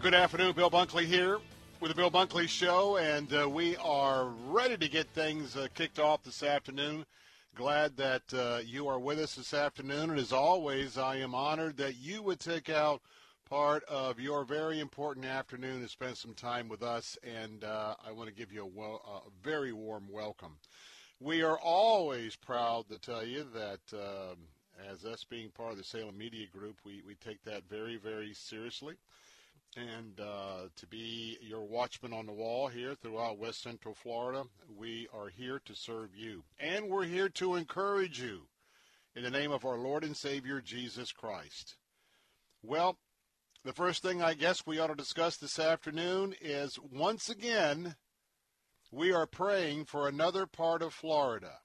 Good afternoon, Bill Bunkley here with the Bill Bunkley Show, and uh, we are ready to get things uh, kicked off this afternoon. Glad that uh, you are with us this afternoon, and as always, I am honored that you would take out part of your very important afternoon to spend some time with us, and uh, I want to give you a, a very warm welcome. We are always proud to tell you that um, as us being part of the Salem Media Group, we, we take that very, very seriously. And uh, to be your watchman on the wall here throughout West Central Florida, we are here to serve you. And we're here to encourage you in the name of our Lord and Savior, Jesus Christ. Well, the first thing I guess we ought to discuss this afternoon is once again, we are praying for another part of Florida.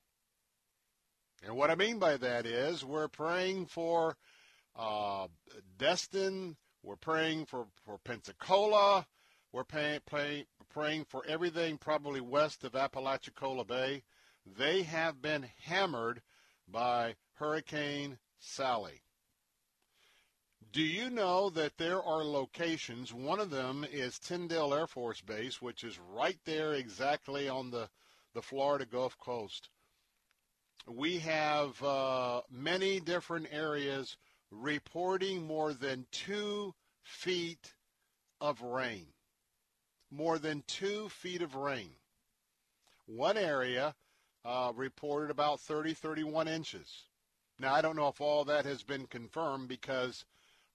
And what I mean by that is we're praying for uh, Destin, we're praying for, for Pensacola, we're pay, pay, praying for everything probably west of Apalachicola Bay. They have been hammered by Hurricane Sally. Do you know that there are locations? One of them is Tyndall Air Force Base, which is right there exactly on the, the Florida Gulf Coast. We have uh, many different areas reporting more than two feet of rain. More than two feet of rain. One area uh, reported about 30, 31 inches. Now, I don't know if all that has been confirmed because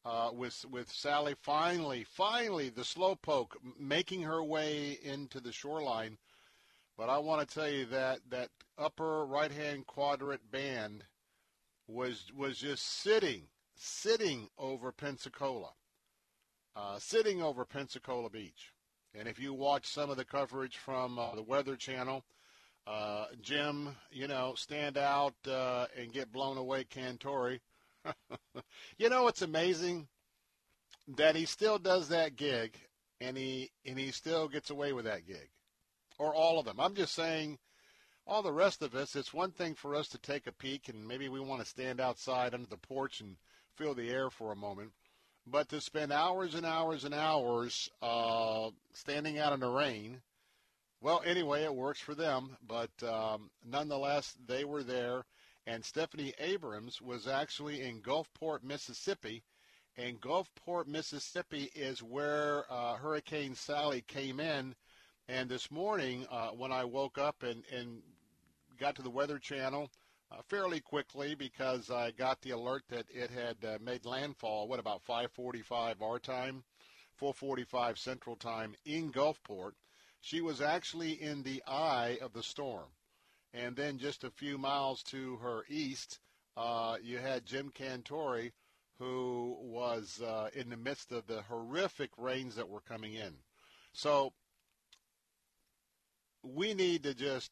uh, with with Sally finally, finally the slowpoke making her way into the shoreline. But I want to tell you that that upper right-hand quadrant band was was just sitting sitting over Pensacola, uh, sitting over Pensacola Beach. And if you watch some of the coverage from uh, the Weather Channel, uh, Jim, you know, stand out uh, and get blown away, Cantore. you know it's amazing that he still does that gig and he and he still gets away with that gig. Or all of them. I'm just saying all the rest of us, it's one thing for us to take a peek and maybe we want to stand outside under the porch and feel the air for a moment. But to spend hours and hours and hours uh, standing out in the rain, well, anyway, it works for them. But um, nonetheless, they were there and Stephanie Abrams was actually in Gulfport, Mississippi. And Gulfport, Mississippi is where uh, Hurricane Sally came in. And this morning, uh, when I woke up and, and got to the Weather Channel fairly quickly because I got the alert that it had uh, made landfall, what, about 545 our time, 445 Central Time in Gulfport. She was actually in the eye of the storm. And then just a few miles to her east, uh, you had Jim Cantore, who was uh, in the midst of the horrific rains that were coming in. So we need to just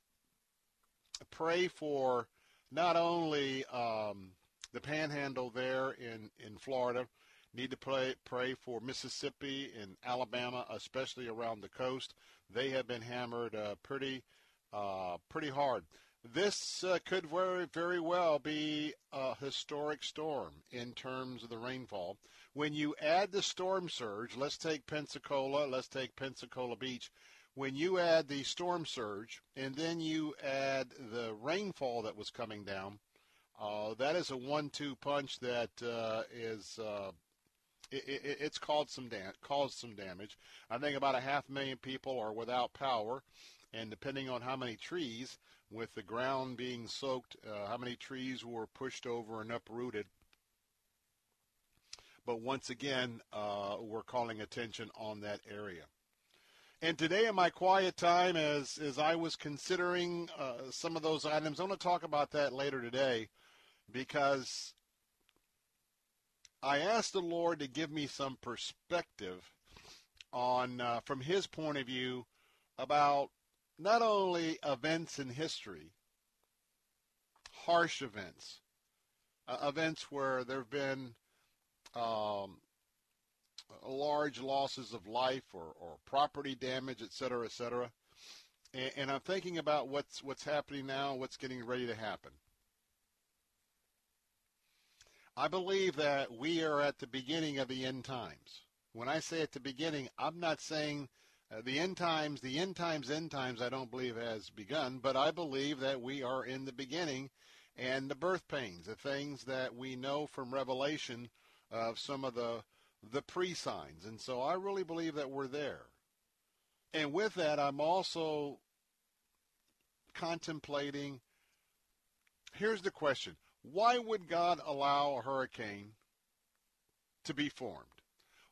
pray for not only um, the panhandle there in, in Florida. Need to pray, pray for Mississippi and Alabama, especially around the coast. They have been hammered uh, pretty, uh, pretty hard. This uh, could very, very well be a historic storm in terms of the rainfall. When you add the storm surge, let's take Pensacola, let's take Pensacola Beach. When you add the storm surge and then you add the rainfall that was coming down, uh, that is a one-two punch that uh, is uh, it, it, it's caused some da- caused some damage. I think about a half million people are without power, and depending on how many trees, with the ground being soaked, uh, how many trees were pushed over and uprooted. But once again, uh, we're calling attention on that area. And today, in my quiet time, as as I was considering uh, some of those items, I'm going to talk about that later today, because I asked the Lord to give me some perspective on, uh, from His point of view, about not only events in history, harsh events, uh, events where there have been um, large losses of life or, or property damage, et cetera, et cetera. And, and I'm thinking about what's what's happening now, what's getting ready to happen. I believe that we are at the beginning of the end times. When I say at the beginning, I'm not saying uh, the end times, the end times, end times, I don't believe has begun, but I believe that we are in the beginning and the birth pains, the things that we know from Revelation of some of the the pre-signs. And so I really believe that we're there. And with that, I'm also contemplating here's the question. Why would God allow a hurricane to be formed?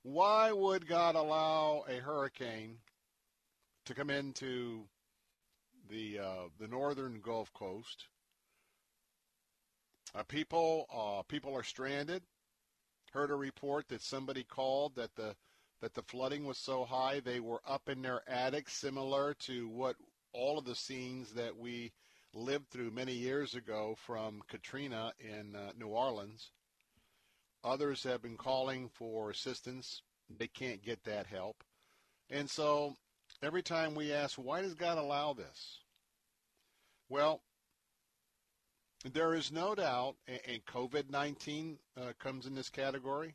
Why would God allow a hurricane to come into the uh, the northern Gulf Coast? Uh, people uh, people are stranded. Heard a report that somebody called that the that the flooding was so high they were up in their attics, similar to what all of the scenes that we lived through many years ago from Katrina in uh, New Orleans. Others have been calling for assistance. They can't get that help. And so every time we ask, why does God allow this? Well, there is no doubt, and COVID-19 uh, comes in this category.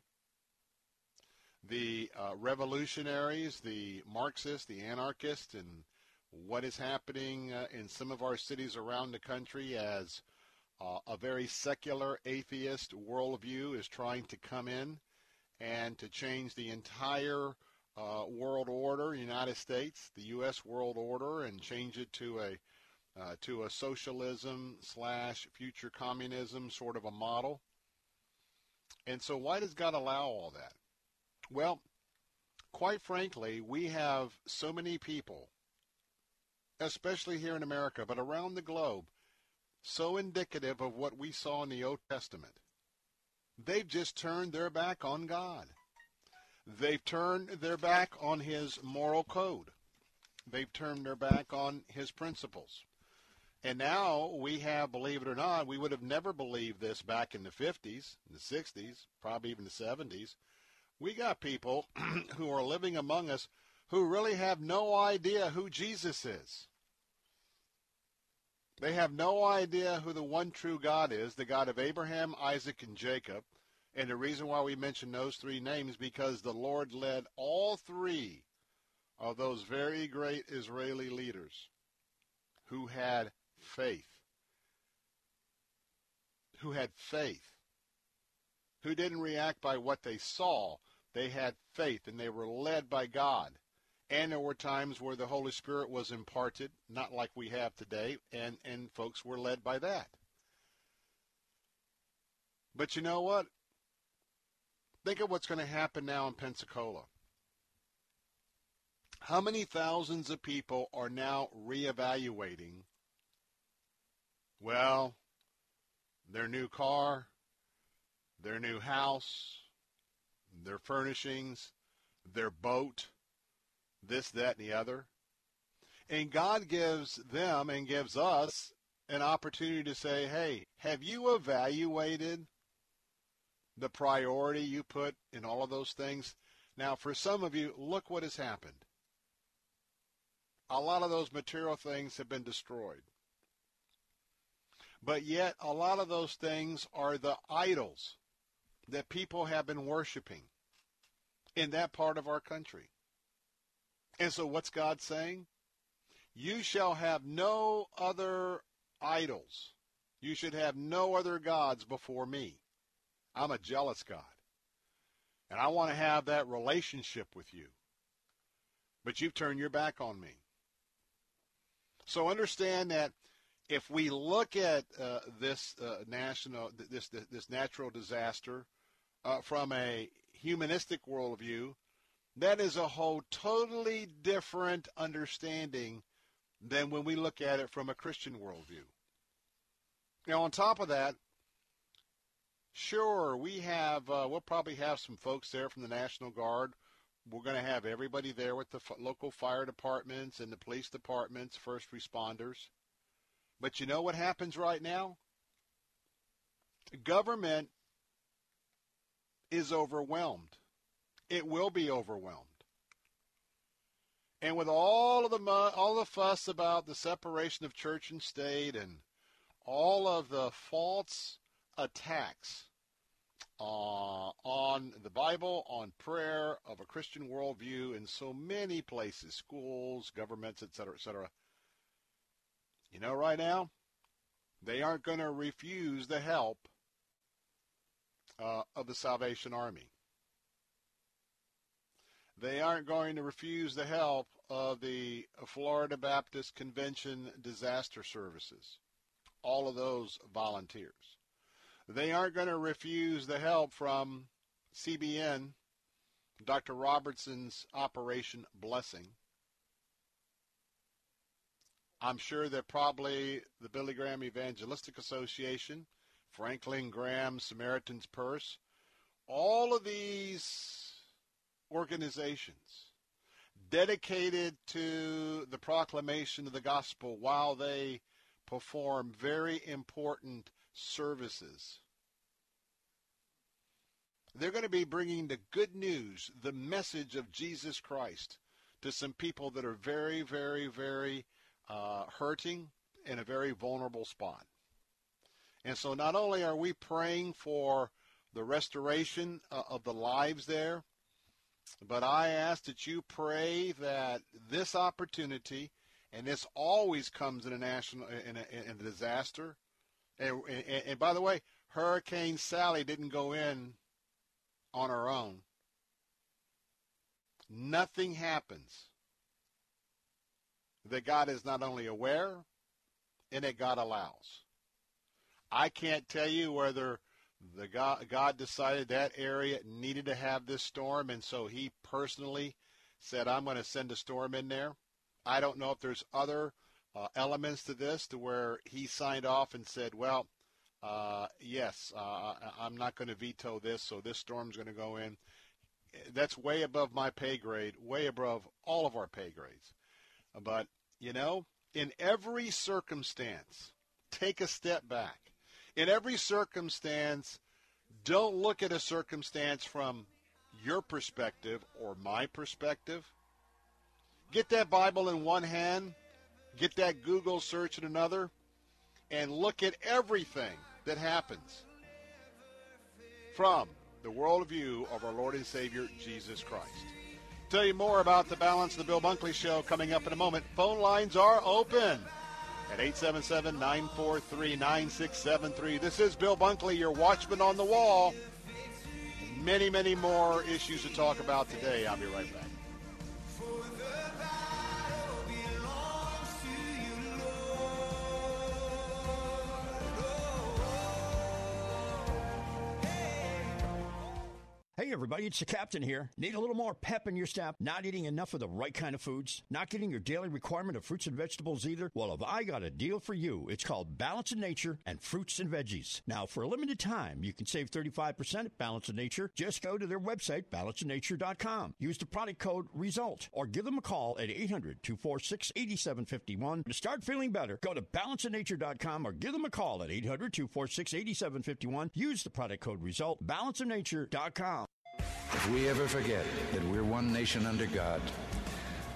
The uh, revolutionaries, the Marxists, the anarchists, and what is happening uh, in some of our cities around the country as uh, a very secular atheist worldview is trying to come in and to change the entire uh, world order, United States, the U.S. world order, and change it to a uh, to a socialism slash future communism sort of a model. And so, why does God allow all that? Well, quite frankly, we have so many people especially here in America, but around the globe, so indicative of what we saw in the Old Testament. They've just turned their back on God. They've turned their back on his moral code. They've turned their back on his principles. And now we have, believe it or not, we would have never believed this back in the 50s, the 60s, probably even the 70s. We got people who are living among us who really have no idea who Jesus is. They have no idea who the one true God is, the God of Abraham, Isaac, and Jacob. And the reason why we mention those three names because the Lord led all three of those very great Israeli leaders who had faith. Who had faith. Who didn't react by what they saw. They had faith and they were led by God. And there were times where the Holy Spirit was imparted, not like we have today, and, and folks were led by that. But you know what? Think of what's going to happen now in Pensacola. How many thousands of people are now reevaluating, well, their new car, their new house, their furnishings, their boat, this, that, and the other. And God gives them and gives us an opportunity to say, hey, have you evaluated the priority you put in all of those things. Now, for some of you, look what has happened. A lot of those material things have been destroyed. But yet, a lot of those things are the idols that people have been worshiping in that part of our country. And so, what's God saying? You shall have no other idols. You should have no other gods before me. I'm a jealous God. And I want to have that relationship with you. But you've turned your back on me. So understand that if we look at uh, this uh, national, this, this, this natural disaster uh, from a humanistic worldview, that is a whole totally different understanding than when we look at it from a Christian worldview. Now, on top of that, sure, we have, uh, we'll probably have some folks there from the National Guard. We're going to have everybody there with the f- local fire departments and the police departments, first responders. But you know what happens right now? Government is overwhelmed. It will be overwhelmed. And with all of the all the fuss about the separation of church and state and all of the false attacks uh, on the Bible, on prayer, of a Christian worldview in so many places, schools, governments, etc., etc. You know, right now, they aren't going to refuse the help uh, of the Salvation Army. They aren't going to refuse the help of the Florida Baptist Convention Disaster Services all of those volunteers. They aren't going to refuse the help from CBN, Dr. Robertson's Operation Blessing. I'm sure that probably the Billy Graham Evangelistic Association, Franklin Graham Samaritan's Purse, all of these organizations dedicated to the proclamation of the gospel while they perform very important services. They're going to be bringing the good news, the message of Jesus Christ, to some people that are very, very, very uh, hurting in a very vulnerable spot. And so not only are we praying for the restoration uh, of the lives there, but I ask that you pray that this opportunity and this always comes in a national in a, in a disaster. And, and, and by the way, Hurricane Sally didn't go in on her own. Nothing happens that God is not only aware and that God allows. I can't tell you whether the God, God decided that area needed to have this storm, and so He personally said, "I'm going to send a storm in there." I don't know if there's other uh, elements to this to where he signed off and said, well, uh, yes, uh, I'm not going to veto this, so this storm's going to go in. That's way above my pay grade, way above all of our pay grades. But, you know, in every circumstance, take a step back. In every circumstance, don't look at a circumstance from your perspective or my perspective. Get that Bible in one hand, get that Google search in another, and look at everything that happens from the worldview of our Lord and Savior Jesus Christ. Tell you more about the balance of the Bill Bunkley Show coming up in a moment. Phone lines are open at 877-943-9673. This is Bill Bunkley, your watchman on the wall. Many, many more issues to talk about today. I'll be right back. Hey, everybody, it's the captain here. Need a little more pep in your step? Not eating enough of the right kind of foods? Not getting your daily requirement of fruits and vegetables either? Well, have I got a deal for you? It's called Balance of Nature and Fruits and Veggies. Now, for a limited time, you can save 35% at Balance of Nature. Just go to their website, balanceofnature.com. Use the product code RESULT or give them a call at 800 246 8751. To start feeling better, go to balanceofnature.com or give them a call at 800 246 8751. Use the product code RESULT, balanceofnature.com. If we ever forget that we're one nation under God,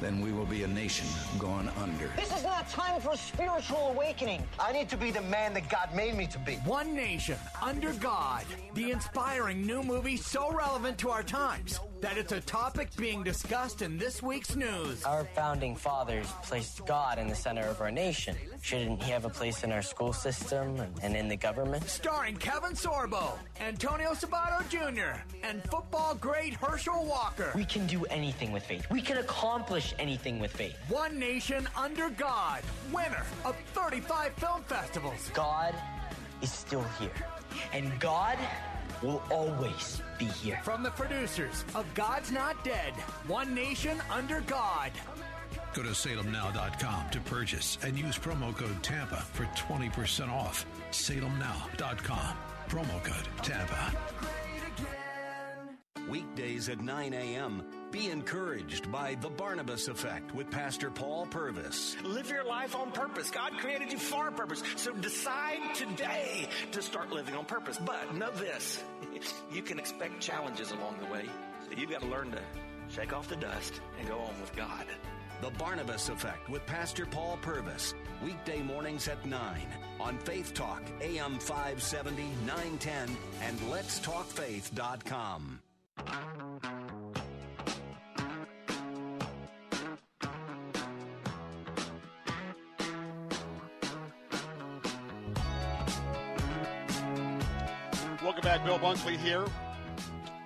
then we will be a nation gone under. This is not time for a spiritual awakening. I need to be the man that God made me to be. One Nation Under God. The inspiring new movie so relevant to our times that it's a topic being discussed in this week's news. Our founding fathers placed God in the center of our nation. Shouldn't he have a place in our school system and in the government? Starring Kevin Sorbo, Antonio Sabato Jr., and football great Herschel Walker. We can do anything with faith. We can accomplish anything with faith. One Nation Under God, winner of 35 film festivals. God is still here. And God will always be here. From the producers of God's Not Dead, One Nation Under God. Go to salemnow.com to purchase and use promo code TAMPA for 20% off. salemnow.com. Promo code TAMPA. Weekdays at 9 a.m. Be encouraged by The Barnabas Effect with Pastor Paul Purvis. Live your life on purpose. God created you for a purpose. So decide today to start living on purpose. But know this you can expect challenges along the way. So you've got to learn to shake off the dust and go on with God. The Barnabas Effect with Pastor Paul Purvis. Weekday mornings at 9 on Faith Talk, AM 570, 910, and letstalkfaith.com. Bill Bunkley here.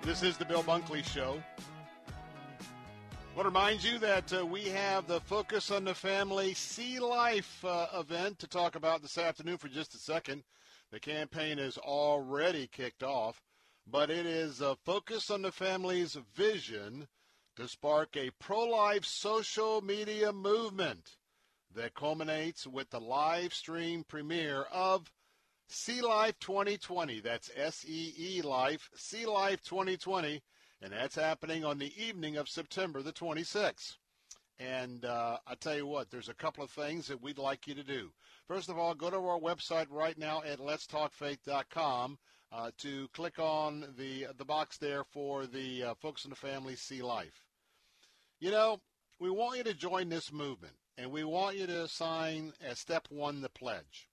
This is the Bill Bunkley Show. I want to remind you that uh, we have the Focus on the Family See Life uh, event to talk about this afternoon for just a second. The campaign is already kicked off, but it is a Focus on the Family's vision to spark a pro-life social media movement that culminates with the live stream premiere of See Life 2020. That's S-E-E Life, See Life 2020, and that's happening on the evening of September the 26th. And uh, I tell you what, there's a couple of things that we'd like you to do. First of all, go to our website right now at letstalkfaith.com uh, to click on the the box there for the uh, Focus on the Family See Life. You know, we want you to join this movement, and we want you to sign as step one the pledge.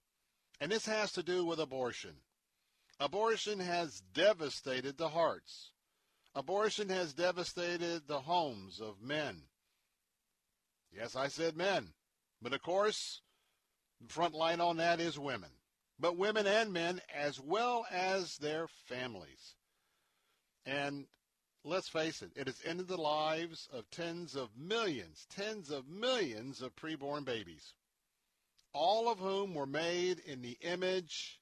And this has to do with abortion. Abortion has devastated the hearts. Abortion has devastated the homes of men. Yes, I said men. But of course, the front line on that is women. But women and men as well as their families. And let's face it, it has ended the lives of tens of millions, tens of millions of preborn babies all of whom were made in the image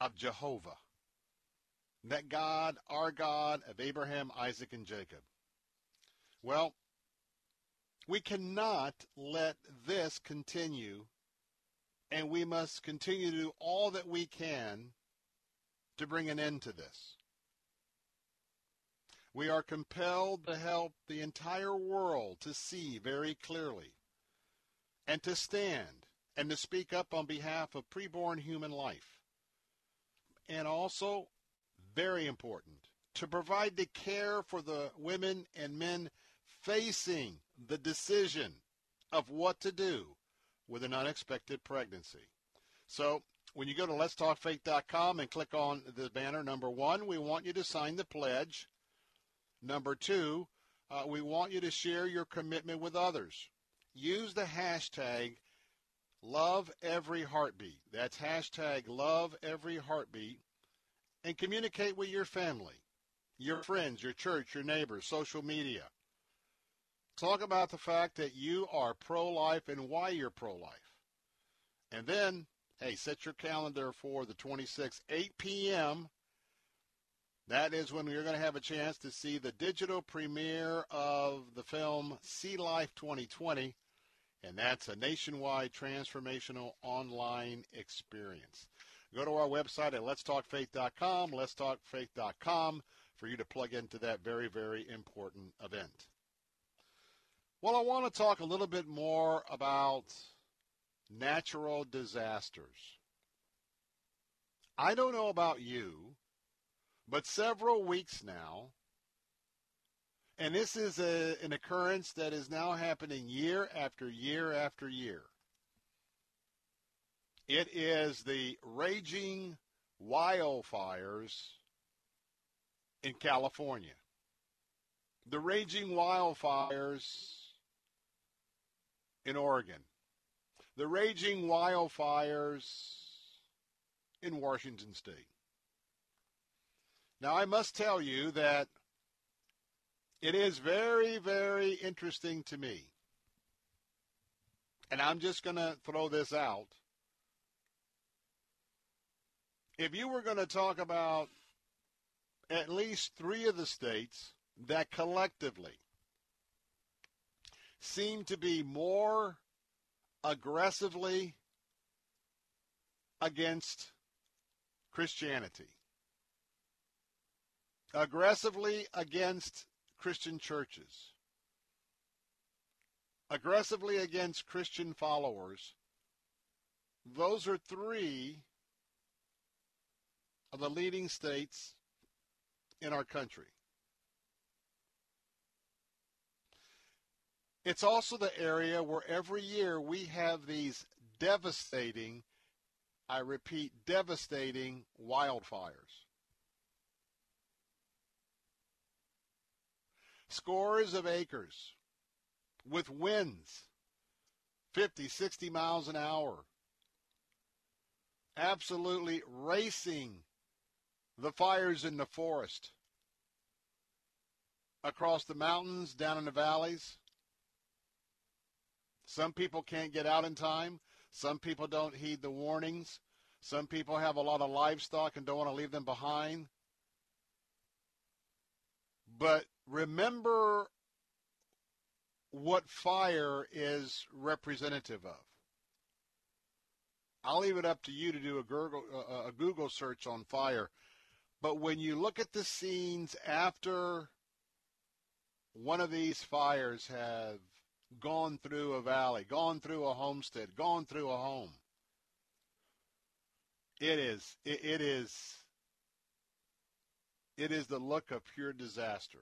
of Jehovah, that God, our God of Abraham, Isaac, and Jacob. Well, we cannot let this continue, and we must continue to do all that we can to bring an end to this. We are compelled to help the entire world to see very clearly and to stand and to speak up on behalf of preborn human life. And also, very important, to provide the care for the women and men facing the decision of what to do with an unexpected pregnancy. So when you go to letstalkfaith.com and click on the banner, number one, we want you to sign the pledge. Number two, uh, we want you to share your commitment with others. Use the hashtag Love Every Heartbeat. That's hashtag Love Every Heartbeat. And communicate with your family, your friends, your church, your neighbors, social media. Talk about the fact that you are pro-life and why you're pro-life. And then, hey, set your calendar for the 26th, 8 p.m. That is when you're going to have a chance to see the digital premiere of the film See Life 2020, and that's a nationwide transformational online experience. Go to our website at letstalkfaith.com, letstalkfaith.com, for you to plug into that very, very important event. Well, I want to talk a little bit more about natural disasters. I don't know about you, but several weeks now, and this is a, an occurrence that is now happening year after year after year. It is the raging wildfires in California. The raging wildfires in Oregon. The raging wildfires in Washington state. Now, I must tell you that it is very, very interesting to me. And I'm just going to throw this out. If you were going to talk about at least three of the states that collectively seem to be more aggressively against Christianity, aggressively against Christian churches, aggressively against Christian followers. Those are three of the leading states in our country. It's also the area where every year we have these devastating, I repeat, devastating wildfires. Scores of acres with winds 50, 60 miles an hour, absolutely racing the fires in the forest, across the mountains, down in the valleys. Some people can't get out in time. Some people don't heed the warnings. Some people have a lot of livestock and don't want to leave them behind. But remember what fire is representative of. I'll leave it up to you to do a Google, uh, a Google search on fire. But when you look at the scenes after one of these fires have gone through a valley, gone through a homestead, gone through a home, it is it, it is it is the look of pure disaster.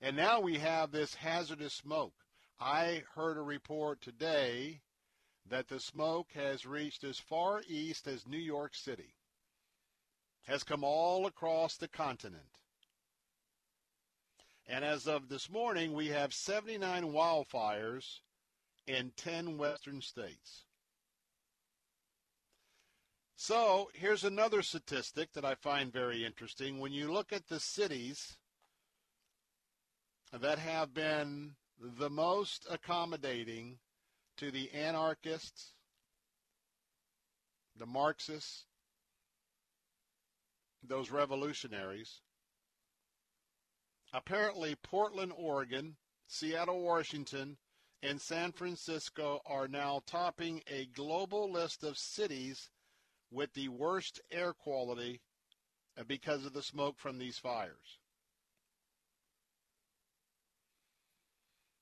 And now we have this hazardous smoke. I heard a report today that the smoke has reached as far east as New York City, has come all across the continent. And as of this morning, we have 79 wildfires in 10 western states. So here's another statistic that I find very interesting. When you look at the cities that have been the most accommodating to the anarchists, the Marxists, those revolutionaries. Apparently, Portland, Oregon, Seattle, Washington, and San Francisco are now topping a global list of cities with the worst air quality because of the smoke from these fires.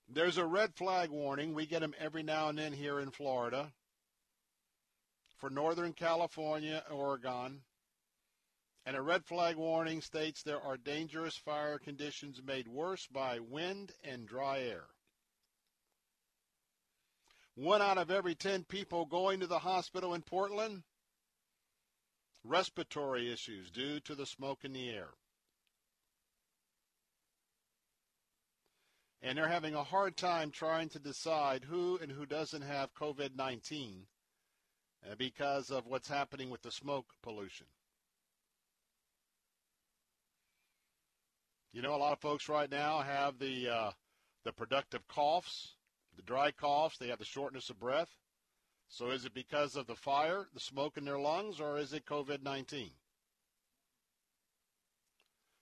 There's a red flag warning. We get them every now and then here in Florida. For Northern California, Oregon. And a red flag warning states there are dangerous fire conditions made worse by wind and dry air. One out of every 10 people going to the hospital in Portland, respiratory issues due to the smoke in the air. And they're having a hard time trying to decide who and who doesn't have COVID 19 uh, because of what's happening with the smoke pollution. You know, a lot of folks right now have the uh, the productive coughs, the dry coughs. They have the shortness of breath. So is it because of the fire, the smoke in their lungs, or is it COVID 19?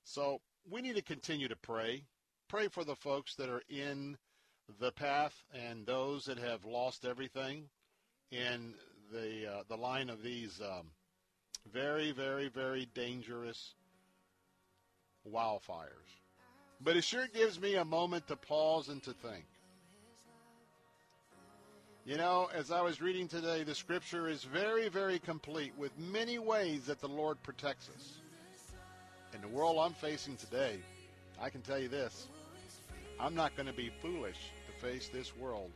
So we need to continue to pray. Pray for the folks that are in the path and those that have lost everything in the uh, the line of these um, very, very, very dangerous wildfires. But it sure gives me a moment to pause and to think. You know, as I was reading today, the scripture is very, very complete with many ways that the Lord protects us. In the world I'm facing today, I can tell you this I'm not going to be foolish to face this world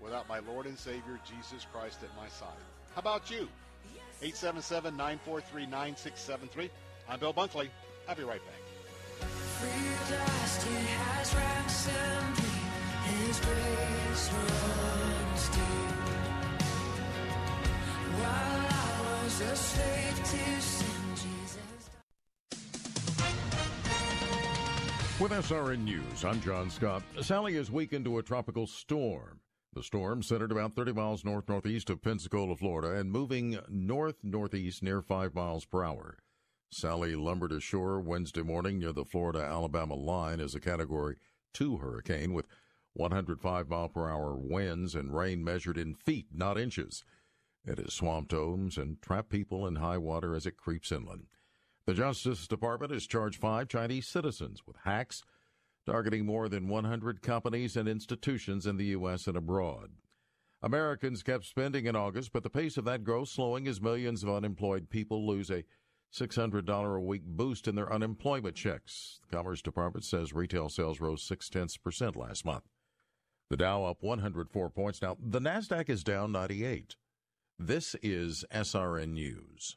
without my Lord and Savior Jesus Christ at my side. How about you? 877 943 9673. I'm Bill Bunkley. I'll be right back. With SRN News, I'm John Scott. Sally is weakened to a tropical storm. The storm centered about 30 miles north northeast of Pensacola, Florida, and moving north northeast near 5 miles per hour. Sally lumbered ashore Wednesday morning near the Florida Alabama line as a Category 2 hurricane with 105 mile per hour winds and rain measured in feet, not inches. It has swamped homes and trapped people in high water as it creeps inland. The Justice Department has charged five Chinese citizens with hacks targeting more than 100 companies and institutions in the U.S. and abroad. Americans kept spending in August, but the pace of that growth slowing as millions of unemployed people lose a $600 a week boost in their unemployment checks. The Commerce Department says retail sales rose six tenths percent last month. The Dow up 104 points. Now, the NASDAQ is down 98. This is SRN News.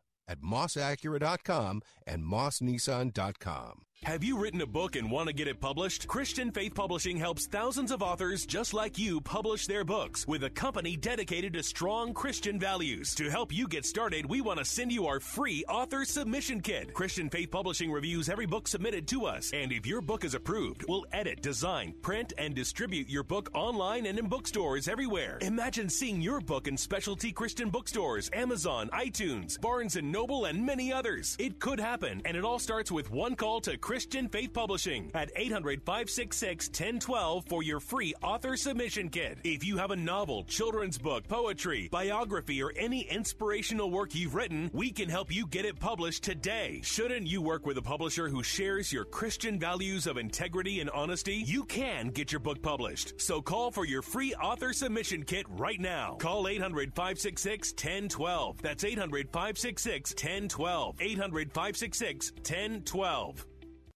at mossacura.com and mossnissan.com. Have you written a book and want to get it published? Christian Faith Publishing helps thousands of authors just like you publish their books with a company dedicated to strong Christian values. To help you get started, we want to send you our free author submission kit. Christian Faith Publishing reviews every book submitted to us, and if your book is approved, we'll edit, design, print, and distribute your book online and in bookstores everywhere. Imagine seeing your book in specialty Christian bookstores, Amazon, iTunes, Barnes and Noble, and many others. It could happen, and it all starts with one call to Christian Faith Publishing at 800 566 1012 for your free author submission kit. If you have a novel, children's book, poetry, biography, or any inspirational work you've written, we can help you get it published today. Shouldn't you work with a publisher who shares your Christian values of integrity and honesty? You can get your book published. So call for your free author submission kit right now. Call 800 566 1012. That's 800 566 1012. 800 566 1012.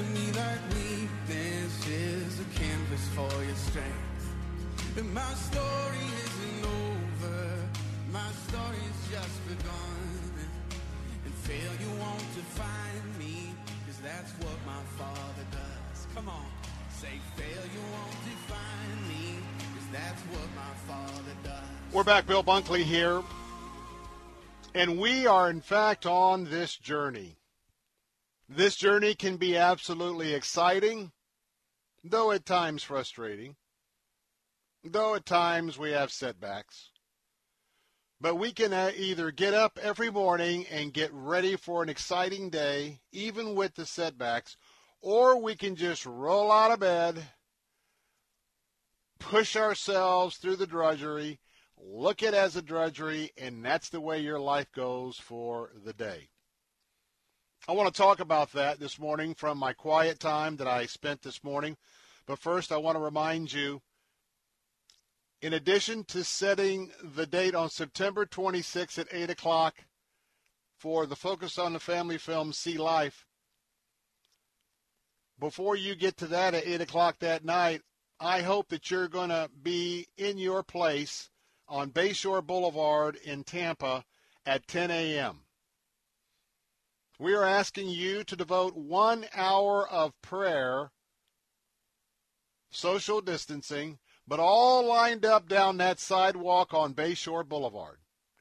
To me weakness is a canvas for your strength. And my story isn't over, my story's just begun. And me, cause that's what my father does. Come on, say won't define me, cause that's what my father does. We're back, Bill Bunkley here. And we are, in fact, on this journey. This journey can be absolutely exciting, though at times frustrating, though at times we have setbacks. But we can uh, either get up every morning and get ready for an exciting day, even with the setbacks, or we can just roll out of bed, push ourselves through the drudgery, look at it as a drudgery, and that's the way your life goes for the day. I want to talk about that this morning from my quiet time that I spent this morning. But first, I want to remind you in addition to setting the date on September 26 at 8 o'clock for the Focus on the Family film See Life, before you get to that at 8 o'clock that night, I hope that you're going to be in your place on Bayshore Boulevard in Tampa at 10 a.m. We are asking you to devote one hour of prayer, social distancing, but all lined up down that sidewalk on Bayshore Boulevard.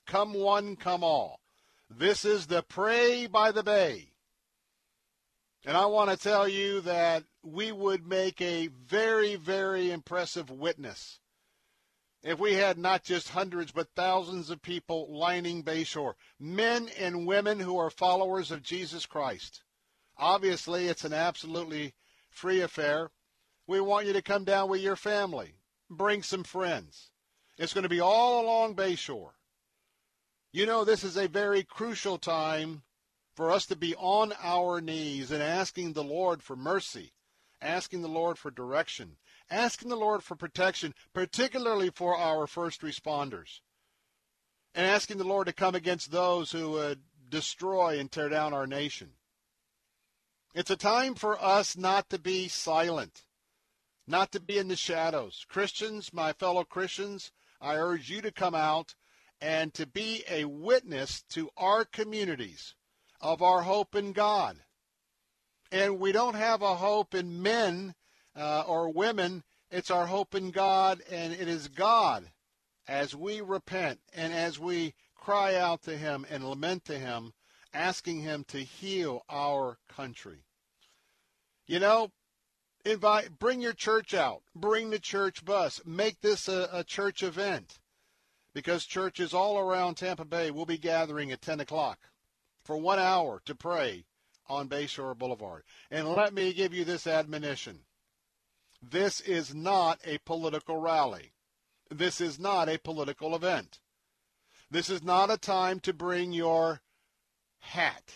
Come one, come all. This is the Pray by the Bay. And I want to tell you that we would make a very, very impressive witness if we had not just hundreds but thousands of people lining Bayshore, men and women who are followers of Jesus Christ. Obviously, it's an absolutely free affair. We want you to come down with your family, bring some friends. It's going to be all along Bayshore. You know, this is a very crucial time for us to be on our knees and asking the Lord for mercy, asking the Lord for direction, asking the Lord for protection, particularly for our first responders, and asking the Lord to come against those who would destroy and tear down our nation. It's a time for us not to be silent, not to be in the shadows. Christians, my fellow Christians, I urge you to come out and to be a witness to our communities of our hope in God. And we don't have a hope in men uh, or women. It's our hope in God, and it is God as we repent and as we cry out to Him and lament to Him, asking Him to heal our country. You know, invite, bring your church out, bring the church bus, make this a, a church event, because churches all around Tampa Bay will be gathering at 10 o'clock for one hour to pray on Bayshore Boulevard. And let me give you this admonition. This is not a political rally. This is not a political event. This is not a time to bring your hat.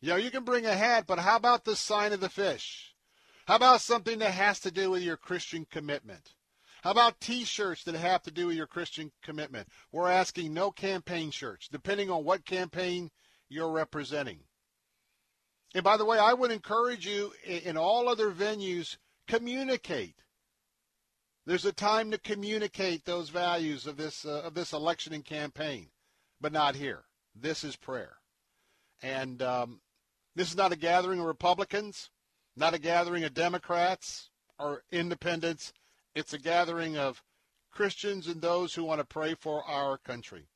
You you can bring a hat, but how about the sign of the fish? How about something that has to do with your Christian commitment? How about T-shirts that have to do with your Christian commitment? We're asking no campaign shirts, depending on what campaign you're representing. And by the way, I would encourage you in all other venues, communicate. There's a time to communicate those values of this uh, of this election and campaign, but not here. This is prayer, and um, this is not a gathering of Republicans, not a gathering of Democrats or independents. It's a gathering of Christians and those who want to pray for our country.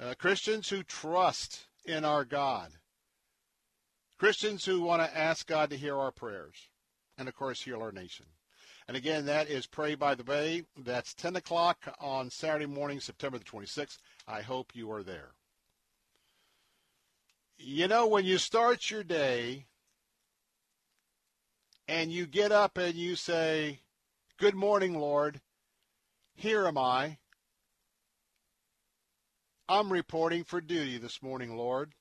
Uh, Christians who trust in our God. Christians who want to ask God to hear our prayers and, of course, heal our nation. And again, that is Pray by the Bay. That's 10 o'clock on Saturday morning, September the 26th. I hope you are there. You know, when you start your day and you get up and you say, Good morning, Lord, here am I. I'm reporting for duty this morning, Lord.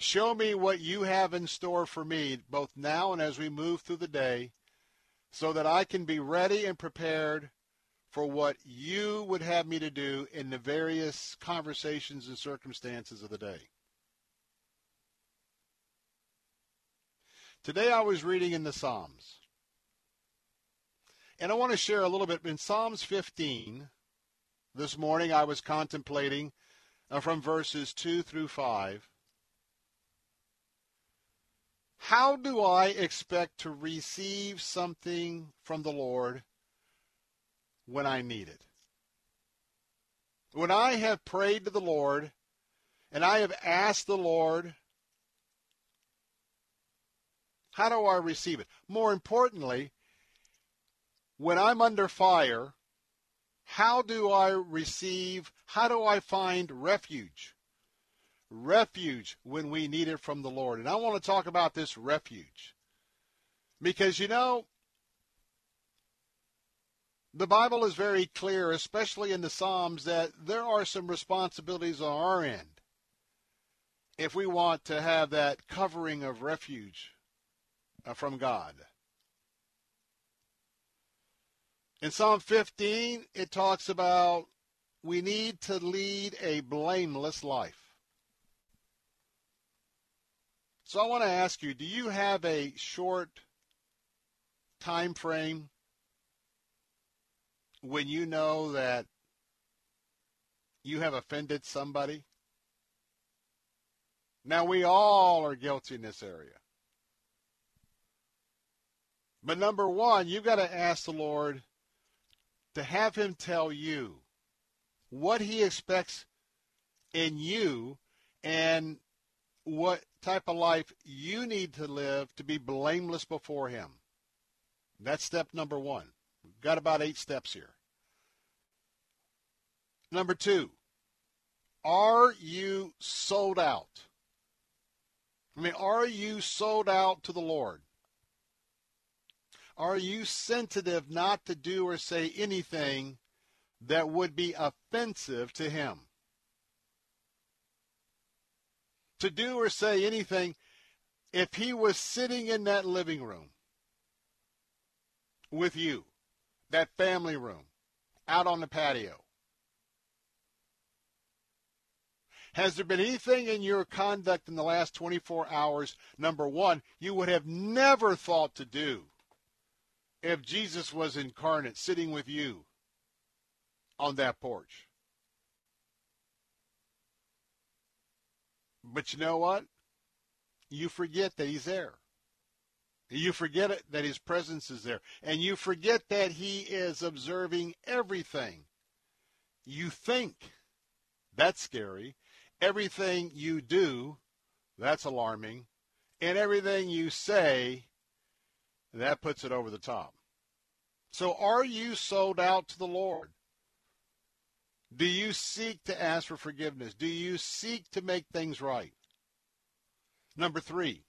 Show me what you have in store for me, both now and as we move through the day, so that I can be ready and prepared for what you would have me to do in the various conversations and circumstances of the day. Today I was reading in the Psalms. And I want to share a little bit in Psalms 15. This morning I was contemplating uh, from verses 2 through 5. How do I expect to receive something from the Lord when I need it? When I have prayed to the Lord and I have asked the Lord, how do I receive it? More importantly, when I'm under fire, how do I receive, how do I find refuge? Refuge when we need it from the Lord. And I want to talk about this refuge. Because, you know, the Bible is very clear, especially in the Psalms, that there are some responsibilities on our end if we want to have that covering of refuge uh, from God. In Psalm 15, it talks about we need to lead a blameless life. So I want to ask you, do you have a short time frame when you know that you have offended somebody? Now we all are guilty in this area. But number one, you've got to ask the Lord to have him tell you what he expects in you and what type of life you need to live to be blameless before Him. That's step number one. We've got about eight steps here. Number two, are you sold out? I mean, are you sold out to the Lord? Are you sensitive not to do or say anything that would be offensive to Him? To do or say anything if he was sitting in that living room with you, that family room, out on the patio? Has there been anything in your conduct in the last 24 hours, number one, you would have never thought to do if Jesus was incarnate sitting with you on that porch? But you know what? You forget that he's there. You forget it, that his presence is there. And you forget that he is observing everything. You think that's scary. Everything you do, that's alarming. And everything you say, that puts it over the top. So are you sold out to the Lord? Do you seek to ask for forgiveness? Do you seek to make things right? Number three,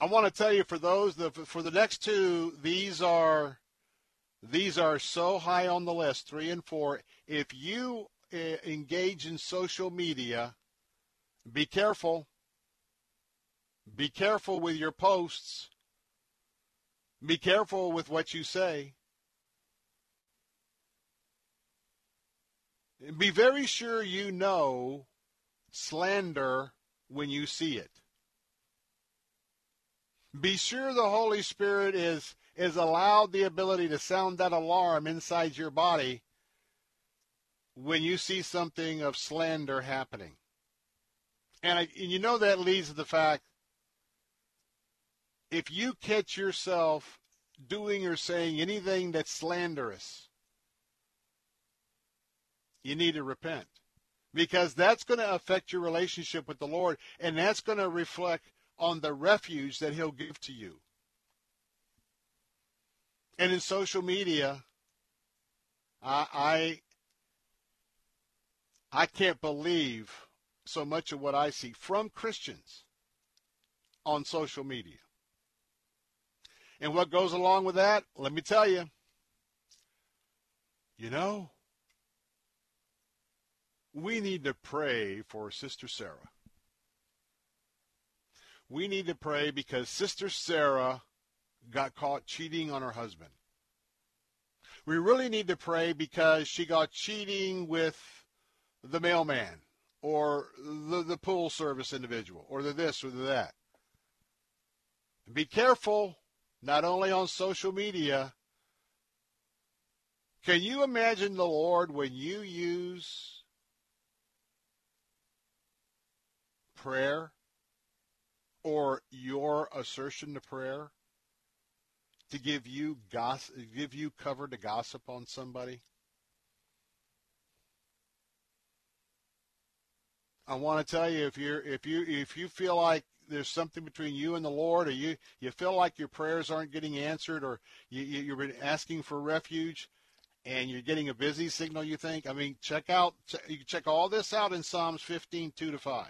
I want to tell you for those for the next two, these are these are so high on the list, three and four. If you uh, engage in social media, be careful. Be careful with your posts. Be careful with what you say. Be very sure you know slander when you see it. Be sure the Holy Spirit is is allowed the ability to sound that alarm inside your body when you see something of slander happening. And, I, and you know that leads to the fact if you catch yourself doing or saying anything that's slanderous, you need to repent because that's going to affect your relationship with the Lord and that's going to reflect on the refuge that he'll give to you. And in social media, I, I I can't believe so much of what I see from Christians on social media. And what goes along with that, let me tell you. You know, we need to pray for Sister Sarah. We need to pray because Sister Sarah got caught cheating on her husband. We really need to pray because she got cheating with the mailman or the, the pool service individual or the this or the that. Be careful, not only on social media. Can you imagine the Lord when you use prayer or your assertion to prayer to give you gossip, give you cover to gossip on somebody? I want to tell you if you're if you if you feel like there's something between you and the Lord, or you you feel like your prayers aren't getting answered, or you, you you've been asking for refuge, and you're getting a busy signal, you think. I mean, check out you check all this out in Psalms 15, 2 to 5.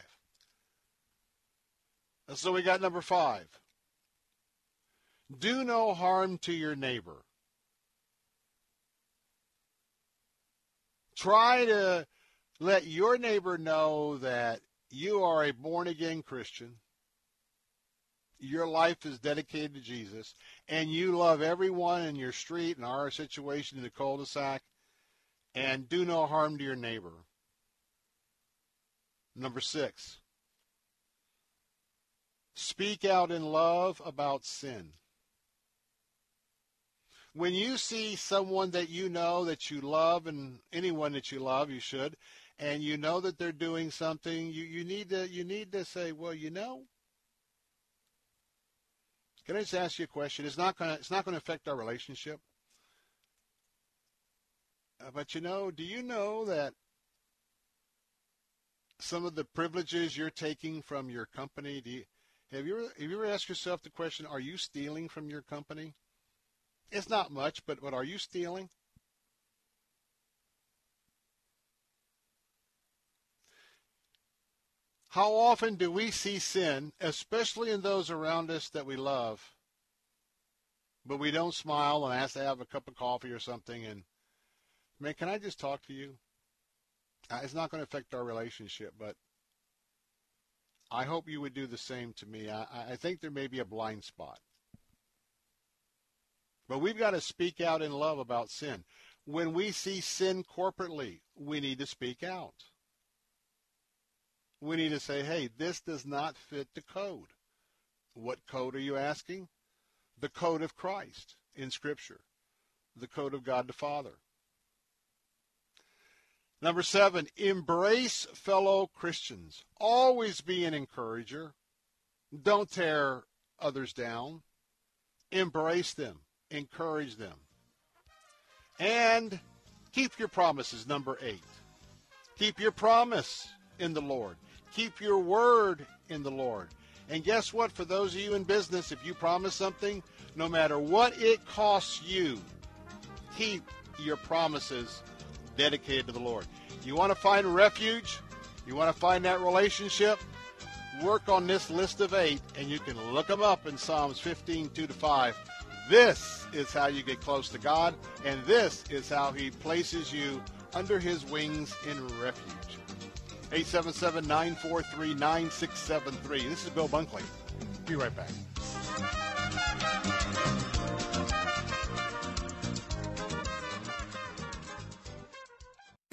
So we got number five. Do no harm to your neighbor. Try to let your neighbor know that you are a born again Christian. Your life is dedicated to Jesus, and you love everyone in your street and our situation in the cul-de-sac, and do no harm to your neighbor. Number six, speak out in love about sin. When you see someone that you know that you love, and anyone that you love, you should, and you know that they're doing something, you, you need to you need to say, well, you know. Can I just ask you a question? It's not gonna it's not gonna affect our relationship. Uh, but you know, do you know that some of the privileges you're taking from your company? Do you, have you ever, have you ever asked yourself the question: Are you stealing from your company? It's not much, but but are you stealing? How often do we see sin, especially in those around us that we love, but we don't smile and ask to have a cup of coffee or something? And, man, can I just talk to you? Uh, it's not going to affect our relationship, but I hope you would do the same to me. I, I think there may be a blind spot. But we've got to speak out in love about sin. When we see sin corporately, we need to speak out we need to say, hey, this does not fit the code. What code are you asking? The code of Christ in Scripture, the code of God the Father. Number seven, embrace fellow Christians. Always be an encourager. Don't tear others down. Embrace them. Encourage them. And keep your promises. Number eight. Keep your promise in the Lord. Keep your word in the Lord. And guess what? For those of you in business, if you promise something, no matter what it costs you, keep your promises dedicated to the Lord. You want to find refuge? You want to find that relationship? Work on this list of eight, and you can look them up in Psalms 15, 2 to 5. This is how you get close to God, and this is how He places you under His wings in refuge. 877-943-9673. This is Bill Bunkley. Be right back.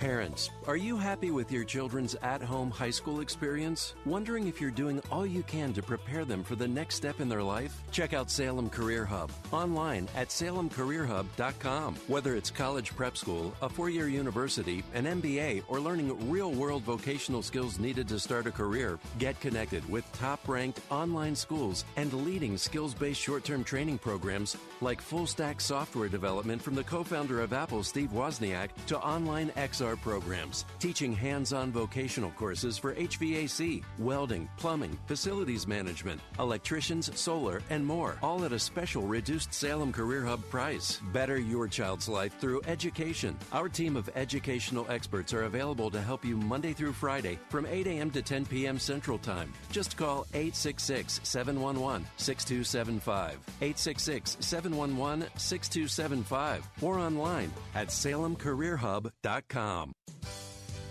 Parents, are you happy with your children's at home high school experience? Wondering if you're doing all you can to prepare them for the next step in their life? Check out Salem Career Hub online at salemcareerhub.com. Whether it's college prep school, a four year university, an MBA, or learning real world vocational skills needed to start a career, get connected with top ranked online schools and leading skills based short term training programs like full stack software development from the co founder of Apple, Steve Wozniak, to online XR programs, teaching hands on vocational courses for HVAC, welding, plumbing, facilities management, electricians, solar, and more, all at a special reduced Salem Career Hub price. Better your child's life through education. Our team of educational experts are available to help you Monday through Friday from 8 a.m. to 10 p.m. Central Time. Just call 866 711 6275. 866 711 6275 or online at salemcareerhub.com. com.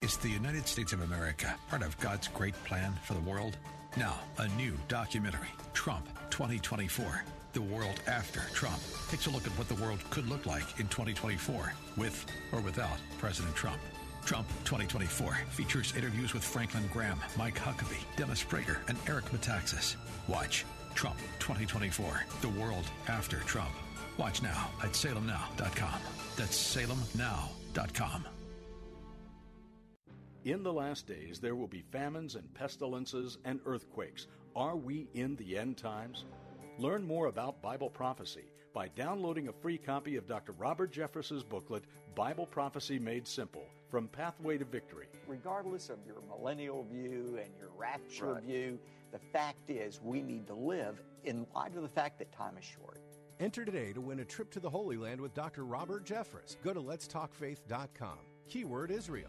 Is the United States of America part of God's great plan for the world? Now, a new documentary, Trump 2024. The World After Trump takes a look at what the world could look like in 2024 with or without President Trump. Trump 2024 features interviews with Franklin Graham, Mike Huckabee, Dennis Prager, and Eric Metaxas. Watch Trump 2024, The World After Trump. Watch now at salemnow.com. That's salemnow.com. In the last days, there will be famines and pestilences and earthquakes. Are we in the end times? Learn more about Bible prophecy by downloading a free copy of Dr. Robert Jeffress's booklet, Bible Prophecy Made Simple From Pathway to Victory. Regardless of your millennial view and your rapture Right. view, the fact is we need to live in light of the fact that time is short. Enter today to win a trip to the Holy Land with Dr. Robert Jeffress. Go to letstalkfaith.com. Keyword Israel.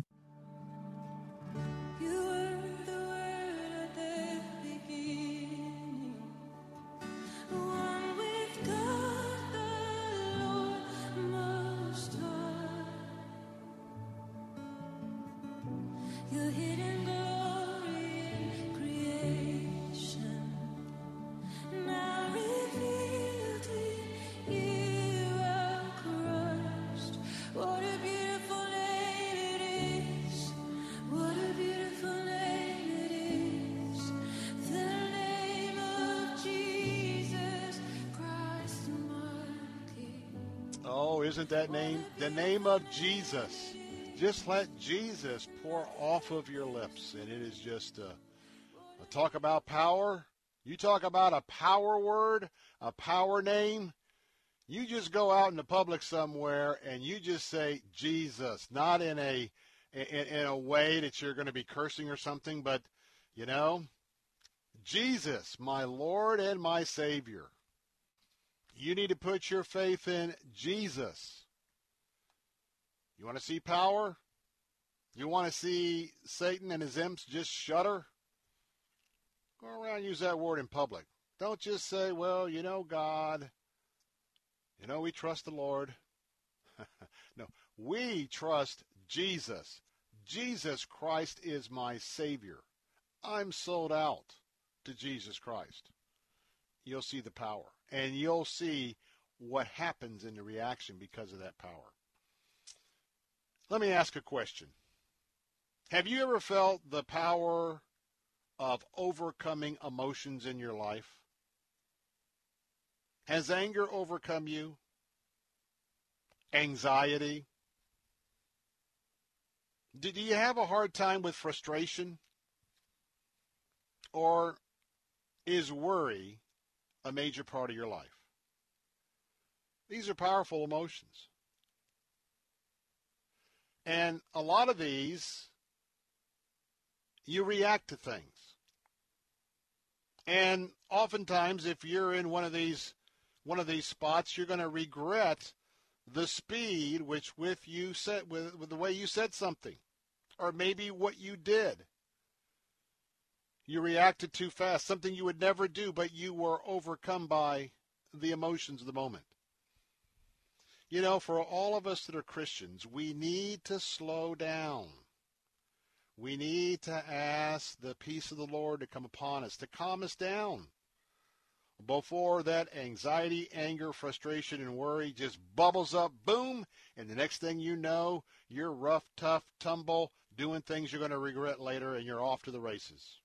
isn't that name the name of Jesus? Just let Jesus pour off of your lips, and it is just uh, a talk about power. You talk about a power word, a power name. You just go out in the public somewhere and you just say Jesus, not in a in, in a way that you're going to be cursing or something, but you know, Jesus, my Lord and my Savior. You need to put your faith in Jesus. You want to see power? You want to see Satan and his imps just shudder? Go around use that word in public. Don't just say, well, you know, God. You know, we trust the Lord. no, we trust Jesus. Jesus Christ is my Savior. I'm sold out to Jesus Christ. You'll see the power, and you'll see what happens in the reaction because of that power. Let me ask a question. Have you ever felt the power of overcoming emotions in your life? Has anger overcome you? Anxiety? Do you have a hard time with frustration? Or is worry a major part of your life? These are powerful emotions. And a lot of these, you react to things. And oftentimes, if you're in one of these one of these spots, you're going to regret the speed which with you said with, with the way you said something, or maybe what you did. You reacted too fast, something you would never do, but you were overcome by the emotions of the moment. You know, for all of us that are Christians, we need to slow down. We need to ask the peace of the Lord to come upon us, to calm us down before that anxiety, anger, frustration, and worry just bubbles up, boom, and the next thing you know, you're rough, tough, tumble, doing things you're going to regret later, and you're off to the races.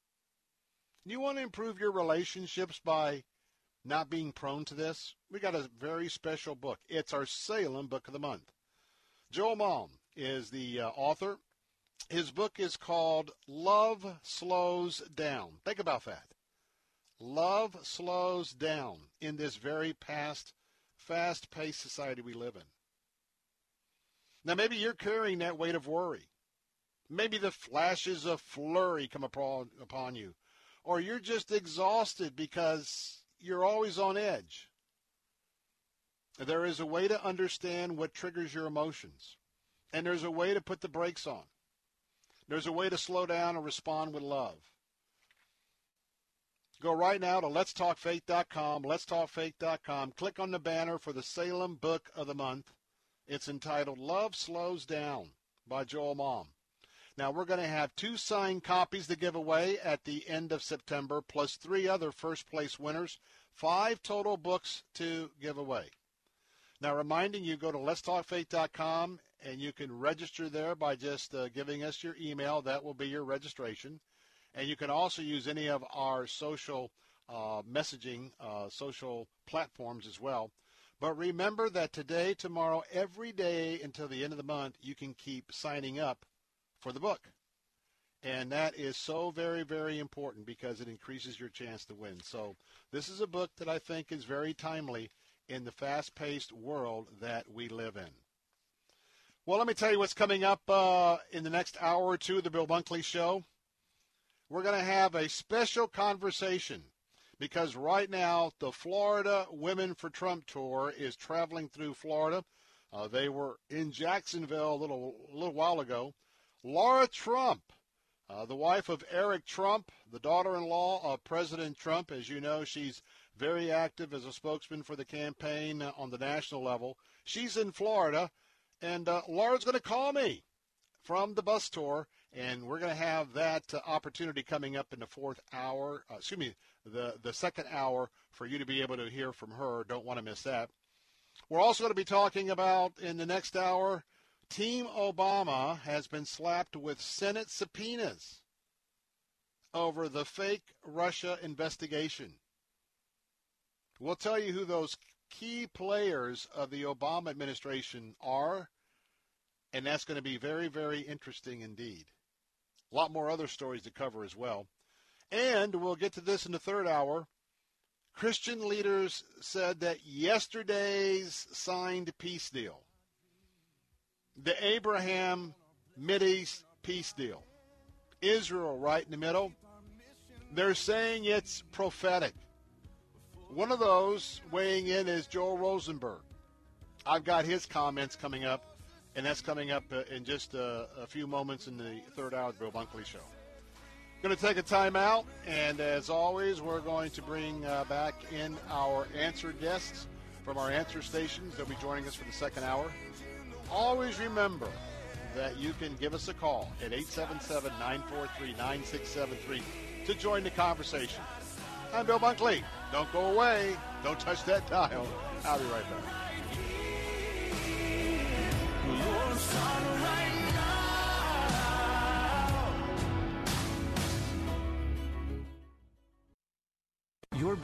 You want to improve your relationships by not being prone to this? We got a very special book. It's our Salem Book of the Month. Joel Malm is the uh, author. His book is called Love Slows Down. Think about that. Love slows down in this very past, fast-paced society we live in. Now, maybe you're carrying that weight of worry. Maybe the flashes of flurry come upon, upon you. Or you're just exhausted because you're always on edge. There is a way to understand what triggers your emotions. And there's a way to put the brakes on. There's a way to slow down and respond with love. Go right now to letstalkfaith.com, letstalkfaith.com. Click on the banner for the Salem Book of the Month. It's entitled Love Slows Down by Joel Malm. Now, we're going to have two signed copies to give away at the end of September, plus three other first place winners. Five total books to give away. Now, reminding you, go to letstalkfaith.com and you can register there by just uh, giving us your email. That will be your registration. And you can also use any of our social uh, messaging, uh, social platforms as well. But remember that today, tomorrow, every day until the end of the month, you can keep signing up for the book. And that is so very, very important because it increases your chance to win. So this is a book that I think is very timely in the fast-paced world that we live in. Well, let me tell you what's coming up uh, in the next hour or two of the Bill Bunkley Show we're going to have a special conversation because right now the Florida Women for Trump tour is traveling through Florida. Uh, they were in Jacksonville a little a little while ago. Laura Trump, uh, the wife of Eric Trump, the daughter-in-law of President Trump, as you know, she's very active as a spokesman for the campaign on the national level. She's in Florida, and uh, Laura's going to call me from the bus tour and we're going to have that uh, opportunity coming up in the fourth hour. Uh, excuse me, the the second hour for you to be able to hear from her. Don't want to miss that. We're also going to be talking about in the next hour. Team Obama has been slapped with Senate subpoenas over the fake Russia investigation. We'll tell you who those key players of the Obama administration are, and that's going to be very, very interesting indeed. A lot more other stories to cover as well. And we'll get to this in the third hour. Christian leaders said that yesterday's signed peace deal, the Abraham Mideast peace deal, Israel right in the middle, they're saying it's prophetic. One of those weighing in is Joel Rosenberg. I've got his comments coming up and that's coming up uh, in just a, a, few moments in the third hour of the Bill Bunkley Show. Going to take a timeout, and as always, we're going to bring uh, back in our answer guests from our answer stations. They'll be joining us for the second hour. Always remember that you can give us a call at 877 943 9673 to join the conversation. I'm Bill Bunkley. Don't go away. Don't touch that dial. I'll be right back.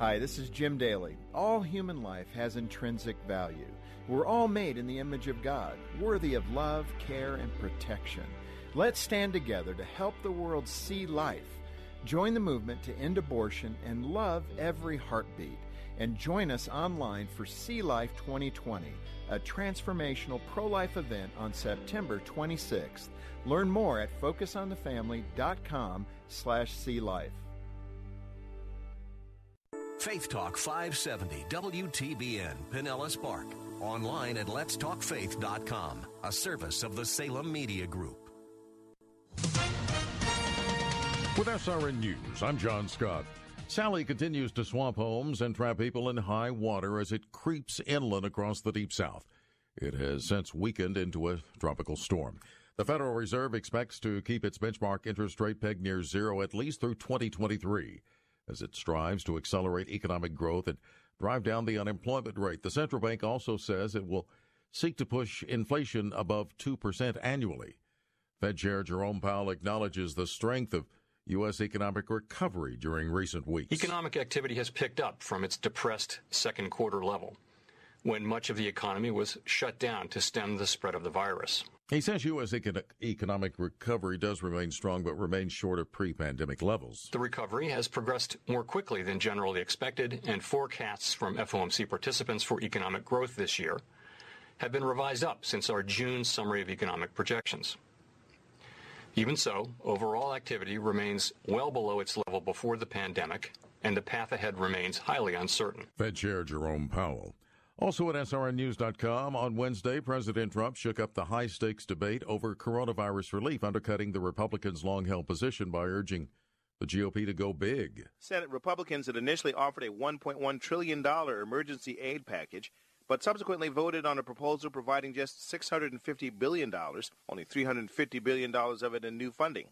Hi, this is Jim Daly. All human life has intrinsic value. We're all made in the image of God, worthy of love, care, and protection. Let's stand together to help the world see life. Join the movement to end abortion and love every heartbeat. And join us online for See Life 2020, a transformational pro life event on September 26th. Learn more at focusonthefamily.com slash see life. Faith Talk 570 WTBN Pinellas Park. Online at letstalkfaith.com, a service of the Salem Media Group. With SRN News, I'm John Scott. Sally continues to swamp homes and trap people in high water as it creeps inland across the deep south. It has since weakened into a tropical storm. The Federal Reserve expects to keep its benchmark interest rate pegged near zero at least through 2023 as it strives to accelerate economic growth and drive down the unemployment rate. The central bank also says it will seek to push inflation above 2% annually. Fed Chair Jerome Powell acknowledges the strength of U.S. economic recovery during recent weeks. Economic activity has picked up from its depressed second quarter level, when much of the economy was shut down to stem the spread of the virus. He says U.S. economic recovery does remain strong, but remains short of pre pandemic levels. The recovery has progressed more quickly than generally expected, and forecasts from FOMC participants for economic growth this year have been revised up since our June summary of economic projections. Even so, overall activity remains well below its level before the pandemic, and the path ahead remains highly uncertain. Fed Chair Jerome Powell. Also at SRNnews.com, on Wednesday, President Trump shook up the high stakes debate over coronavirus relief, undercutting the Republicans' long held position by urging the GOP to go big. Senate Republicans had initially offered a $1.1 trillion emergency aid package, but subsequently voted on a proposal providing just $650 billion, only $350 billion of it in new funding.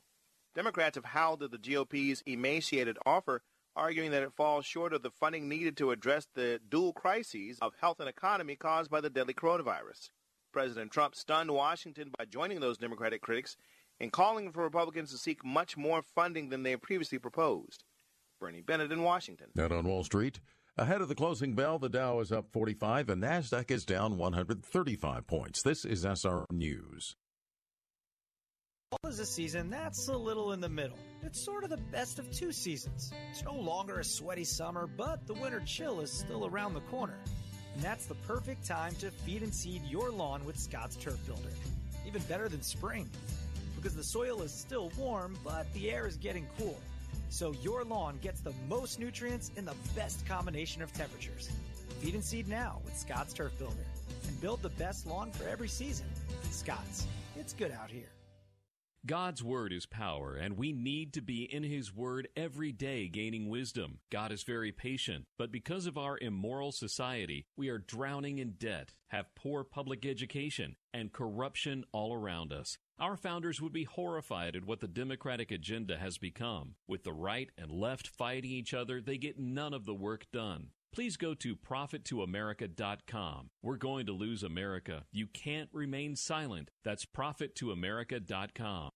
Democrats have howled at the GOP's emaciated offer, arguing that it falls short of the funding needed to address the dual crises of health and economy caused by the deadly coronavirus. President Trump stunned Washington by joining those Democratic critics in calling for Republicans to seek much more funding than they previously proposed. Bernie Bennett in Washington. Out on Wall Street, ahead of the closing bell, the Dow is up 45 and NASDAQ is down 135 points. This is SR News. Fall is a season that's a little in the middle. It's sort of the best of two seasons. It's no longer a sweaty summer, but the winter chill is still around the corner. And that's the perfect time to feed and seed your lawn with Scotts Turf Builder. Even better than spring, because the soil is still warm, but the air is getting cool. So your lawn gets the most nutrients in the best combination of temperatures. Feed and seed now with Scotts Turf Builder and build the best lawn for every season. Scotts, it's good out here. God's Word is power, and we need to be in His Word every day gaining wisdom. God is very patient, but because of our immoral society, we are drowning in debt, have poor public education, and corruption all around us. Our founders would be horrified at what the Democratic agenda has become. With the right and left fighting each other, they get none of the work done. Please go to profittoamerica.com. We're going to lose America. You can't remain silent. That's profittoamerica.com.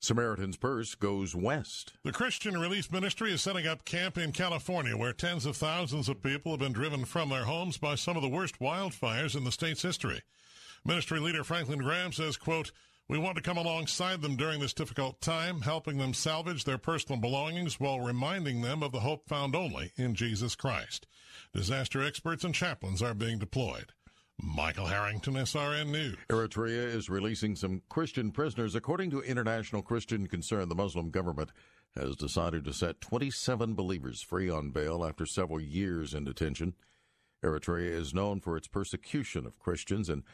Samaritan's Purse goes west. The Christian Relief Ministry is setting up camp in California where tens of thousands of people have been driven from their homes by some of the worst wildfires in the state's history. Ministry leader Franklin Graham says, quote, we want to come alongside them during this difficult time, helping them salvage their personal belongings while reminding them of the hope found only in Jesus Christ. Disaster experts and chaplains are being deployed. Michael Harrington, SRN News. Eritrea is releasing some Christian prisoners. According to International Christian Concern, the Muslim government has decided to set 27 believers free on bail after several years in detention. Eritrea is known for its persecution of Christians, and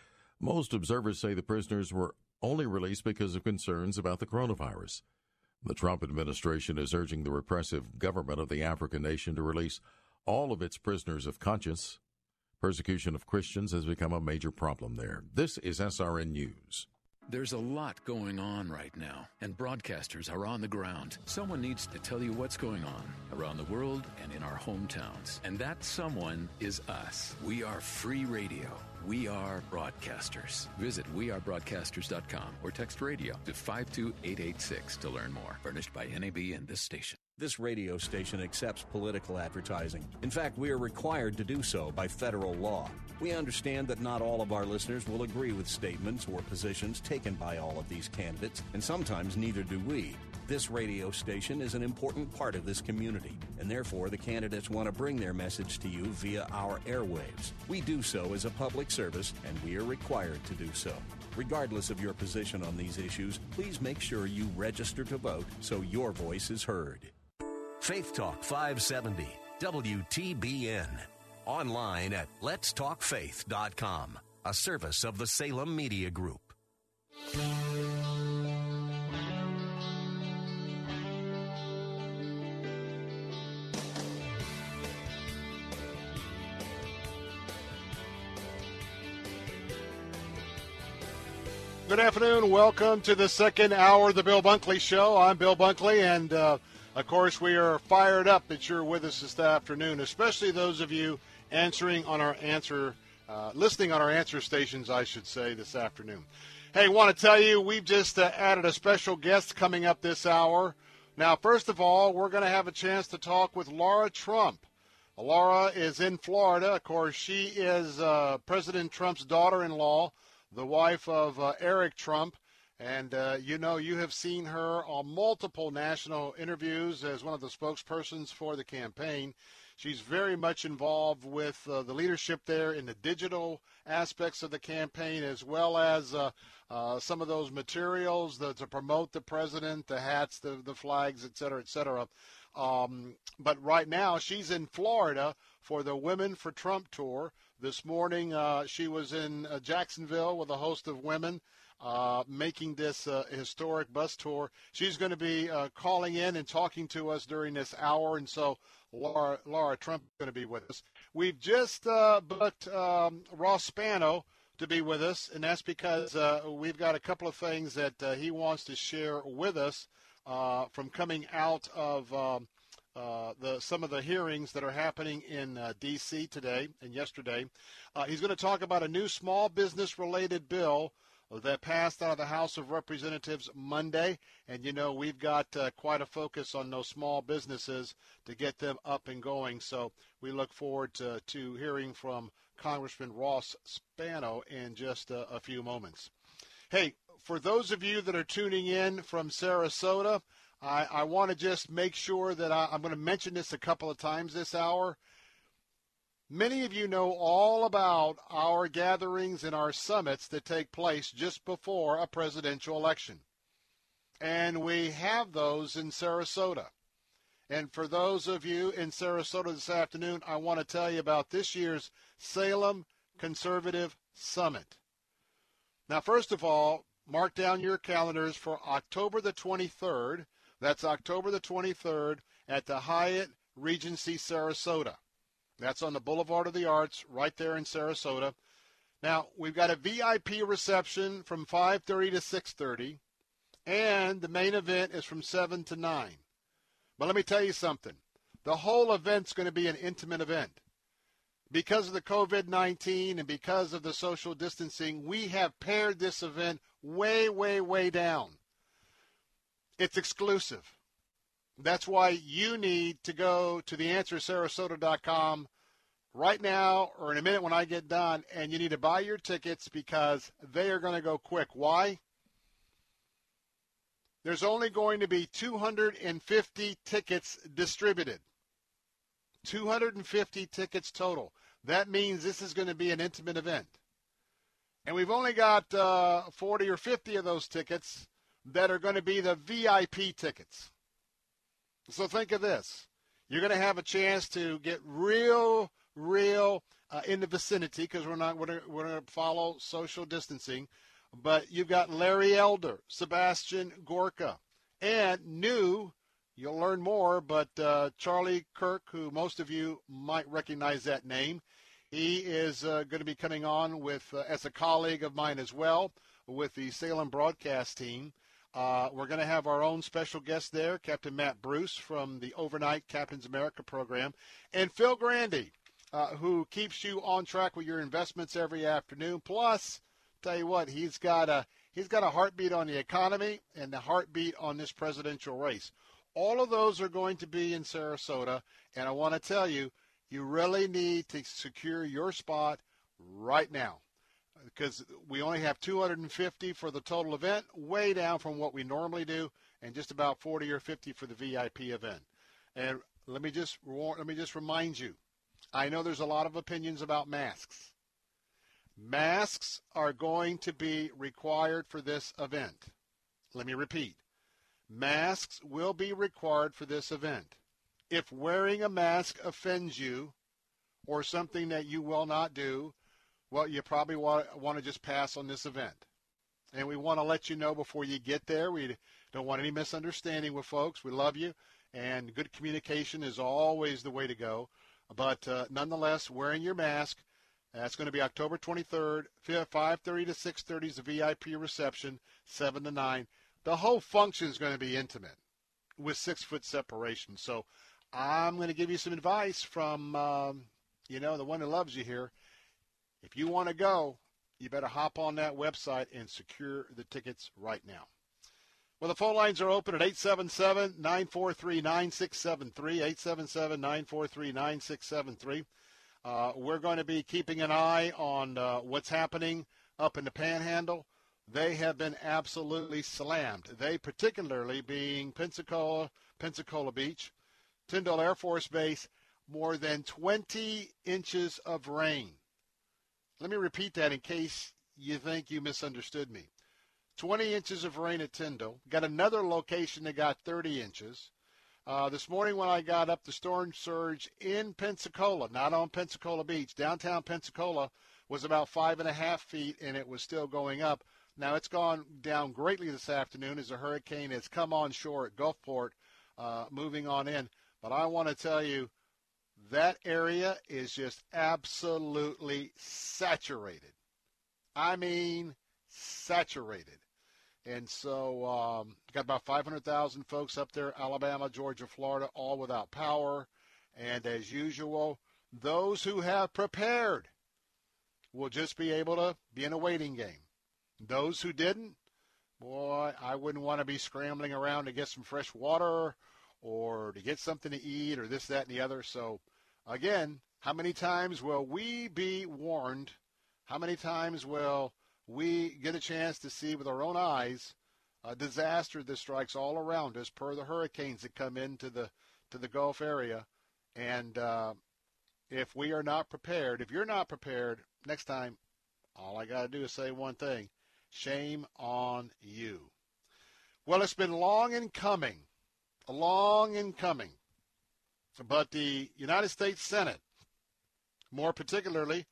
most observers say the prisoners were only released because of concerns about the coronavirus. The Trump administration is urging the repressive government of the African nation to release all of its prisoners of conscience. Persecution of Christians has become a major problem there. This is SRN News. There's a lot going on right now, and broadcasters are on the ground. Someone needs to tell you what's going on around the world and in our hometowns. And that someone is us. We are free radio. We are broadcasters. Visit wearebroadcasters.com or text radio to 52886 to learn more. Furnished by NAB and this station. This radio station accepts political advertising. In fact, we are required to do so by federal law. We understand that not all of our listeners will agree with statements or positions taken by all of these candidates, and sometimes neither do we. This radio station is an important part of this community, and therefore the candidates want to bring their message to you via our airwaves. We do so as a public service, and we are required to do so. Regardless of your position on these issues, please make sure you register to vote so your voice is heard. Faith Talk 570, WTBN. Online at letstalkfaith.com, a service of the Salem Media Group. Good afternoon. Welcome to the second hour of the Bill Bunkley Show. I'm Bill Bunkley, and uh, of course, we are fired up that you're with us this afternoon, especially those of you answering on our answer, uh, listening on our answer stations, I should say, this afternoon. Hey, want to tell you, we've just uh, added a special guest coming up this hour. Now, first of all, we're going to have a chance to talk with Lara Trump. Lara is in Florida. Of course, she is uh, President Trump's daughter in law, the wife of uh, Eric Trump. And uh, you know, you have seen her on multiple national interviews as one of the spokespersons for the campaign. She's very much involved with uh, the leadership there in the digital aspects of the campaign, as well as uh, uh, some of those materials that, to promote the president, the hats, the, the flags, et cetera, et cetera. Um, but right now, she's in Florida for the Women for Trump tour. This morning, uh, she was in uh, Jacksonville with a host of women. Uh, making this uh, historic bus tour. She's going to be uh, calling in and talking to us during this hour, and so Lara, Lara Trump is going to be with us. We've just uh, booked um, Ross Spano to be with us, and that's because uh, we've got a couple of things that uh, he wants to share with us from coming out of. Um, uh, the some of the hearings that are happening in uh, D.C. today and yesterday. Uh, he's going to talk about a new small business related bill that passed out of the House of Representatives Monday. And you know, we've got uh, quite a focus on those small businesses to get them up and going. So we look forward to, to hearing from Congressman Ross Spano in just a, a few moments. Hey, for those of you that are tuning in from Sarasota, I, I want to just make sure that I, I'm going to mention this a couple of times this hour. Many of you know all about our gatherings and our summits that take place just before a presidential election. And we have those in Sarasota. And for those of you in Sarasota this afternoon, I want to tell you about this year's Salem Conservative Summit. Now, first of all, mark down your calendars for October the 23rd. That's October the 23rd at the Hyatt Regency Sarasota. That's on the Boulevard of the Arts right there in Sarasota. Now, we've got a VIP reception from 5:30 to 6:30 and the main event is from 7 to 9. But let me tell you something. The whole event's going to be an intimate event. Because of the COVID-19 and because of the social distancing, we have pared this event way way way down. It's exclusive. That's why you need to go to theanswersarasota.com right now or in a minute when I get done, and you need to buy your tickets because they are going to go quick. Why? There's only going to be 250 tickets distributed. 250 tickets total. That means this is going to be an intimate event. And we've only got uh, 40 or 50 of those tickets that are going to be the VIP tickets. So think of this. You're going to have a chance to get real, real uh, in the vicinity because we're not we're going we're to follow social distancing. But you've got Larry Elder, Sebastian Gorka, and new. You'll learn more, but uh, Charlie Kirk, who most of you might recognize that name, he is uh, going to be coming on with uh, as a colleague of mine as well with the Salem broadcast team. Uh, we're going to have our own special guest there, Captain Matt Bruce from the Overnight Captains America program, and Phil Grandy, uh, who keeps you on track with your investments every afternoon. Plus, tell you what, he's got a he's got a heartbeat on the economy and the heartbeat on this presidential race. All of those are going to be in Sarasota, and I want to tell you, you really need to secure your spot right now because we only have 250 for the total event, way down from what we normally do, and just about 40 or 50 for the VIP event. And let me just let me just remind you, I know there's a lot of opinions about masks. Masks are going to be required for this event. Let me repeat. Masks will be required for this event. If wearing a mask offends you or something that you will not do, well, you probably want, want to just pass on this event. And we want to let you know before you get there. We don't want any misunderstanding with folks. We love you, and good communication is always the way to go. But uh, nonetheless, wearing your mask. That's going to be October 23rd, 5:30 to 6:30 is the VIP reception, 7 to 9. The whole function is going to be intimate, with six foot separation. So, I'm going to give you some advice from, um, you know, the one who loves you here. If you want to go, you better hop on that website and secure the tickets right now. Well, the phone lines are open at 877 943 9673. 877 943 9673. Uh, we're going to be keeping an eye on uh, what's happening up in the panhandle. They have been absolutely slammed. They, particularly being Pensacola, Pensacola Beach, Tyndall Air Force Base, more than 20 inches of rain. Let me repeat that in case you think you misunderstood me. 20 inches of rain at Tyndall. Got another location that got 30 inches. Uh, this morning when I got up, the storm surge in Pensacola, not on Pensacola Beach, downtown Pensacola, was about five and a half feet, and it was still going up. Now it's gone down greatly this afternoon as a hurricane has come on shore at Gulfport, uh, moving on in. But I want to tell you, that area is just absolutely saturated. I mean, saturated. And so, um, got about 500,000 folks up there, Alabama, Georgia, Florida, all without power. And as usual, those who have prepared will just be able to be in a waiting game. Those who didn't, boy, I wouldn't want to be scrambling around to get some fresh water or to get something to eat or this, that, and the other. So, again, how many times will we be warned? How many times will we get a chance to see with our own eyes a disaster that strikes all around us per the hurricanes that come into the to the Gulf area? And uh, if we are not prepared, if you're not prepared, next time, all I got to do is say one thing shame on you. Well, it's been long in coming, long in coming. But the United States Senate, more particularly,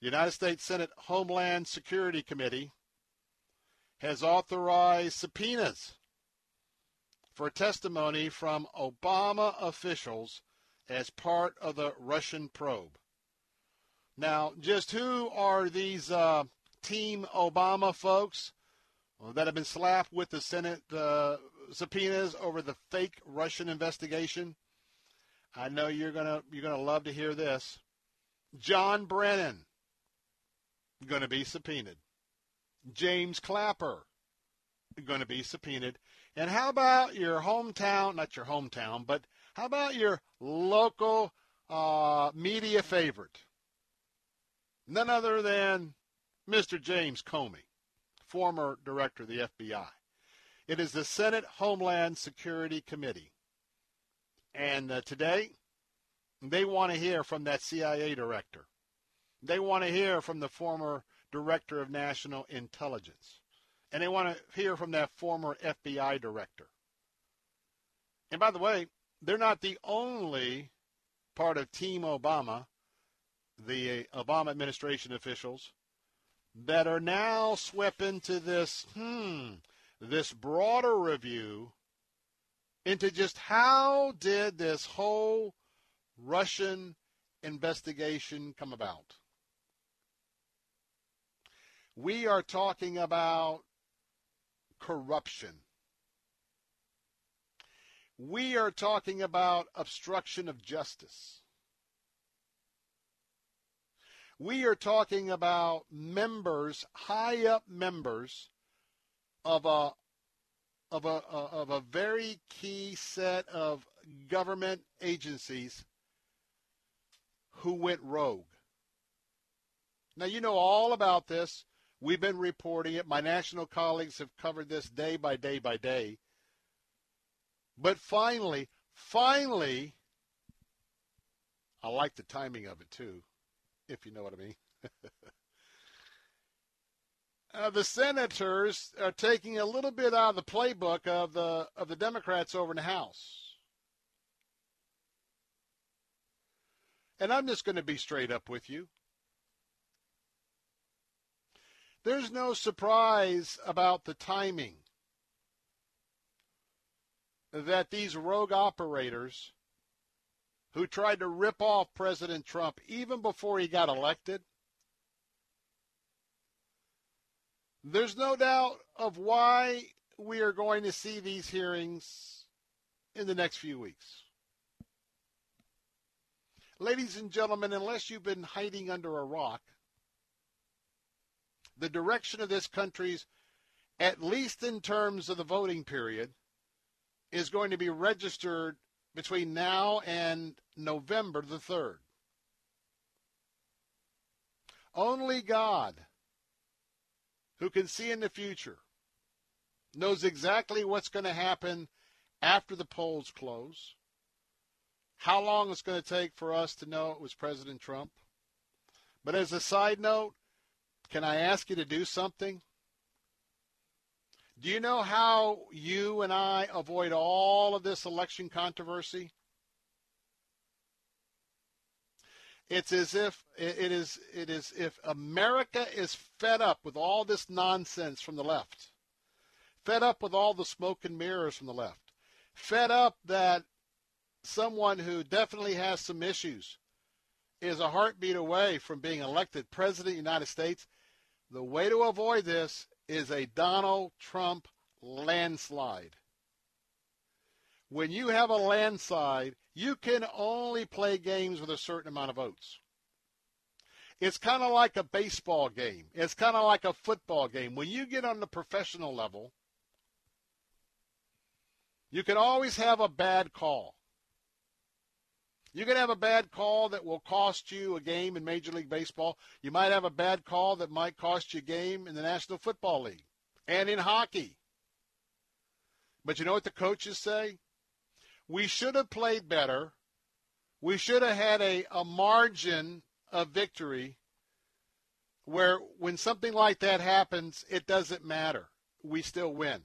the United States Senate Homeland Security Committee, has authorized subpoenas for testimony from Obama officials as part of the Russian probe. Now, just who are these uh, Team Obama folks that have been slapped with the Senate uh, subpoenas over the fake Russian investigation? I know you're gonna you're gonna love to hear this. John Brennan going to be subpoenaed. James Clapper going to be subpoenaed. And how about your hometown? Not your hometown, but how about your local uh, media favorite? None other than Mr. James Comey, former director of the FBI. It is the Senate Homeland Security Committee. And uh, today, they want to hear from that CIA director. They want to hear from the former director of national intelligence. And they want to hear from that former FBI director. And by the way, they're not the only part of Team Obama, the Obama administration officials, that are now swept into this, hmm, this broader review into just how did this whole Russian investigation come about. We are talking about corruption. We are talking about obstruction of justice. We are talking about members, high up members of a of a of a very key set of government agencies who went rogue. Now you know all about this. We've been reporting it. My national colleagues have covered this day by day by day. But finally, finally, I like the timing of it too, if you know what I mean. uh, the senators are taking a little bit out of the playbook of the of the Democrats over in the House. And I'm just going to be straight up with you. There's no surprise about the timing that these rogue operators who tried to rip off President Trump even before he got elected, there's no doubt of why we are going to see these hearings in the next few weeks. Ladies and gentlemen, unless you've been hiding under a rock, the direction of this country's, at least in terms of the voting period, is going to be registered between now and November the 3rd. Only God, who can see in the future, knows exactly what's going to happen after the polls close, how long it's going to take for us to know it was President Trump. But as a side note, can I ask you to do something? Do you know how you and I avoid all of this election controversy? It's as if it is it is if America is fed up with all this nonsense from the left. Fed up with all the smoke and mirrors from the left. Fed up that someone who definitely has some issues is a heartbeat away from being elected president of the United States. The way to avoid this is a Donald Trump landslide. When you have a landslide, you can only play games with a certain amount of votes. It's kind of like a baseball game. It's kind of like a football game. When you get on the professional level, you can always have a bad call. You can have a bad call that will cost you a game in Major League Baseball. You might have a bad call that might cost you a game in the National Football League and in hockey. But you know what the coaches say? We should have played better. We should have had a, a margin of victory where when something like that happens, it doesn't matter. We still win.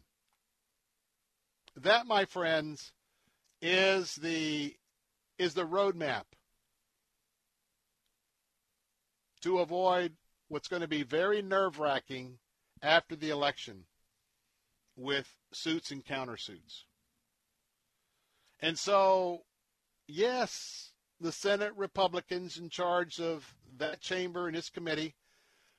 That, my friends, is the is the roadmap to avoid what's going to be very nerve wracking after the election with suits and countersuits. And so, yes, the Senate Republicans in charge of that chamber and its committee,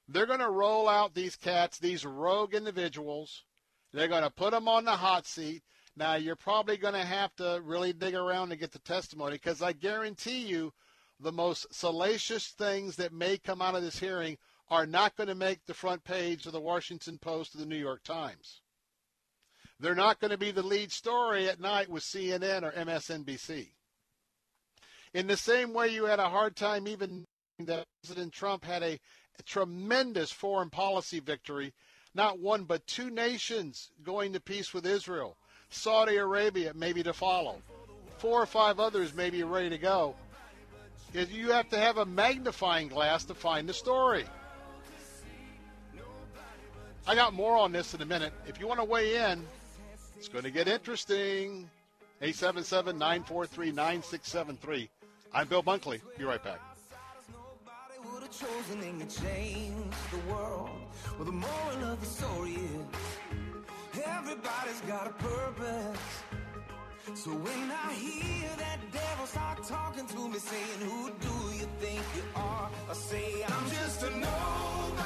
they're going to roll out these cats, these rogue individuals. They're going to put them on the hot seat. Now, you're probably going to have to really dig around to get the testimony because I guarantee you the most salacious things that may come out of this hearing are not going to make the front page of the Washington Post or the New York Times. They're not going to be the lead story at night with CNN or MSNBC. In the same way, you had a hard time even that President Trump had a, tremendous foreign policy victory, not one but two nations going to peace with Israel. Saudi Arabia maybe to follow. Four or five others maybe ready to go. You have to have a magnifying glass to find the story. I got more on this in a minute. If you want to weigh in, it's going to get interesting. 877 943 9673. I'm Bill Bunkley. Be right back. everybody's got a purpose. So when I hear that devil start talking to me, saying, Who do you think you are? I say, I'm just a nobody.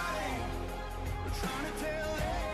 Trying to tell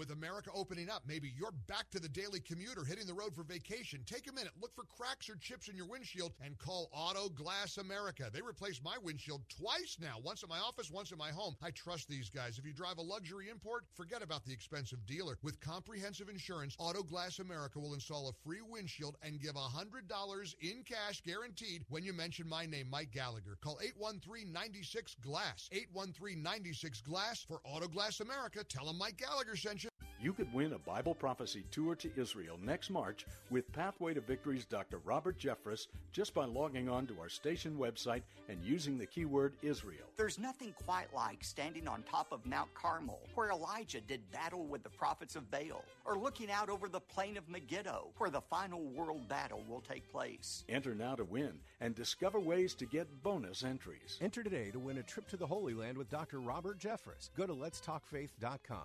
With America opening up, maybe you're back to the daily commute or hitting the road for vacation. Take a minute, look for cracks or chips in your windshield, and call Auto Glass America. They replaced my windshield twice now, once at my office, once at my home. I trust these guys. If you drive a luxury import, forget about the expensive dealer. With comprehensive insurance, Auto Glass America will install a free windshield and give $100 in cash guaranteed when you mention my name, Mike Gallagher. Call 813 96 Glass. 813 96 Glass for Auto Glass America. Tell them Mike Gallagher sent you. You could win a Bible prophecy tour to Israel next March with Pathway to Victory's Dr. Robert Jeffress just by logging on to our station website and using the keyword Israel. There's nothing quite like standing on top of Mount Carmel, where Elijah did battle with the prophets of Baal, or looking out over the plain of Megiddo, where the final world battle will take place. Enter now to win and discover ways to get bonus entries. Enter today to win a trip to the Holy Land with Dr. Robert Jeffress. Go to letstalkfaith.com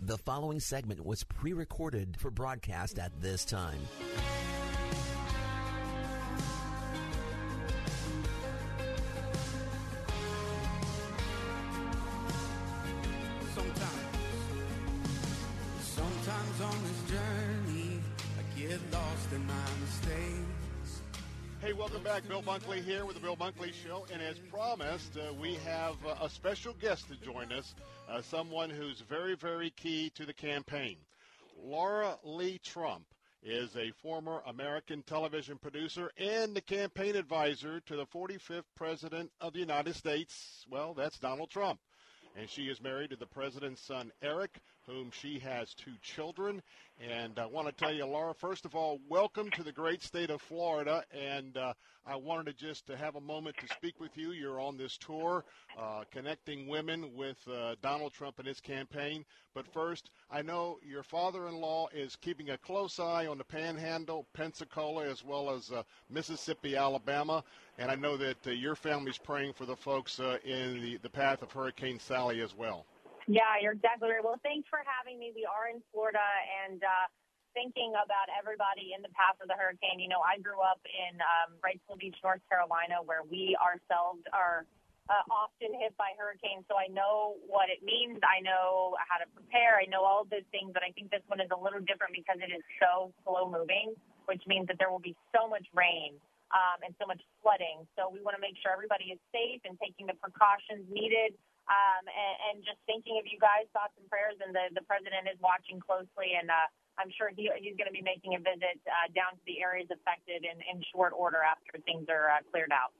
The following segment was pre recorded for broadcast at this time. Back. Bill Bunkley here with the Bill Bunkley Show. And as promised, uh, we have uh, a special guest to join us, uh, someone who's very, very key to the campaign. Lara Lea Trump is a former American television producer and the campaign advisor to the 45th President of the United States. Well, that's Donald Trump. And she is married to the president's son, Eric, whom she has two children. And I want to tell you, Lara, first of all, welcome to the great state of Florida. And uh, I wanted to just to have a moment to speak with you. You're on this tour, uh, connecting women with uh, Donald Trump and his campaign. But first, I know your father-in-law is keeping a close eye on the Panhandle, Pensacola, as well as uh, Mississippi, Alabama. And I know that uh, your family's praying for the folks uh, in the, the path of Hurricane Sally as well. Yeah, you're exactly right. Well, thanks for having me. We are in Florida and uh, thinking about everybody in the path of the hurricane. You know, I grew up in um, Wrightsville Beach, North Carolina, where we ourselves are uh, often hit by hurricanes. So I know what it means. I know how to prepare. I know all of those things. But I think this one is a little different because it is so slow moving, which means that there will be so much rain um, and so much flooding. So we want to make sure everybody is safe and taking the precautions needed. Um, and, and just thinking of you guys, thoughts and prayers, and the, the president is watching closely, and uh, I'm sure he, he's going to be making a visit uh, down to the areas affected in, in short order after things are uh, cleared out.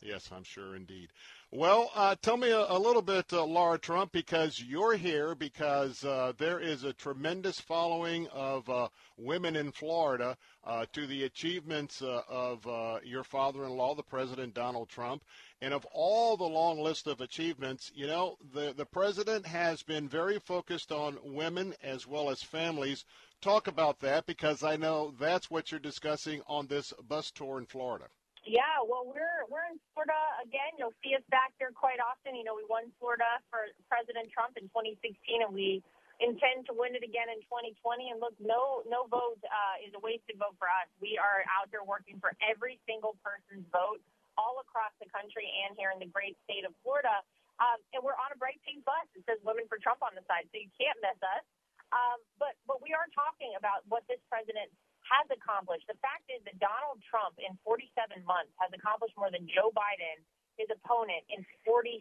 Yes, I'm sure indeed. Well, uh, tell me a, a little bit, uh, Lara Trump, because you're here because uh, there is a tremendous following of uh, women in Florida uh, to the achievements uh, of your father-in-law, the President Donald Trump. And of all the long list of achievements, you know, the, the president has been very focused on women as well as families. Talk about that because I know that's what you're discussing on this bus tour in Florida. Yeah, well, we're we're in Florida again. You'll see us back there quite often. You know, we won Florida for President Trump in 2016, and we intend to win it again in 2020. And look, no no vote uh, is a wasted vote for us. We are out there working for every single person's vote all across the country and here in the great state of Florida. Um, and we're on a bright pink bus. It says "Women for Trump" on the side, so you can't miss us. Um, but but we are talking about what this president has accomplished. The fact is that Donald Trump, in 47 months, has accomplished more than Joe Biden, his opponent, in 47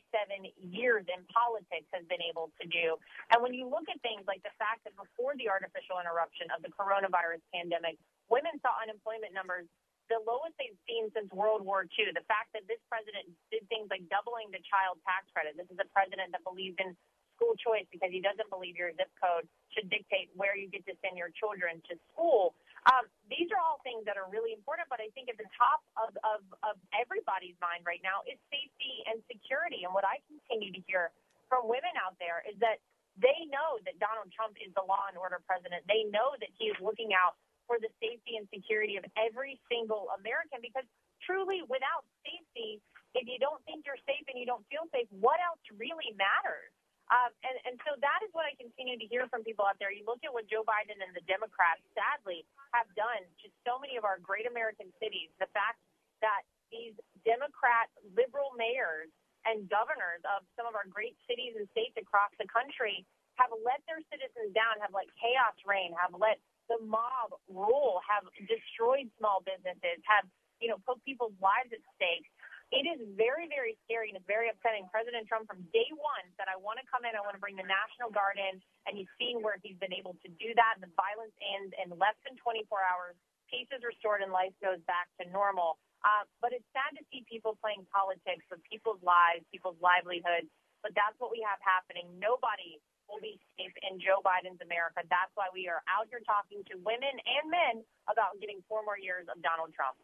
years in politics, has been able to do. And when you look at things like the fact that before the artificial interruption of the coronavirus pandemic, women saw unemployment numbers the lowest they've seen since World War II. The fact that this president did things like doubling the child tax credit. This is a president that believes in school choice because he doesn't believe your zip code should dictate where you get to send your children to school. Um, these are all things that are really important, but I think at the top of, of, of everybody's mind right now is safety and security. And what I continue to hear from women out there is that they know that Donald Trump is the law and order president. They know that he is looking out for the safety and security of every single American because truly without safety, if you don't think you're safe and you don't feel safe, what else really matters? Um, and, and so that is what I continue to hear from people out there. You look at what Joe Biden and the Democrats, sadly, have done to so many of our great American cities. The fact that these Democrat liberal mayors and governors of some of our great cities and states across the country have let their citizens down, have let chaos reign, have let the mob rule, have destroyed small businesses, have you know put people's lives at stake it is very, very scary and it's very upsetting. President Trump from day one said, I want to come in, I want to bring the National Guard in, and you've seen where he's been able to do that. The violence ends in less than 24 hours. Peace is restored and life goes back to normal. Uh, but it's sad to see people playing politics with people's lives, people's livelihoods. But that's what we have happening. Nobody will be safe in Joe Biden's America. That's why we are out here talking to women and men about getting four more years of Donald Trump.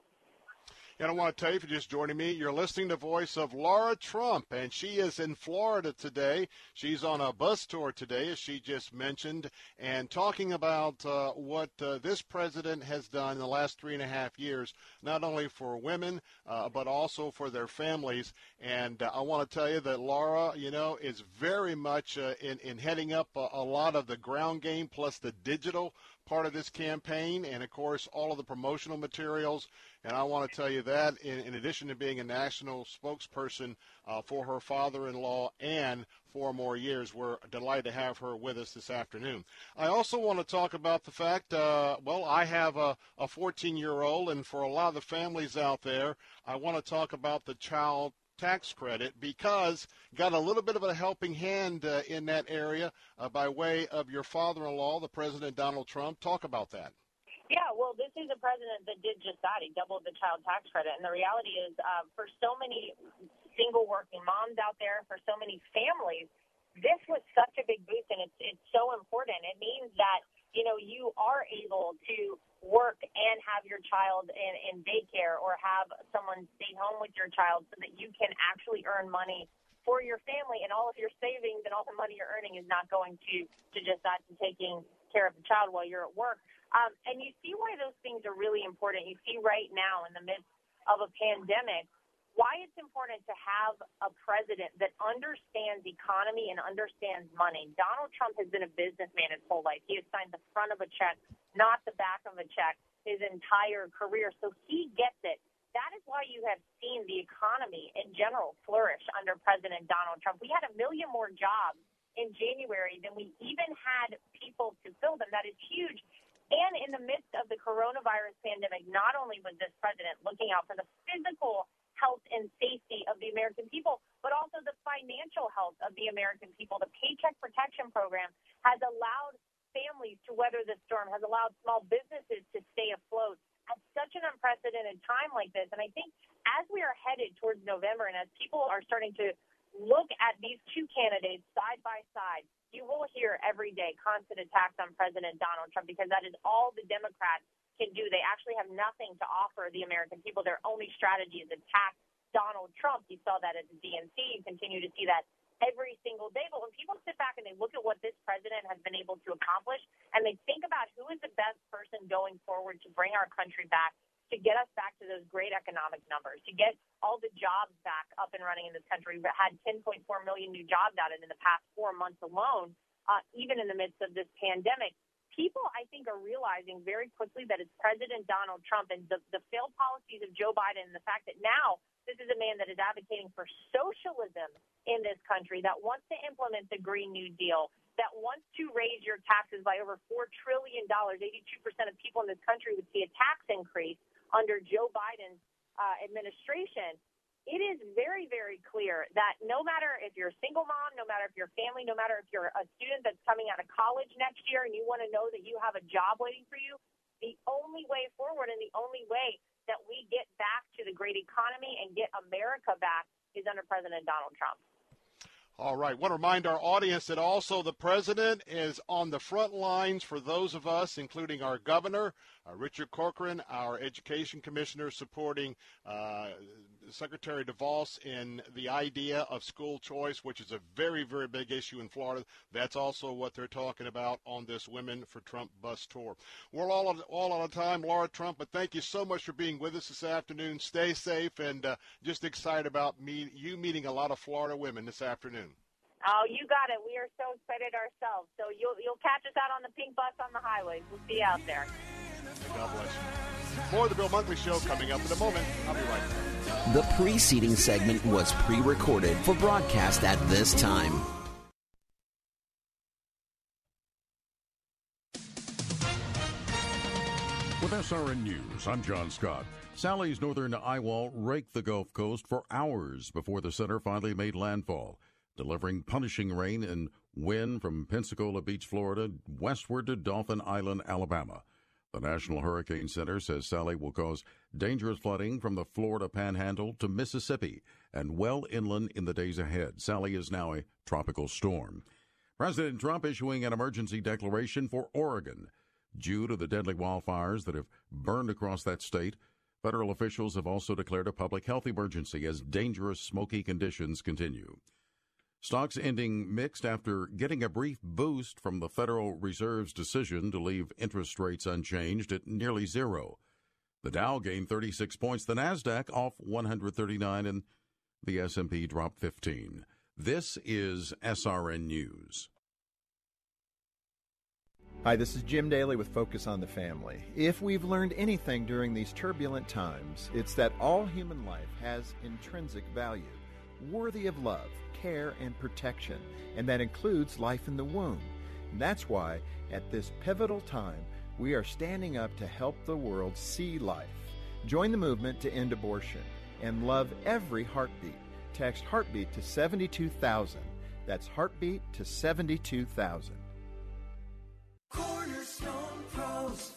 And I want to tell you, for just joining me, you're listening to the voice of Lara Trump, and she is in Florida today. She's on a bus tour today, as she just mentioned, and talking about uh, what uh, this president has done in the last three and a half years, not only for women, uh, but also for their families. And uh, I want to tell you that Lara, you know, is very much uh, in, in heading up a, a lot of the ground game plus the digital part of this campaign, and of course, all of the promotional materials. And I want to tell you that, in, in addition to being a national spokesperson uh, for her father in law and four more years, we're delighted to have her with us this afternoon. I also want to talk about the fact, uh, well, I have a 14 year old, and for a lot of the families out there, I want to talk about the child tax credit because got a little bit of a helping hand uh, in that area uh, by way of your father-in-law, the President Donald Trump. Talk about that. Yeah, well, this is a president that did just that. He doubled the child tax credit, and the reality is, uh, for so many single working moms out there, for so many families, this was such a big boost, and it's it's so important. It means that you know you are able to work and have your child in, in daycare or have someone stay home with your child so that you can actually earn money for your family and all of your savings and all the money you're earning is not going to to just that to taking care of the child while you're at work. Um, and you see why those things are really important. You see right now in the midst of a pandemic why it's important to have a president that understands economy and understands money. Donald Trump has been a businessman his whole life. He has signed the front of a check, not the back of a check, his entire career. So he gets it. That is why you have seen the economy in general flourish under President Donald Trump. We had a million more jobs in January than we even had people to fill them. That is huge. And in the midst of the coronavirus pandemic, not only was this president looking out for the physical health and safety of the American people, but also the financial health of the American people. The Paycheck Protection Program has allowed families to weather the storm, has allowed small businesses to stay afloat at such an unprecedented time like this. And I think as we are headed towards November and as people are starting to look at these two candidates side by side, you will hear every day constant attacks on President Donald Trump because that is all the Democrats can do. They actually have nothing to offer the American people. Their only strategy is attack Donald Trump. You saw that at the DNC. You continue to see that every single day. But when people sit back and they look at what this president has been able to accomplish and they think about who is the best person going forward to bring our country back to get us back to those great economic numbers, to get all the jobs back up and running in this country. We had 10.4 million new jobs added in the past four months alone, uh, even in the midst of this pandemic. People, I think, are realizing very quickly that it's President Donald Trump and the, the failed policies of Joe Biden and the fact that now this is a man that is advocating for socialism in this country, that wants to implement the Green New Deal, that wants to raise your taxes by over $4 trillion. 82% of people in this country would see a tax increase under Joe Biden's uh, administration, it is very, very clear that no matter if you're a single mom, no matter if you're a family, no matter if you're a student that's coming out of college next year and you want to know that you have a job waiting for you, the only way forward and the only way that we get back to the great economy and get America back is under President Donald Trump. All right. Want to remind our audience that also the president is on the front lines for those of us, including our governor, uh, Richard Corcoran, our education commissioner, supporting uh, Secretary DeVos in the idea of school choice, which is a very, very big issue in Florida. That's also what they're talking about on this Women for Trump bus tour. We're all, all out of time, Lara Trump, but thank you so much for being with us this afternoon. Stay safe and uh, just excited about me, you meeting a lot of Florida women this afternoon. Oh, you got it. We are so excited ourselves. So you'll you'll catch us out on the pink bus on the highways. We'll see you out there. God bless you. More of the Bill Bunkley Show coming up in a moment. I'll be right back. The preceding segment was pre-recorded for broadcast at this time. With SRN News, I'm John Scott. Sally's northern eyewall raked the Gulf Coast for hours before the center finally made landfall delivering punishing rain and wind from Pensacola Beach, Florida, westward to Dauphin Island, Alabama. The National Hurricane Center says Sally will cause dangerous flooding from the Florida panhandle to Mississippi and well inland in the days ahead. Sally is now a tropical storm. President Trump issuing an emergency declaration for Oregon. Due to the deadly wildfires that have burned across that state, federal officials have also declared a public health emergency as dangerous smoky conditions continue. Stocks ending mixed after getting a brief boost from the Federal Reserve's decision to leave interest rates unchanged at nearly zero. The Dow gained 36 points, the Nasdaq off 139 and the S&P dropped 15. This is SRN News. Hi, this is Jim Daly with Focus on the Family. If we've learned anything during these turbulent times, it's that all human life has intrinsic value, worthy of love care and protection, and that includes life in the womb. And that's why, at this pivotal time, we are standing up to help the world see life. Join the movement to end abortion and love every heartbeat. Text heartbeat to 72000. That's heartbeat to 72000. Cornerstone Pros.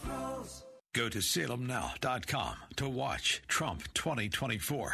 Pros. Go to salemnow.com to watch Trump 2024.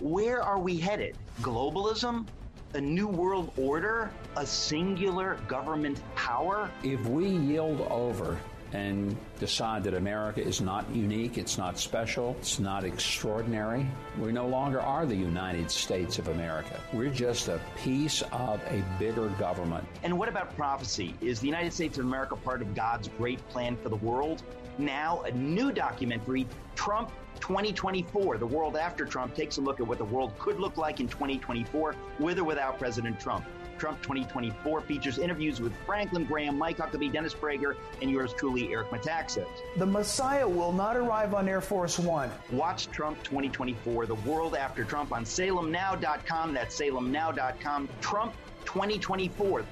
Where are we headed? Globalism? A new world order? A singular government power? If we yield over and decide that America is not unique, it's not special, it's not extraordinary, we no longer are the United States of America. We're just a piece of a bigger government. And what about prophecy? Is the United States of America part of God's great plan for the world? now a new documentary, Trump 2024, The World After Trump, takes a look at what the world could look like in 2024 with or without President Trump. Trump 2024 features interviews with Franklin Graham, Mike Huckabee, Dennis Prager, and yours truly, Eric Metaxas. The Messiah will not arrive on Air Force One. Watch Trump 2024, The World After Trump on salemnow.com. That's salemnow.com. Trump 2024.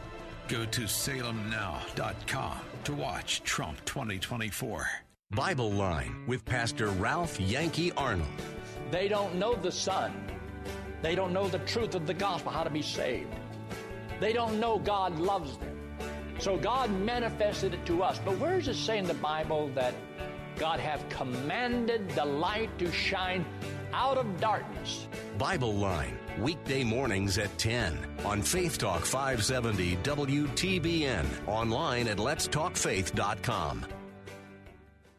Go to salemnow.com to watch Trump 2024. Bible Line with Pastor Ralph Yankee Arnold. They don't know the Son. They don't know the truth of the gospel, how to be saved. They don't know God loves them. So God manifested it to us. But where does it say in the Bible that God have commanded the light to shine out of darkness. Bible Line, weekday mornings at 10 on Faith Talk 570 WTBN, online at letstalkfaith.com.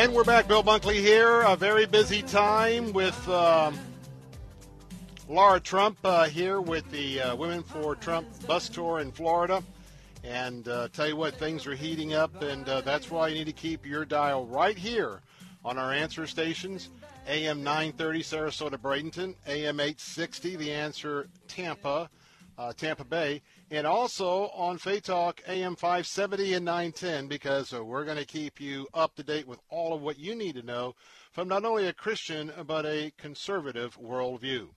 And we're back. Bill Bunkley here. A very busy time with um, Lara Trump uh, here with the uh, Women for Trump bus tour in Florida. And uh, tell you what, things are heating up, and uh, that's why you need to keep your dial right here on our answer stations. AM 930 Sarasota Bradenton, AM 860 The Answer Tampa, uh, Tampa Bay, and also on Faith Talk AM 570 and 910 because uh, we're going to keep you up to date with all of what you need to know from not only a Christian but a conservative worldview.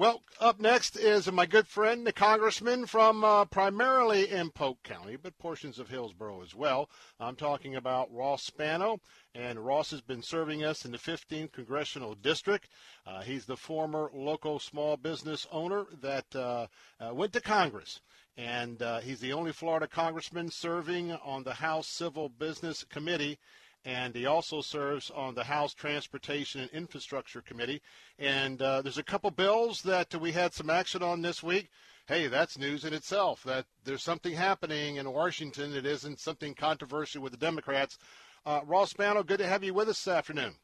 Well, up next is my good friend, the congressman from uh, primarily in Polk County, but portions of Hillsborough as well. I'm talking about Ross Spano, and Ross has been serving us in the 15th Congressional District. Uh, he's the former local small business owner that uh, uh went to Congress and uh, he's the only Florida congressman serving on the House Civil Business Committee, and he also serves on the House Transportation and Infrastructure Committee. And uh, there's a couple bills that we had some action on this week. Hey, that's news in itself. That there's something happening in Washington. It isn't something controversial with the Democrats. Uh, Ross Spano, good to have you with us this afternoon.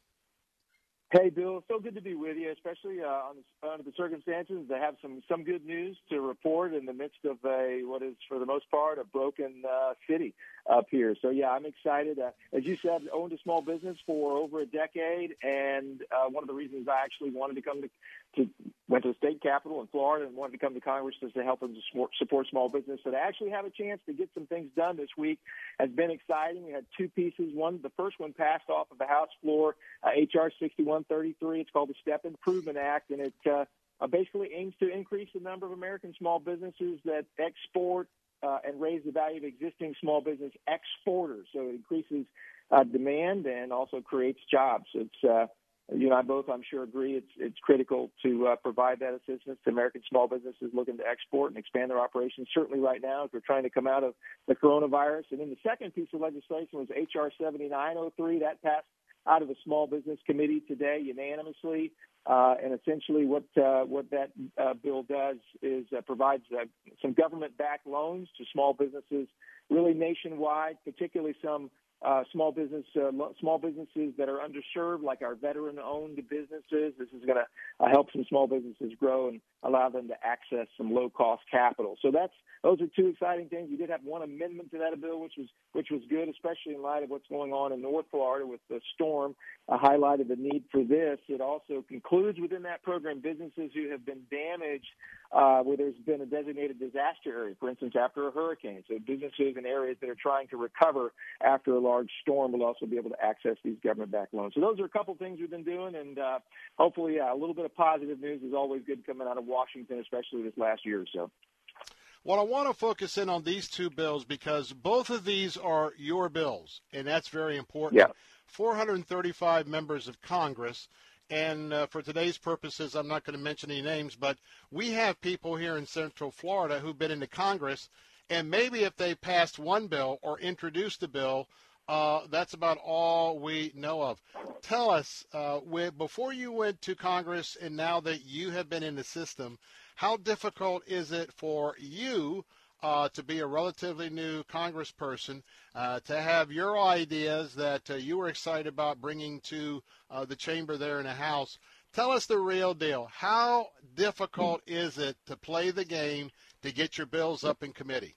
Hey, Bill. So good to be with you, especially uh, under the circumstances to have some some good news to report in the midst of a what is for the most part a broken uh, city up here. So yeah, I'm excited. Uh, as you said, owned a small business for over a decade, and uh, one of the reasons I actually wanted to come to, to went to the state capitol in Florida and wanted to come to Congress was to help them to support small business. So to actually have a chance to get some things done this week has been exciting. We had two pieces. One, the first one passed off of the House floor, uh, HR 6133. It's called the Step Improvement Act, and it uh, uh, basically aims to increase the number of American small businesses that export uh, and raise the value of existing small business exporters. So it increases uh, demand and also creates jobs. It's uh, you and I both, I'm sure, agree it's it's critical to uh, provide that assistance to American small businesses looking to export and expand their operations. Certainly, right now, as we're trying to come out of the coronavirus. And then the second piece of legislation was HR 7903 that passed out of the Small Business Committee today unanimously. Uh, and essentially, what uh, what that uh, bill does is provides some government-backed loans to small businesses, really nationwide, particularly some uh, small business uh, small businesses that are underserved, like our veteran-owned businesses. This is going to uh, help some small businesses grow and allow them to access some low-cost capital. So that's those are two exciting things. We did have one amendment to that bill, which was which was good, especially in light of what's going on in North Florida with the storm. Uh, highlighted the need for this. It also concludes within that program businesses who have been damaged uh, where there's been a designated disaster area, for instance, after a hurricane. So businesses in areas that are trying to recover after a large storm will also be able to access these government-backed loans. So those are a couple things we've been doing, and uh, hopefully, yeah, a little bit of positive news is always good coming out of Washington, especially this last year or so. Well, I want to focus in on these two bills because both of these are your bills, and that's very important. Yeah. 435 members of Congress and uh, for today's purposes, I'm not going to mention any names, but we have people here in Central Florida who've been into Congress, and maybe if they passed one bill or introduced a bill, uh, that's about all we know of. Tell us, uh, with, before you went to Congress and now that you have been in the system, how difficult is it for you uh, to be a relatively new congressperson, uh, to have your ideas that uh, you were excited about bringing to uh, the chamber there in the House. Tell us the real deal. How difficult is it to play the game to get your bills up in committee?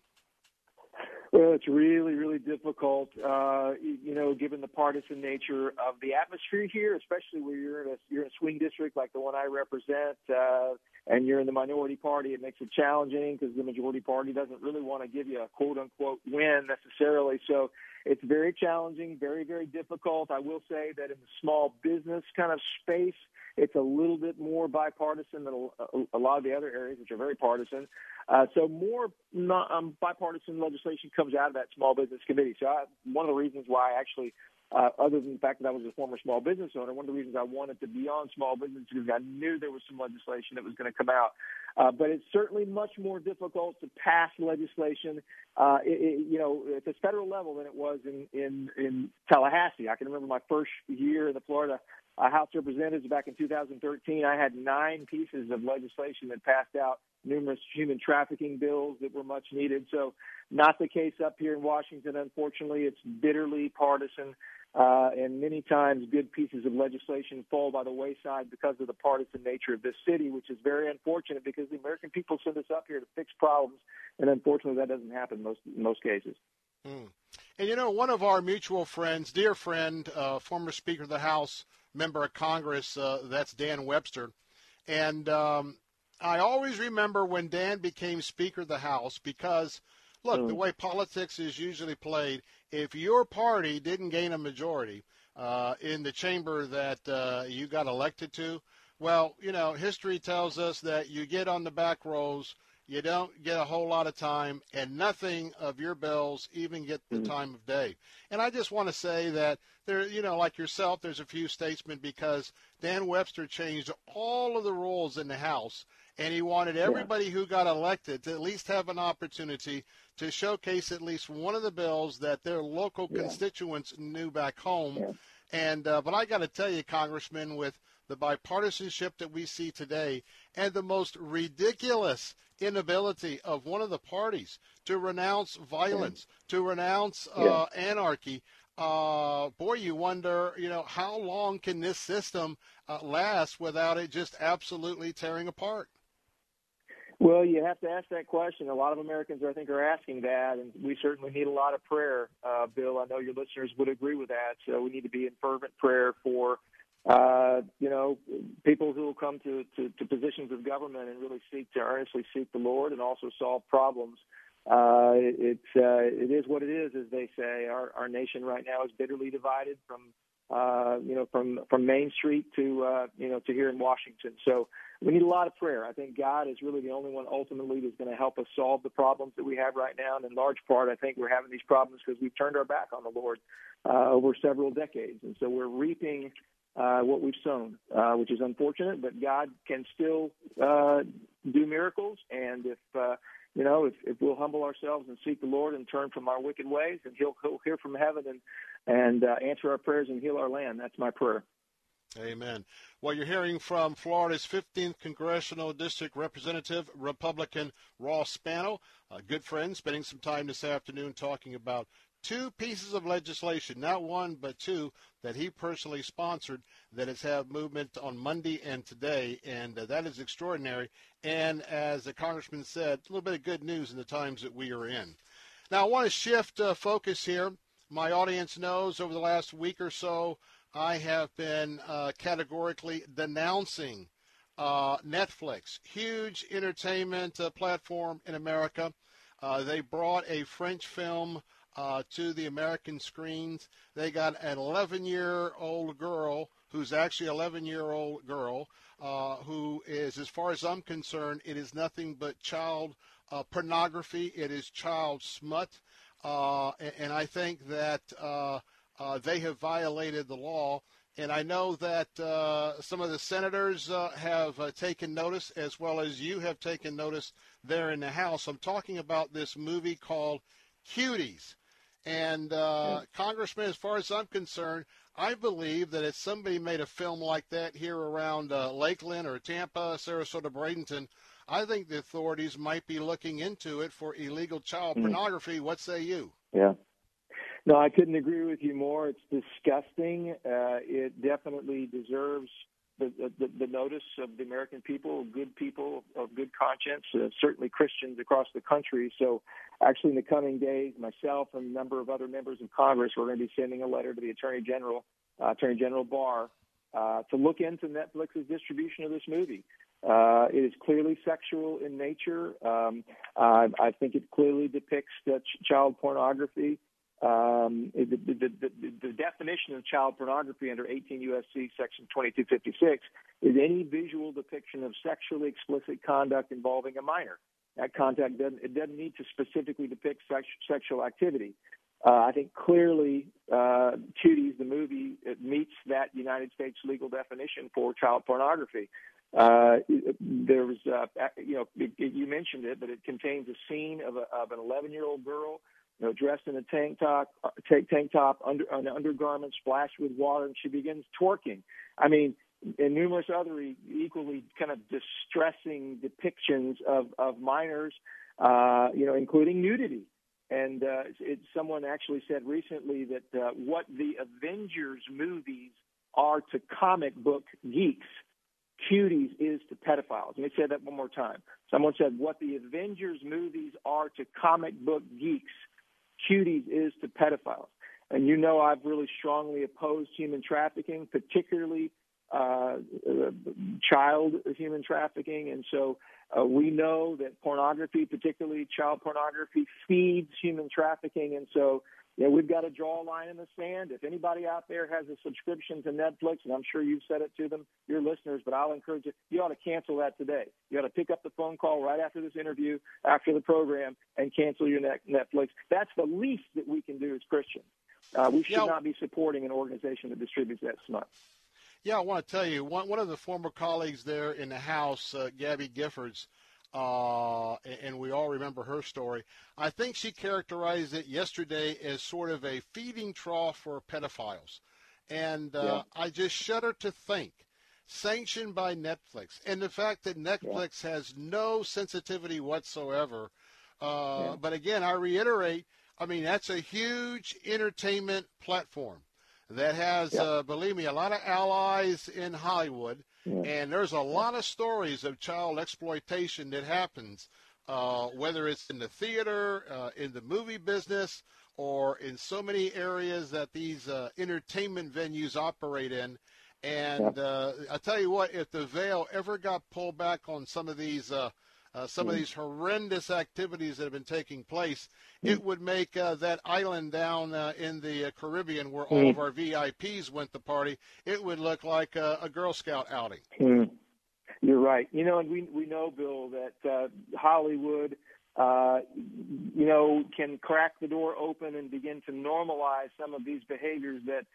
Well, it's really, really difficult, uh, you know, given the partisan nature of the atmosphere here, especially where you're in a you're in a swing district like the one I represent, uh, and you're in the minority party. It makes it challenging because the majority party doesn't really want to give you a quote unquote win necessarily. So it's very challenging, very, very difficult. I will say that in the small business kind of space, it's a little bit more bipartisan than a, lot of the other areas, which are very partisan. Uh, so more not, um, bipartisan legislation comes out of that small business committee. So I, one of the reasons why I actually uh, other than the fact that I was a former small business owner, one of the reasons I wanted to be on small business is I knew there was some legislation that was going to come out. Uh, but it's certainly much more difficult to pass legislation, uh, it, it, you know, at the federal level than it was in, in, in Tallahassee. I can remember my first year in the Florida uh, House of Representatives back in 2013. I had nine pieces of legislation that passed out numerous human trafficking bills that were much needed. So, not the case up here in Washington. Unfortunately, it's bitterly partisan. Uh, and many times good pieces of legislation fall by the wayside because of the partisan nature of this city, which is very unfortunate because the American people send us up here to fix problems, and unfortunately that doesn't happen most in most cases. Mm. And you know, one of our mutual friends, dear friend, uh, former Speaker of the House, member of Congress, uh, that's Dan Webster, and um, I always remember when Dan became Speaker of the House because look, mm. the way politics is usually played, if your party didn't gain a majority uh, in the chamber that uh, you got elected to, well, you know, history tells us that you get on the back rows, you don't get a whole lot of time, and nothing of your bills even get the mm time of day. And I just want to say that there, you know, like yourself, there's a few statesmen because Dan Webster changed all of the rules in the House and he wanted everybody yeah. who got elected to at least have an opportunity to showcase at least one of the bills that their local yeah. constituents knew back home. Yeah. And uh, but I got to tell you, Congressman, with the bipartisanship that we see today and the most ridiculous inability of one of the parties to renounce violence, to renounce uh, anarchy. Uh, boy, you wonder, you know, how long can this system uh, last without it just absolutely tearing apart? Well, you have to ask that question. A lot of Americans, I think, are asking that, and we certainly need a lot of prayer. Uh, Bill, I know your listeners would agree with that. So we need to be in fervent prayer for, uh, you know, people who will come to, to, to positions of government and really seek to earnestly seek the Lord and also solve problems. Uh, it's uh, it is what it is, as they say. Our our nation right now is bitterly divided from uh, you know, from from Main Street to uh, you know to here in Washington. So we need a lot of prayer. I think God is really the only one ultimately that's going to help us solve the problems that we have right now. And in large part, I think we're having these problems because we've turned our back on the Lord uh, over several decades, and so we're reaping uh, what we've sown, uh, which is unfortunate. But God can still uh, do miracles, and if uh, you know, if, if we'll humble ourselves and seek the Lord and turn from our wicked ways, and He'll, he'll hear from heaven and and uh, answer our prayers and heal our land. That's my prayer. Amen. Well, you're hearing from Florida's 15th Congressional District Representative, Republican Ross Spano, a good friend, spending some time this afternoon talking about two pieces of legislation, not one, but two, that he personally sponsored that has had movement on Monday and today, and uh, that is extraordinary. And as the congressman said, a little bit of good news in the times that we are in. Now, I want to shift uh, focus here. My audience knows over the last week or so, I have been uh, categorically denouncing uh, Netflix, huge entertainment uh, platform in America. Uh, they brought a French film uh, to the American screens. They got an 11 year old girl who's actually 11 year old girl uh, who is, as far as I'm concerned, it is nothing but child pornography. It is child smut. Uh, and, I think that uh, uh, they have violated the law. And I know that some of the senators have taken notice, as well as you have taken notice there in the House. I'm talking about this movie called Cuties. And uh, yeah. Congressman, as far as I'm concerned, I believe that if somebody made a film like that here around uh, Lakeland or Tampa, Sarasota, Bradenton, I think the authorities might be looking into it for illegal child mm pornography. What say you? Yeah. No, I couldn't agree with you more. It's disgusting. Uh, it definitely deserves the, the, the notice of the American people, good people of good conscience, uh, certainly Christians across the country. So, actually, in the coming days, myself and a number of other members of Congress, we're going to be sending a letter to the Attorney General, uh, Attorney General Barr, uh, to look into Netflix's distribution of this movie. Uh, it is clearly sexual in nature. Um, I, I think it clearly depicts ch- child pornography. Um, the, the, the, the, definition of child pornography under 18 U.S.C. Section 2256 is any visual depiction of sexually explicit conduct involving a minor. That contact doesn't, it doesn't need to specifically depict sex, sexual activity. Uh, I think clearly uh, Cuties, the movie, meets that United States legal definition for child pornography. Uh, there was, uh, you know, it, it, you mentioned it, but it contains a scene of, a, of an 11 year old girl, you know, dressed in a tank top, uh, tank, tank top, under an undergarment splashed with water, and she begins twerking. I mean, and numerous other equally kind of distressing depictions of of minors, uh, you know, including nudity. And uh, it, someone actually said recently that uh, what the Avengers movies are to comic book geeks cuties is to pedophiles. Let me say that one more time. Someone said what the Avengers movies are to comic book geeks, cuties is to pedophiles. And you know I've really strongly opposed human trafficking, particularly uh, child human trafficking. And so uh, we know that pornography, particularly child pornography, feeds human trafficking. And so know, we've got to draw a line in the sand. If anybody out there has a subscription to Netflix, and I'm sure you've said it to them, your listeners, but I'll encourage you, you ought to cancel that today. You ought to pick up the phone call right after this interview, after the program, and cancel your Netflix. That's the least that we can do as Christians. Uh, we should yeah. not be supporting an organization that distributes that smut. Yeah, I want to tell you, one, one of the former colleagues there in the House, uh, Gabby Giffords, uh, and we all remember her story. I think she characterized it yesterday as sort of a feeding trough for pedophiles. And uh, yeah. I just shudder to think, sanctioned by Netflix, and the fact that Netflix yeah. has no sensitivity whatsoever. Uh, yeah. But again, I reiterate, I mean, that's a huge entertainment platform that has, uh, believe me, a lot of allies in Hollywood. And there's a lot of stories of child exploitation that happens, uh, whether it's in the theater, uh, in the movie business, or in so many areas that these uh, entertainment venues operate in. And uh, I tell you what, if the veil ever got pulled back on some of these uh, some mm. of these horrendous activities that have been taking place, mm. it would make uh, that island down uh, in the uh, Caribbean where mm. all of our VIPs went to party, it would look like a, a Girl Scout outing. Mm. You're right. You know, and we we know, Bill, that uh, Hollywood, uh, you know, can crack the door open and begin to normalize some of these behaviors that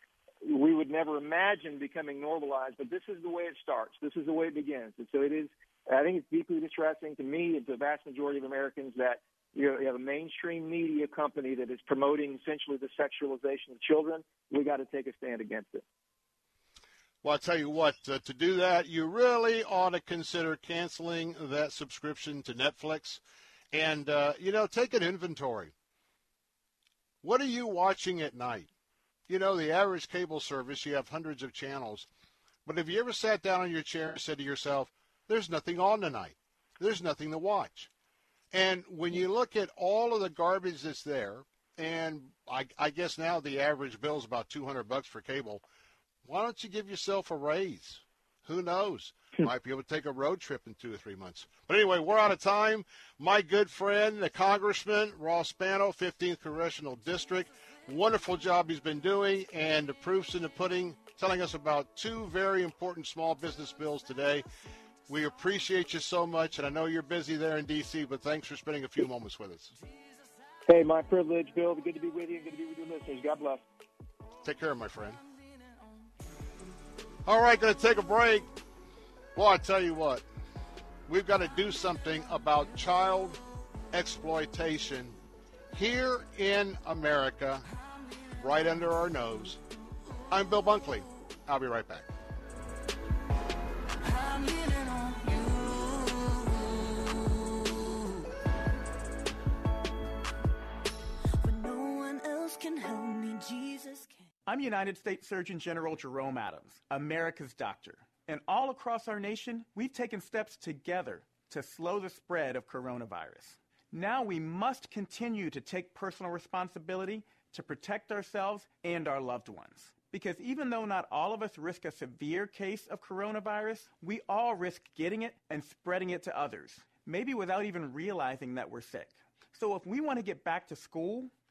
we would never imagine becoming normalized. But this is the way it starts. This is the way it begins. And so it is I think it's deeply distressing to me and to the vast majority of Americans that you, have a mainstream media company that is promoting essentially the sexualization of children. We got to take a stand against it. Well, I'll tell you what, uh, to do that, you really ought to consider canceling that subscription to Netflix and, uh, you know, take an inventory. What are you watching at night? You know, the average cable service, you have hundreds of channels. But have you ever sat down on your chair and said to yourself, there's nothing on tonight. There's nothing to watch. And when you look at all of the garbage that's there, and I, I guess now the average bill is about 200 bucks for cable, why don't you give yourself a raise? Who knows? Hmm. Might be able to take a road trip in two or three months. But anyway, we're out of time. My good friend, the Congressman Ross Spano, 15th Congressional District, wonderful job he's been doing, and the proofs in the pudding, telling us about two very important small business bills today. We appreciate you so much, and I know you're busy there in D.C., but thanks for spending a few moments with us. Hey, my privilege, Bill. Good to be with you. And good to be with your listeners. God bless. Take care, my friend. All right, going to take a break. Well, I tell you what, we've got to do something about child exploitation here in America, right under our nose. I'm Bill Bunkley. I'll be right back. I'm United States Surgeon General Jerome Adams, America's doctor. And all across our nation, we've taken steps together to slow the spread of coronavirus. Now we must continue to take personal responsibility to protect ourselves and our loved ones. Because even though not all of us risk a severe case of coronavirus, we all risk getting it and spreading it to others, maybe without even realizing that we're sick. So if we want to get back to school,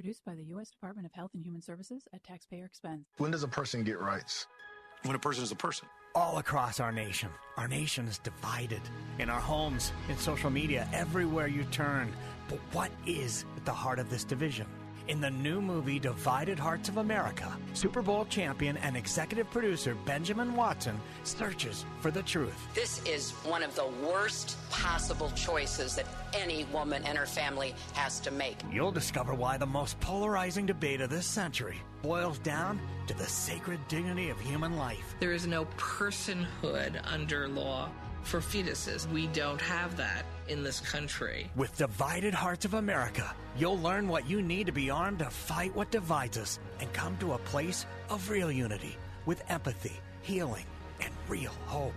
Produced by the U.S. Department of Health and Human Services at taxpayer expense. When does a person get rights? When a person is a person. All across our nation, our nation is divided. In our homes, in social media, everywhere you turn. But what is at the heart of this division? In the new movie Divided Hearts of America, Super Bowl champion and executive producer Benjamin Watson searches for the truth. This is one of the worst possible choices that any woman and her family has to make. You'll discover why the most polarizing debate of this century boils down to the sacred dignity of human life. There is no personhood under law for fetuses. We don't have that in this country. With Divided Hearts of America, you'll learn what you need to be armed to fight what divides us and come to a place of real unity with empathy, healing, and real hope.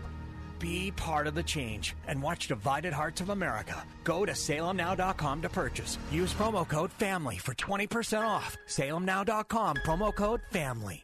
Be part of the change and watch Divided Hearts of America. Go to salemnow.com to purchase. Use promo code FAMILY for 20% off. salemnow.com, promo code FAMILY.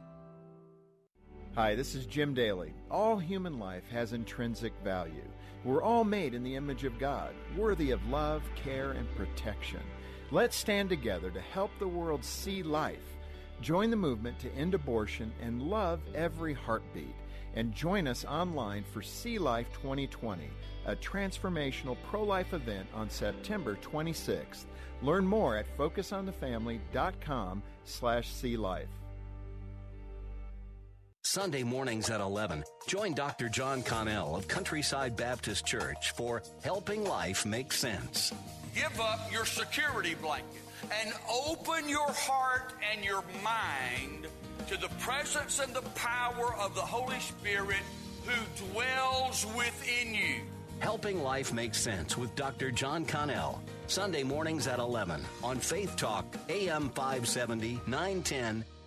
Hi, this is Jim Daly. All human life has intrinsic value. We're all made in the image of God, worthy of love, care, and protection. Let's stand together to help the world see life. Join the movement to end abortion and love every heartbeat. And join us online for See Life 2020, a transformational pro life event on September 26th. Learn more at focusonthefamily.com slash see life. Sunday mornings at 11, join Dr. John Connell of Countryside Baptist Church for Helping Life Make Sense. Give up your security blanket and open your heart and your mind to the presence and the power of the Holy Spirit who dwells within you. Helping Life Make Sense with Dr. John Connell. Sunday mornings at 11 on Faith Talk, AM 570, 910,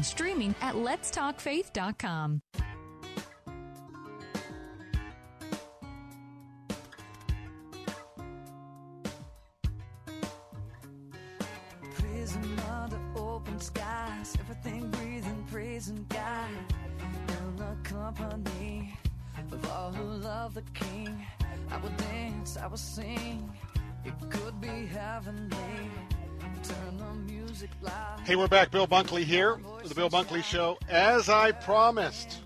streaming at letstalkfaith.com. Open skies, everything breathing, God. In the company of all who love the King, I will dance, I will sing. It could be heavenly. Hey, we're back. Bill Bunkley here, the Bill Bunkley Show. As I promised.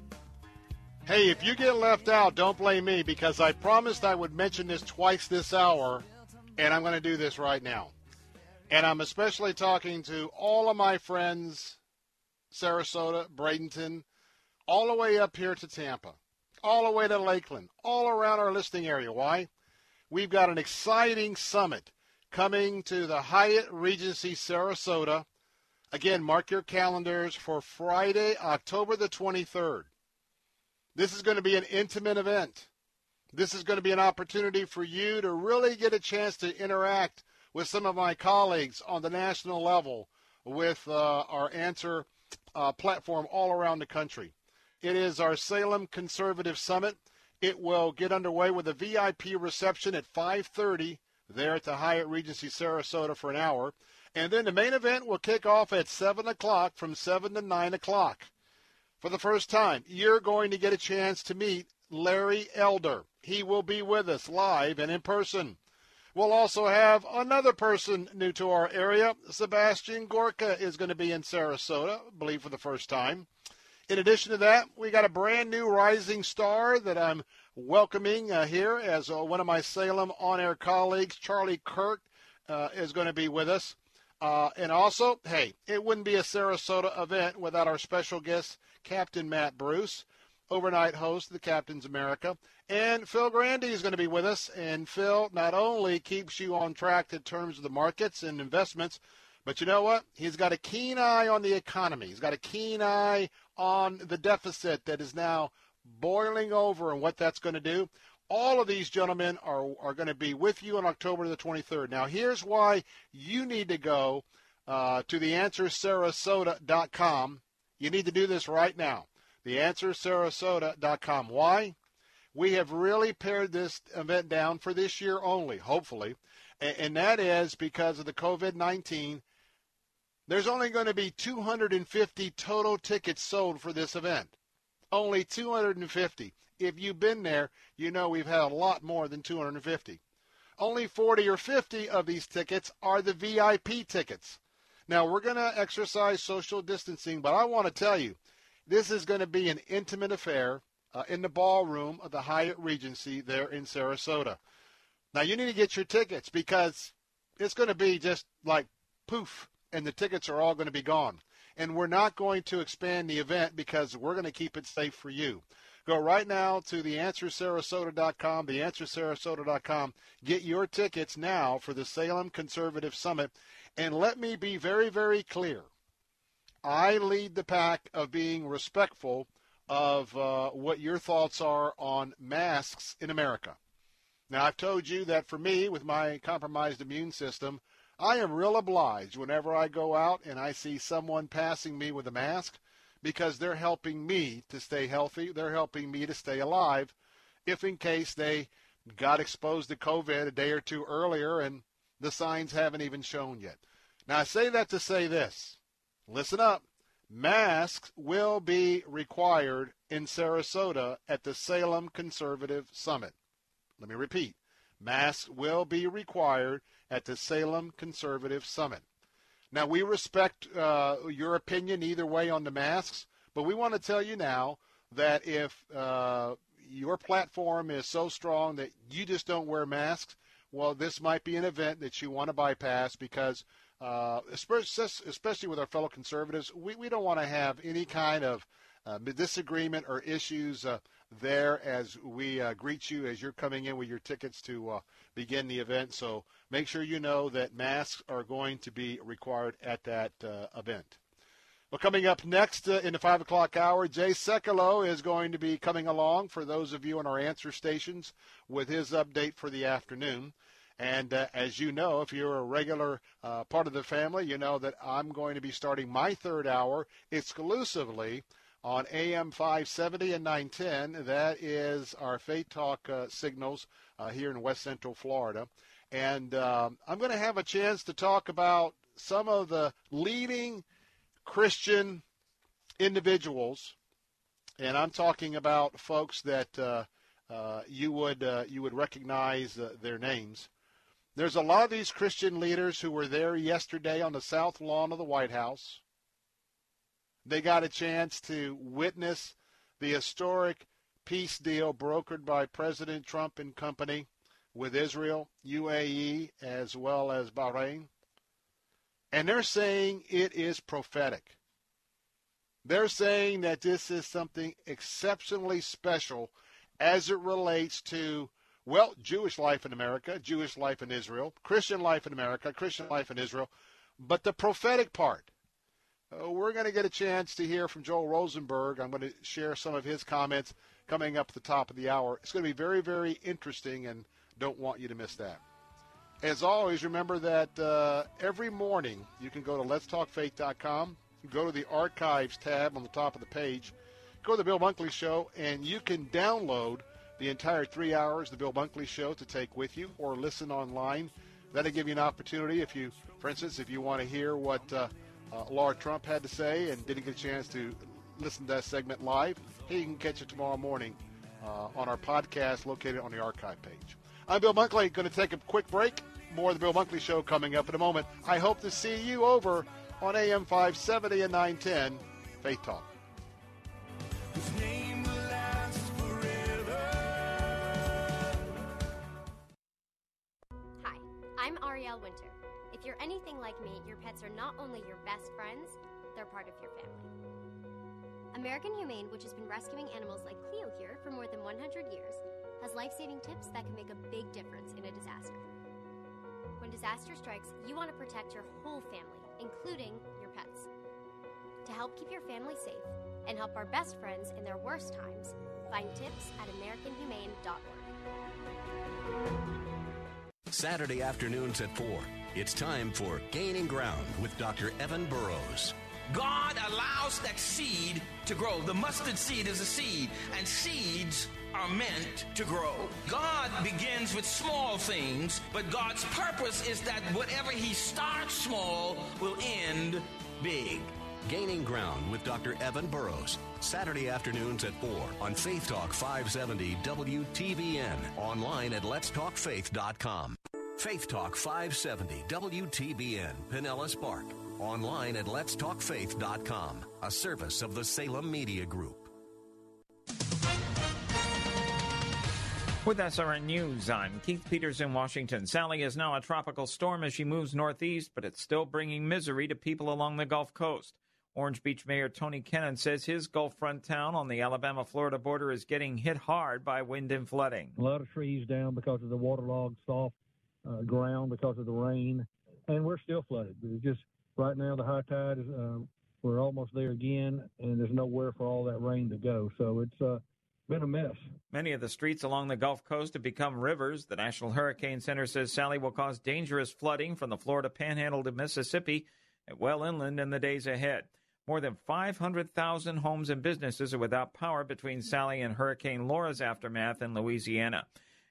Hey, if you get left out, don't blame me because I promised I would mention this twice this hour, and I'm going to do this right now. And I'm especially talking to all of my friends, Sarasota, Bradenton, all the way up here to Tampa, all the way to Lakeland, all around our listening area. Why? We've got an exciting summit coming to the Hyatt Regency Sarasota. Again, mark your calendars for Friday, October the 23rd. This is going to be an intimate event. This is going to be an opportunity for you to really get a chance to interact with some of my colleagues on the national level with uh, our answer uh, platform all around the country. It is our Salem Conservative Summit. It will get underway with a VIP reception at 5:30 there at the Hyatt Regency Sarasota for an hour, and then the main event will kick off at 7 o'clock from 7 to 9 o'clock. For the first time, you're going to get a chance to meet Larry Elder. He will be with us live and in person. We'll also have another person new to our area. Sebastian Gorka is going to be in Sarasota, I believe for the first time. In addition to that, we got a brand new rising star that I'm welcoming uh, here as uh, one of my Salem on-air colleagues, Charlie Kirk, uh, is going to be with us. Uh, and also, hey, it wouldn't be a Sarasota event without our special guest, Captain Matt Bruce, overnight host of the Captain's America. And Phil Grande is going to be with us. And Phil not only keeps you on track in terms of the markets and investments, but you know what? He's got a keen eye on the economy. He's got a keen eye on the deficit that is now boiling over and what that's going to do. All of these gentlemen are, are going to be with you on October the 23rd. Now, here's why you need to go uh, to theanswersarasota.com. You need to do this right now. Theanswersarasota.com. Why? We have really pared this event down for this year only, hopefully, and, and that is because of the COVID 19. There's only going to be 250 total tickets sold for this event. Only 250. If you've been there, you know we've had a lot more than 250. Only 40 or 50 of these tickets are the VIP tickets. Now, we're going to exercise social distancing, but I want to tell you, this is going to be an intimate affair uh, in the ballroom of the Hyatt Regency there in Sarasota. Now, you need to get your tickets because it's going to be just like poof, and the tickets are all going to be gone. And we're not going to expand the event because we're going to keep it safe for you. Go right now to theanswersarasota.com, theanswersarasota.com. Get your tickets now for the Salem Conservative Summit. And let me be very, very clear. I lead the pack of being respectful of uh, what your thoughts are on masks in America. Now, I've told you that for me, with my compromised immune system, I am real obliged whenever I go out and I see someone passing me with a mask because they're helping me to stay healthy. They're helping me to stay alive if in case they got exposed to COVID a day or two earlier and the signs haven't even shown yet. Now, I say that to say this. Listen up. Masks will be required in Sarasota at the Salem Conservative Summit. Let me repeat. Masks will be required at the Salem Conservative Summit. Now, we respect uh, your opinion either way on the masks, but we want to tell you now that if uh, your platform is so strong that you just don't wear masks, well, this might be an event that you want to bypass because, uh, especially with our fellow conservatives, we, we don't want to have any kind of uh, disagreement or issues uh, there as we uh, greet you as you're coming in with your tickets to uh, begin the event. So make sure you know that masks are going to be required at that uh, event. Well, coming up next uh, in the 5 o'clock hour, Jay Sekulow is going to be coming along for those of you on our answer stations with his update for the afternoon. And uh, as you know, if you're a regular uh, part of the family, you know that I'm going to be starting my third hour exclusively on AM 570 and 910. That is our Faith Talk uh, signals uh, here in West Central Florida. And um, I'm going to have a chance to talk about some of the leading Christian individuals. And I'm talking about folks that uh, uh you would uh, you would recognize uh, their names. There's a lot of these Christian leaders who were there yesterday on the south lawn of the White House. They got a chance to witness the historic peace deal brokered by President Trump and company with Israel, UAE, as well as Bahrain. And they're saying it is prophetic. They're saying that this is something exceptionally special as it relates to, well, Jewish life in America, Jewish life in Israel, Christian life in America, Christian life in Israel, but the prophetic part uh, we're going to get a chance to hear from Joel Rosenberg. I'm going to share some of his comments coming up at the top of the hour. It's going to be very, very interesting, and don't want you to miss that. As always, remember that uh, every morning you can go to letstalkfaith.com, go to the archives tab on the top of the page, go to the Bill Bunkley Show, and you can download the entire three hours the Bill Bunkley Show to take with you or listen online. That'll give you an opportunity if you, for instance, if you want to hear what uh, uh, Lara Trump had to say and didn't get a chance to listen to that segment live, hey, you can catch it tomorrow morning uh, on our podcast located on the archive page. I'm Bill Bunkley. Going to take a quick break. More of the Bill Bunkley Show coming up in a moment. I hope to see you over on AM 570 and 910 Faith Talk. Hi, I'm Ariel Winter. If you're anything like me, your pets are not only your best friends, they're part of your family. American Humane, which has been rescuing animals like Cleo here for more than 100 years, has life saving tips that can make a big difference in a disaster. When disaster strikes, you want to protect your whole family, including your pets. To help keep your family safe and help our best friends in their worst times, find tips at AmericanHumane.org. Saturday afternoons at 4. It's time for Gaining Ground with Dr. Evan Burrows. God allows that seed to grow. The mustard seed is a seed, and seeds are meant to grow. God begins with small things, but God's purpose is that whatever He starts small will end big. Gaining Ground with Dr. Evan Burrows. Saturday afternoons at 4 on Faith Talk 570 WTBN. Online at letstalkfaith.com. Faith Talk 570 WTBN, Pinellas Park. Online at letstalkfaith.com. A service of the Salem Media Group. With SRN News, I'm Keith Peters in Washington. Sally is now a tropical storm as she moves northeast, but it's still bringing misery to people along the Gulf Coast. Orange Beach Mayor Tony Kennon says his Gulf front town on the Alabama Florida border is getting hit hard by wind and flooding. A lot of trees down because of the waterlogged soft uh, ground because of the rain, and we're still flooded. It's just right now the high tide is uh, we're almost there again, and there's nowhere for all that rain to go. So it's uh, been a mess. Many of the streets along the Gulf Coast have become rivers. The National Hurricane Center says Sally will cause dangerous flooding from the Florida Panhandle to Mississippi and well inland in the days ahead. More than 500,000 homes and businesses are without power between Sally and Hurricane Laura's aftermath in Louisiana.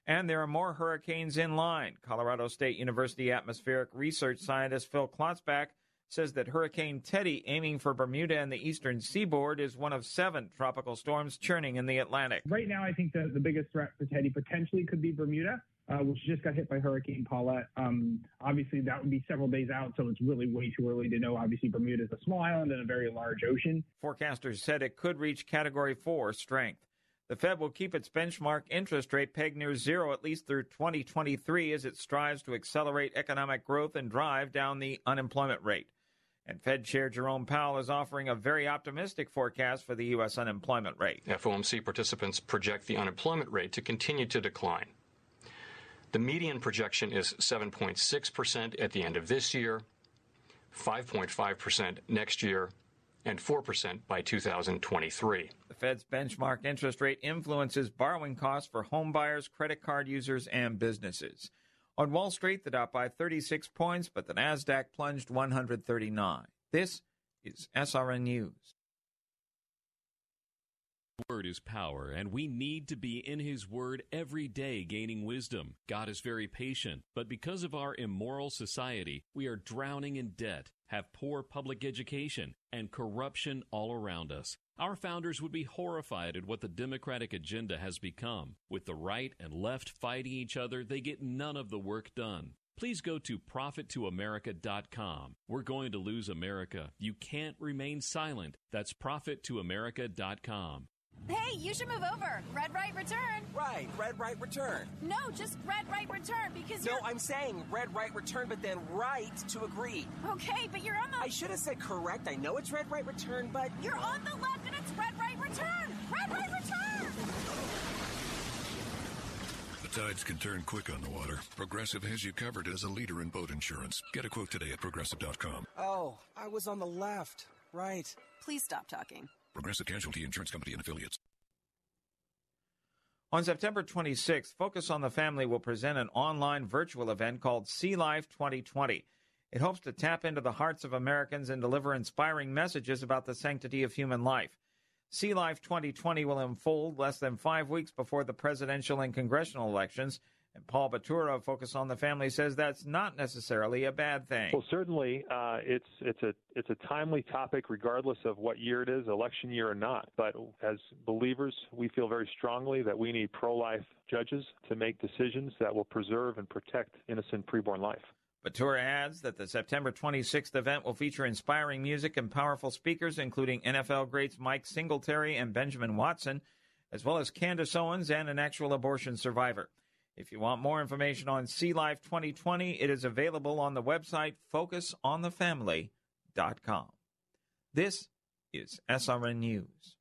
And there are more hurricanes in line. Colorado State University atmospheric research scientist Phil Klotzbach says that Hurricane Teddy, aiming for Bermuda and the eastern seaboard, is one of seven tropical storms churning in the Atlantic. Right now, I think the, the biggest threat for Teddy potentially could be Bermuda. Uh, which just got hit by Hurricane Paulette. Um, obviously, that would be several days out, so it's really way too early to know. Obviously, Bermuda is a small island and a very large ocean. Forecasters said it could reach Category 4 strength. The Fed will keep its benchmark interest rate pegged near zero at least through 2023 as it strives to accelerate economic growth and drive down the unemployment rate. And Fed Chair Jerome Powell is offering a very optimistic forecast for the U.S. unemployment rate. FOMC participants project the unemployment rate to continue to decline. The median projection is 7.6% at the end of this year, 5.5% next year, and 4% by 2023. The Fed's benchmark interest rate influences borrowing costs for home buyers, credit card users, and businesses. On Wall Street, the Dow by 36 points, but the Nasdaq plunged 139. This is SRN News. Word is power, and we need to be in His Word every day gaining wisdom. God is very patient, but because of our immoral society, we are drowning in debt, have poor public education, and corruption all around us. Our founders would be horrified at what the Democratic agenda has become. With the right and left fighting each other, they get none of the work done. Please go to profittoamerica.com. We're going to lose America. You can't remain silent. That's profittoamerica.com. Hey, you should move over. Red right return. Right, red right return. No, just red right return because No, you're. I'm saying red right return, but then right to agree. Okay, but you're on the. I should have said correct. I know it's red right return, but. You're on the left and it's red right return. Red right return. The tides can turn quick on the water. Progressive has you covered as a leader in boat insurance. Get a quote today at progressive.com. Oh, I was on the left. right. Please stop talking. Progressive Casualty Insurance Company and Affiliates. On September 26th, Focus on the Family will present an online virtual event called See Life 2020. It hopes to tap into the hearts of Americans and deliver inspiring messages about the sanctity of human life. See Life 2020 will unfold less than five weeks before the presidential and congressional elections and Paul Batura of Focus on the Family says that's not necessarily a bad thing. Well, certainly, uh, it's it's a it's a timely topic, regardless of what year it is, election year or not. But as believers, we feel very strongly that we need pro-life judges to make decisions that will preserve and protect innocent preborn life. Batura adds that the September 26th event will feature inspiring music and powerful speakers, including NFL greats Mike Singletary and Benjamin Watson, as well as Candace Owens and an actual abortion survivor. If you want more information on See Life 2020, it is available on the website focusonthefamily.com. This is SRN News.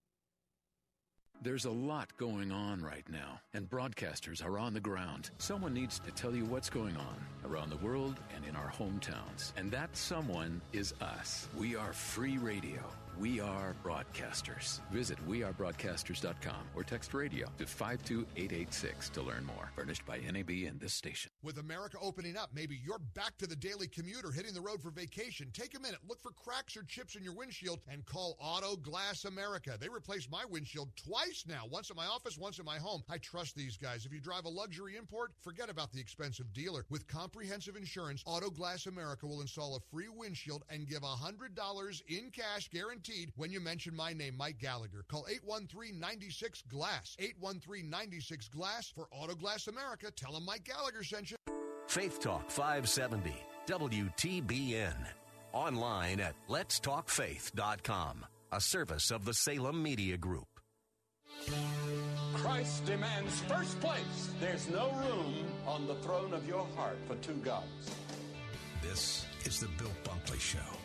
There's a lot going on right now, and broadcasters are on the ground. Someone needs to tell you what's going on around the world and in our hometowns. And that someone is us. We are free radio. We Are Broadcasters. Visit wearebroadcasters.com or text radio to 52886 to learn more. Furnished by NAB and this station. With America opening up, maybe you're back to the daily commute or hitting the road for vacation. Take a minute, look for cracks or chips in your windshield, and call Auto Glass America. They replaced my windshield twice now, once at my office, once at my home. I trust these guys. If you drive a luxury import, forget about the expensive dealer. With comprehensive insurance, Auto Glass America will install a free windshield and give $100 in cash guarantee guaranteed when you mention my name, Mike Gallagher. Call 813-96-GLASS. 813-96-GLASS for Auto Glass America. Tell them Mike Gallagher sent you. Faith Talk 570, WTBN. Online at letstalkfaith.com, a service of the Salem Media Group. Christ demands first place. There's no room on the throne of your heart for two gods. This is the Bill Bunkley Show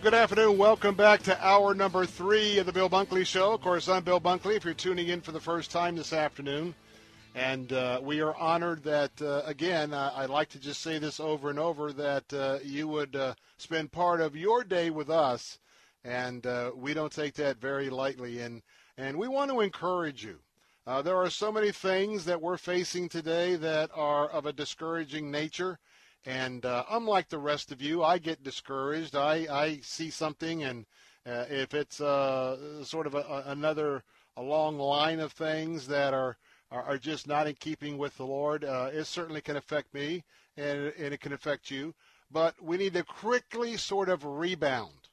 Good afternoon. Welcome back to hour number three of the Bill Bunkley Show. Of course, I'm Bill Bunkley. If you're tuning in for the first time this afternoon, and uh, we are honored that, uh, again, I, I, like to just say this over and over that uh, you would uh, spend part of your day with us, and uh, we don't take that very lightly. And, and we want to encourage you. there are so many things that we're facing today that are of a discouraging nature. And uh, unlike the rest of you, I get discouraged. I, I see something, and uh, if it's uh, sort of a, a, another a long line of things that are, are, are just not in keeping with the Lord, uh, it certainly can affect me, and, and it can affect you. But we need to quickly sort of rebound.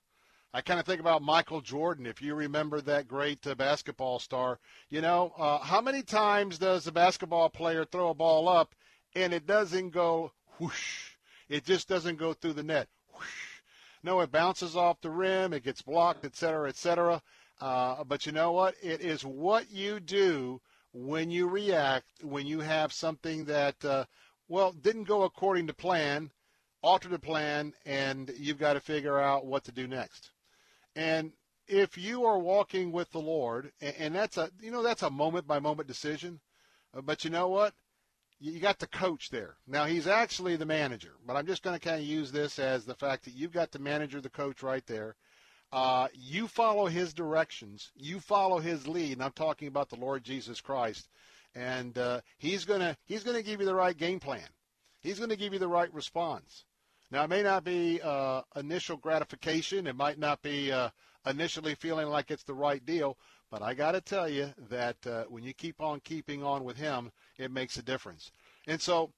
I kind of think about Michael Jordan, if you remember that great uh, basketball star. You know, uh, how many times does a basketball player throw a ball up and it doesn't go whoosh. It just doesn't go through the net. Whoosh. No, it bounces off the rim, it gets blocked, et cetera, et cetera. Uh, but you know what? It is what you do when you react, when you have something that, uh, well, didn't go according to plan, altered the plan, and you've got to figure out what to do next. And if you are walking with the Lord, and, and that's a, you know, that's a moment by moment decision. Uh, but you know what? You got the coach there. Now he's actually the manager, but I'm just going to kind of use this as the fact that you've got the manager, the coach right there. Uh, you follow his directions. You follow his lead. And I'm talking about the Lord Jesus Christ, and uh, he's gonna he's gonna give you the right game plan. He's going to give you the right response. Now it may not be uh, initial gratification. It might not be uh, initially feeling like it's the right deal. But I got to tell you that uh, when you keep on keeping on with him, it makes a difference. And so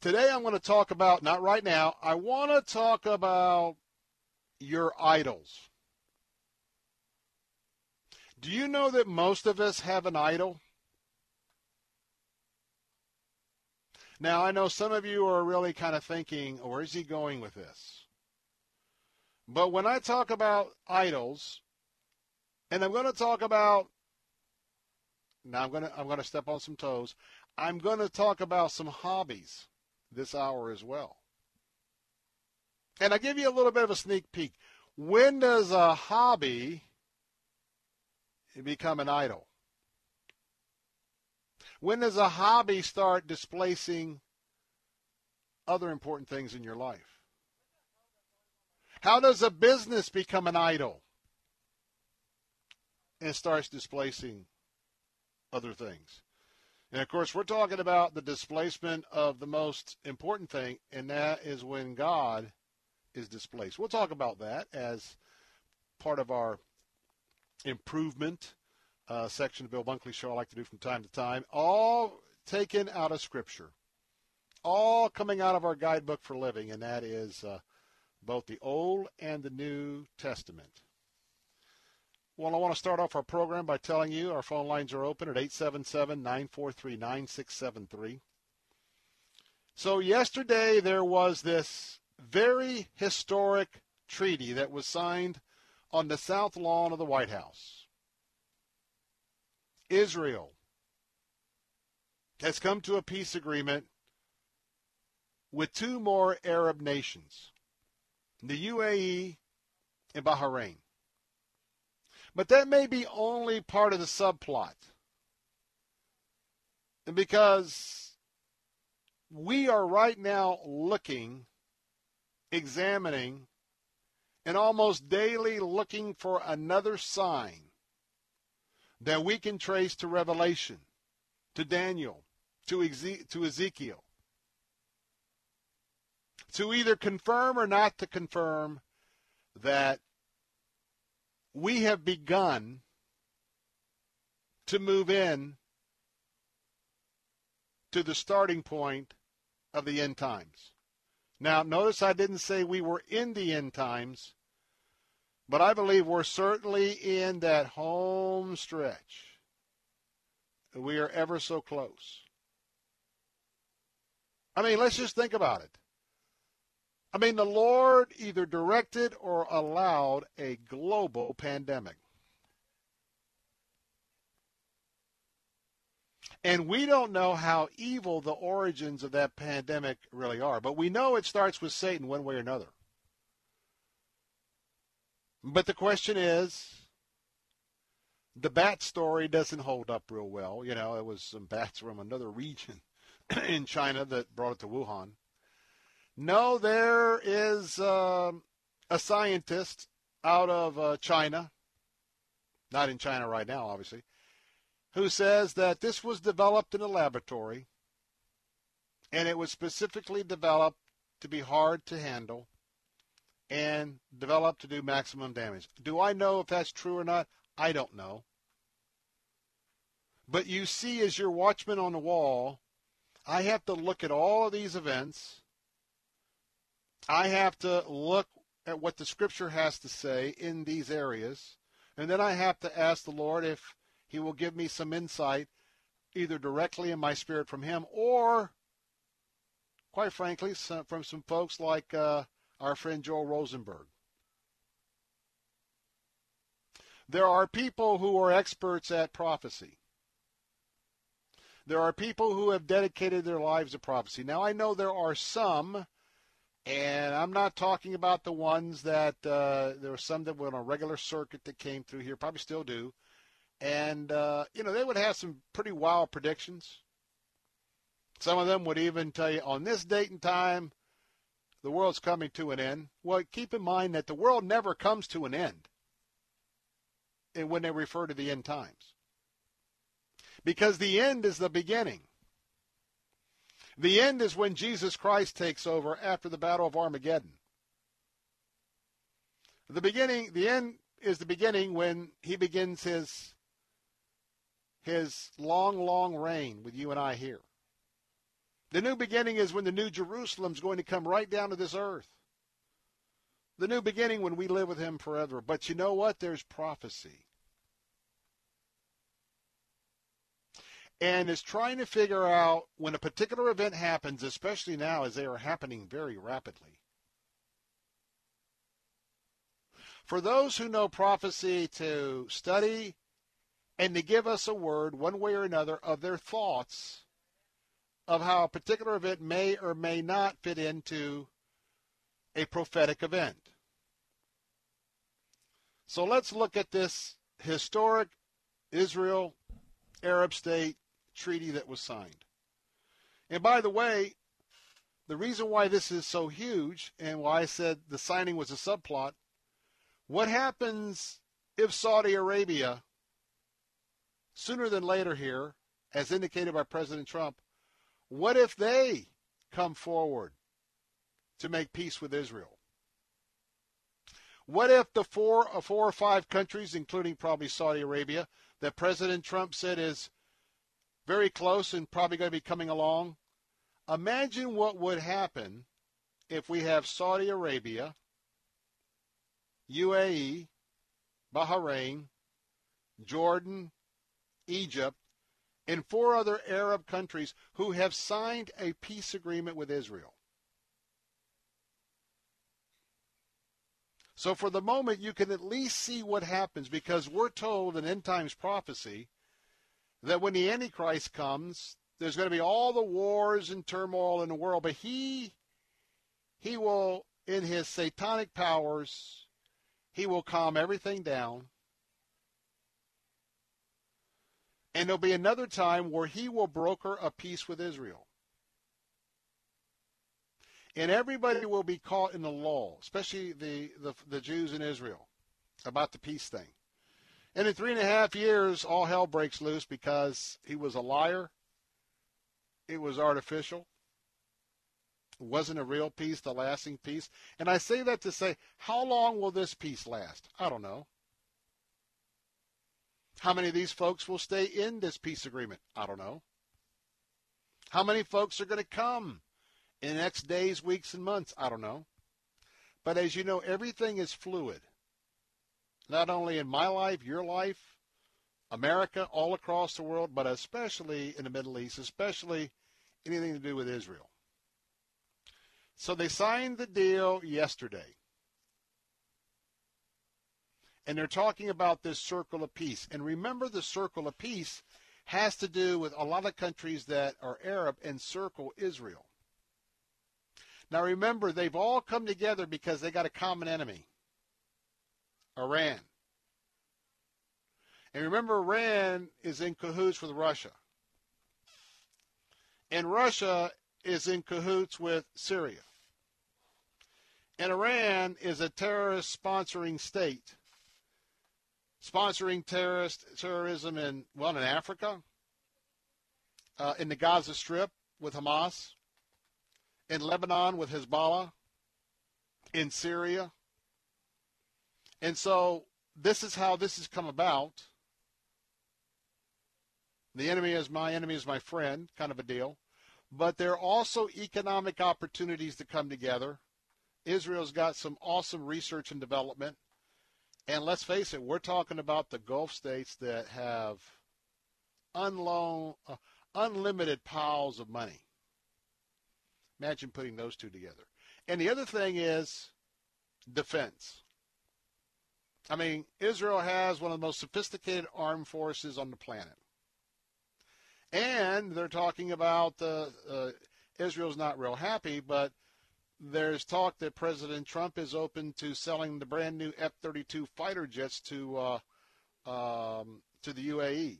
today I'm going to talk about, not right now, I want to talk about your idols. Do you know that most of us have an idol? Now, I know some of you are really kind of thinking, where is he going with this? But when I talk about idols, and I'm going to talk about now I'm to I'm to step on some toes. I'm to talk about some hobbies this hour as well. And I give you a little bit of a sneak peek. When does a hobby become an idol? When does a hobby start displacing other important things in your life? How does a business become an idol and starts displacing other things? And of course, we're talking about the displacement of the most important thing, and that is when God is displaced. We'll talk about that as part of our improvement uh, section of Bill Bunkley Show I like to do from time to time, all taken out of Scripture, all coming out of our guidebook for living, and that is uh, both the Old and the New Testament. Well, I want to start off our program by telling you our phone lines are open at 877 943 9673. So, yesterday there was this very historic treaty that was signed on the south lawn of the White House. Israel has come to a peace agreement with two more Arab nations, the UAE and Bahrain. But that may be only part of the subplot. And because we are right now looking, examining, and almost daily looking for another sign that we can trace to Revelation, to Daniel, to, Ezekiel, to either confirm or not to confirm that we have begun to move in to the starting point of the end times. Now, notice I didn't say we were in the end times. But I believe we're certainly in that home stretch. We are ever so close. I mean, let's just think about it. I mean, the Lord either directed or allowed a global pandemic. And we don't know how evil the origins of that pandemic really are, but we know it starts with Satan one way or another. But the question is, the bat story doesn't hold up real well. You know, it was some bats from another region in China that brought it to Wuhan. No, there is uh, a scientist out of uh, China, not in China right now, obviously, who says that this was developed in a laboratory and it was specifically developed to be hard to handle and developed to do maximum damage. Do I know if that's true or not? I don't know. But you see, as your watchman on the wall, I have to look at all of these events. I have to look at what the Scripture has to say in these areas. And then I have to ask the Lord if He will give me some insight, either directly in my spirit from Him or, quite frankly, some, from some folks like uh, our friend Joel Rosenberg. There are people who are experts at prophecy. There are people who have dedicated their lives to prophecy. Now, I know there are some, and I'm not talking about the ones that uh, there were some that were on a regular circuit that came through here, probably still do. And, uh, you know, they would have some pretty wild predictions. Some of them would even tell you on this date and time, the world's coming to an end. Well, keep in mind that the world never comes to an end and when they refer to the end times. Because the end is the beginning. The end is when Jesus Christ takes over after the Battle of Armageddon. The beginning, the end is the beginning when he begins his his long, long reign with you and I here. The new beginning is when the new Jerusalem is going to come right down to this earth. The new beginning when we live with him forever. But you know what? There's prophecy. And is trying to figure out when a particular event happens, especially now as they are happening very rapidly. For those who know prophecy to study and to give us a word, one way or another, of their thoughts of how a particular event may or may not fit into a prophetic event. So let's look at this historic Israel Arab state treaty that was signed. And by the way, the reason why this is so huge and why I said the signing was a subplot, what happens if Saudi Arabia, sooner than later here, as indicated by President Trump, what if they come forward to make peace with Israel? What if the four, uh, four or five countries, including probably Saudi Arabia, that President Trump said is very close and probably going to be coming along, imagine what would happen if we have Saudi Arabia, UAE, Bahrain, Jordan, Egypt, and four other Arab countries who have signed a peace agreement with Israel. So for the moment, you can at least see what happens because we're told in end times prophecy that when the Antichrist comes, there's going to be all the wars and turmoil in the world, but he he will, in his satanic powers, he will calm everything down And there'll be another time where he will broker a peace with Israel. And everybody will be caught in the law, especially the, the, the Jews in Israel, about the peace thing. And in three and a half years, all hell breaks loose because he was a liar. It was artificial. It wasn't a real peace, the lasting peace. And I say that to say, how long will this peace last? I don't know. How many of these folks will stay in this peace agreement? I don't know. How many folks are going to come in the next days, weeks, and months? I don't know. But as you know, everything is fluid. Not only in my life, your life, America, all across the world, but especially in the Middle East, especially anything to do with Israel. So they signed the deal yesterday and they're talking about this circle of peace. And remember, the circle of peace has to do with a lot of countries that are Arab and circle Israel. Now remember, they've all come together because they got a common enemy Iran. And remember, Iran is in cahoots with Russia. And Russia is in cahoots with Syria. And Iran is a terrorist sponsoring state sponsoring terrorist terrorism in well in Africa, uh, in the Gaza Strip with Hamas, in Lebanon with Hezbollah, in Syria, and so this is how this has come about. The enemy is my enemy is my friend, kind of a deal. But there are also economic opportunities to come together. Israel's got some awesome research and development and let's face it, we're talking about the Gulf states that have uh, unlimited piles of money. Imagine putting those two together. And the other thing is defense. I mean, Israel has one of the most sophisticated armed forces on the planet. And they're talking about uh, uh, Israel's not real happy, but there's talk that President Trump is open to selling the brand new F-32 fighter jets to uh, um, to the UAE.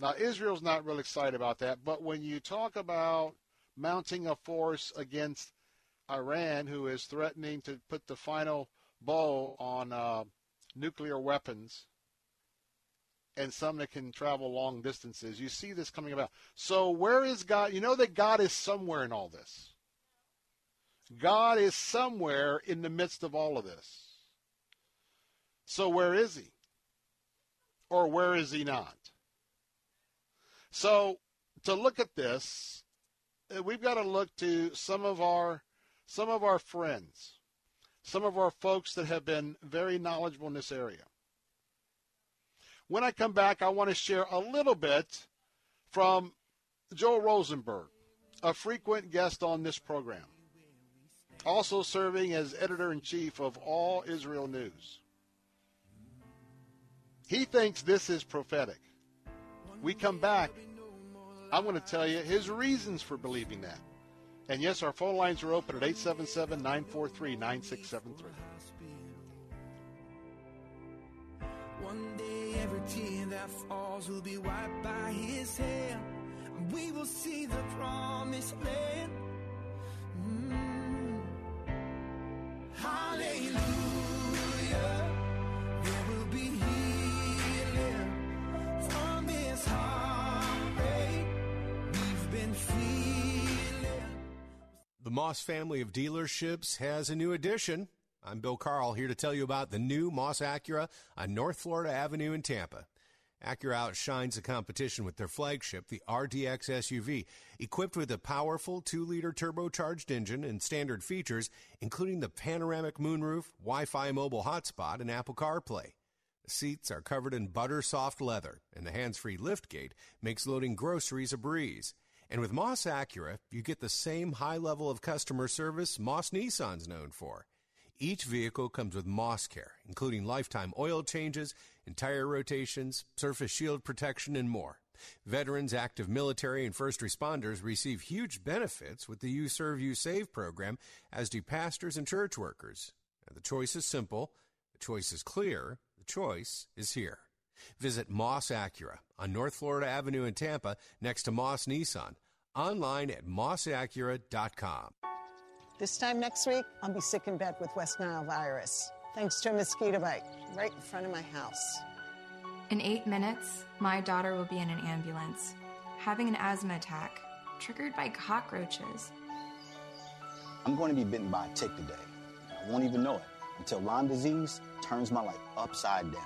Now Israel's not real excited about that, but when you talk about mounting a force against Iran, who is threatening to put the final bow on uh, nuclear weapons, and some that can travel long distances, you see this coming about. So where is God? You know that God is somewhere in all this. God is somewhere in the midst of all of this. So where is he? Or where is he not? So to look at this, uh, we've got to look to some of our some of our friends, some of our folks that have been very knowledgeable in this area. When I come back, I want to share a little bit from Joel Rosenberg, a frequent guest on this program, also serving as editor in chief of All Israel News. He thinks this is prophetic. We come back, I'm going to tell you his reasons for believing that. And yes, our phone lines are open at 877 943 9673. One day every tear that falls will be wiped by his hand. We will see the promised land. Mm. Hallelujah. There will be healing from heartbreak. The Moss family of dealerships has a new addition. I'm Bill Carl here to tell you about the new Moss Acura on North Florida Avenue in Tampa. Acura outshines the competition with their flagship, the RDX SUV, equipped with a powerful 2-liter turbocharged engine and standard features, including the panoramic moonroof, Wi-Fi mobile hotspot, and Apple CarPlay. The seats are covered in butter soft leather, and the hands-free liftgate makes loading groceries a breeze. And with Moss Acura, you get the same high level of customer service Moss Nissan's known for. Each vehicle comes with Moss Care, including lifetime oil changes, entire rotations, surface shield protection, and more. Veterans, active military, and first responders receive huge benefits with the You Serve, You Save program, as do pastors and church workers. And the choice is simple, the choice is clear, the choice is here. Visit Moss Acura on North Florida Avenue in Tampa next to Moss Nissan. Online at mossacura.com. This time next week, I'll be sick in bed with West Nile virus, thanks to a mosquito bite right in front of my house. In eight minutes, my daughter will be in an ambulance, having an asthma attack triggered by cockroaches. I'm going to be bitten by a tick today. I won't even know it until Lyme disease turns my life upside down.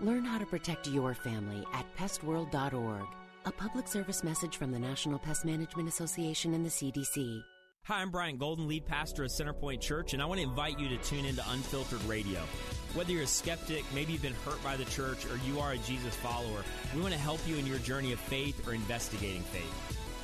Learn how to protect your family at pestworld.org. A public service message from the National Pest Management Association and the CDC. Hi, I'm Brian Golden, lead pastor of Centerpoint Church, and I want to invite you to tune into Unfiltered Radio. Whether you're a skeptic, maybe you've been hurt by the church, or you are a Jesus follower, we want to help you in your journey of faith or investigating faith.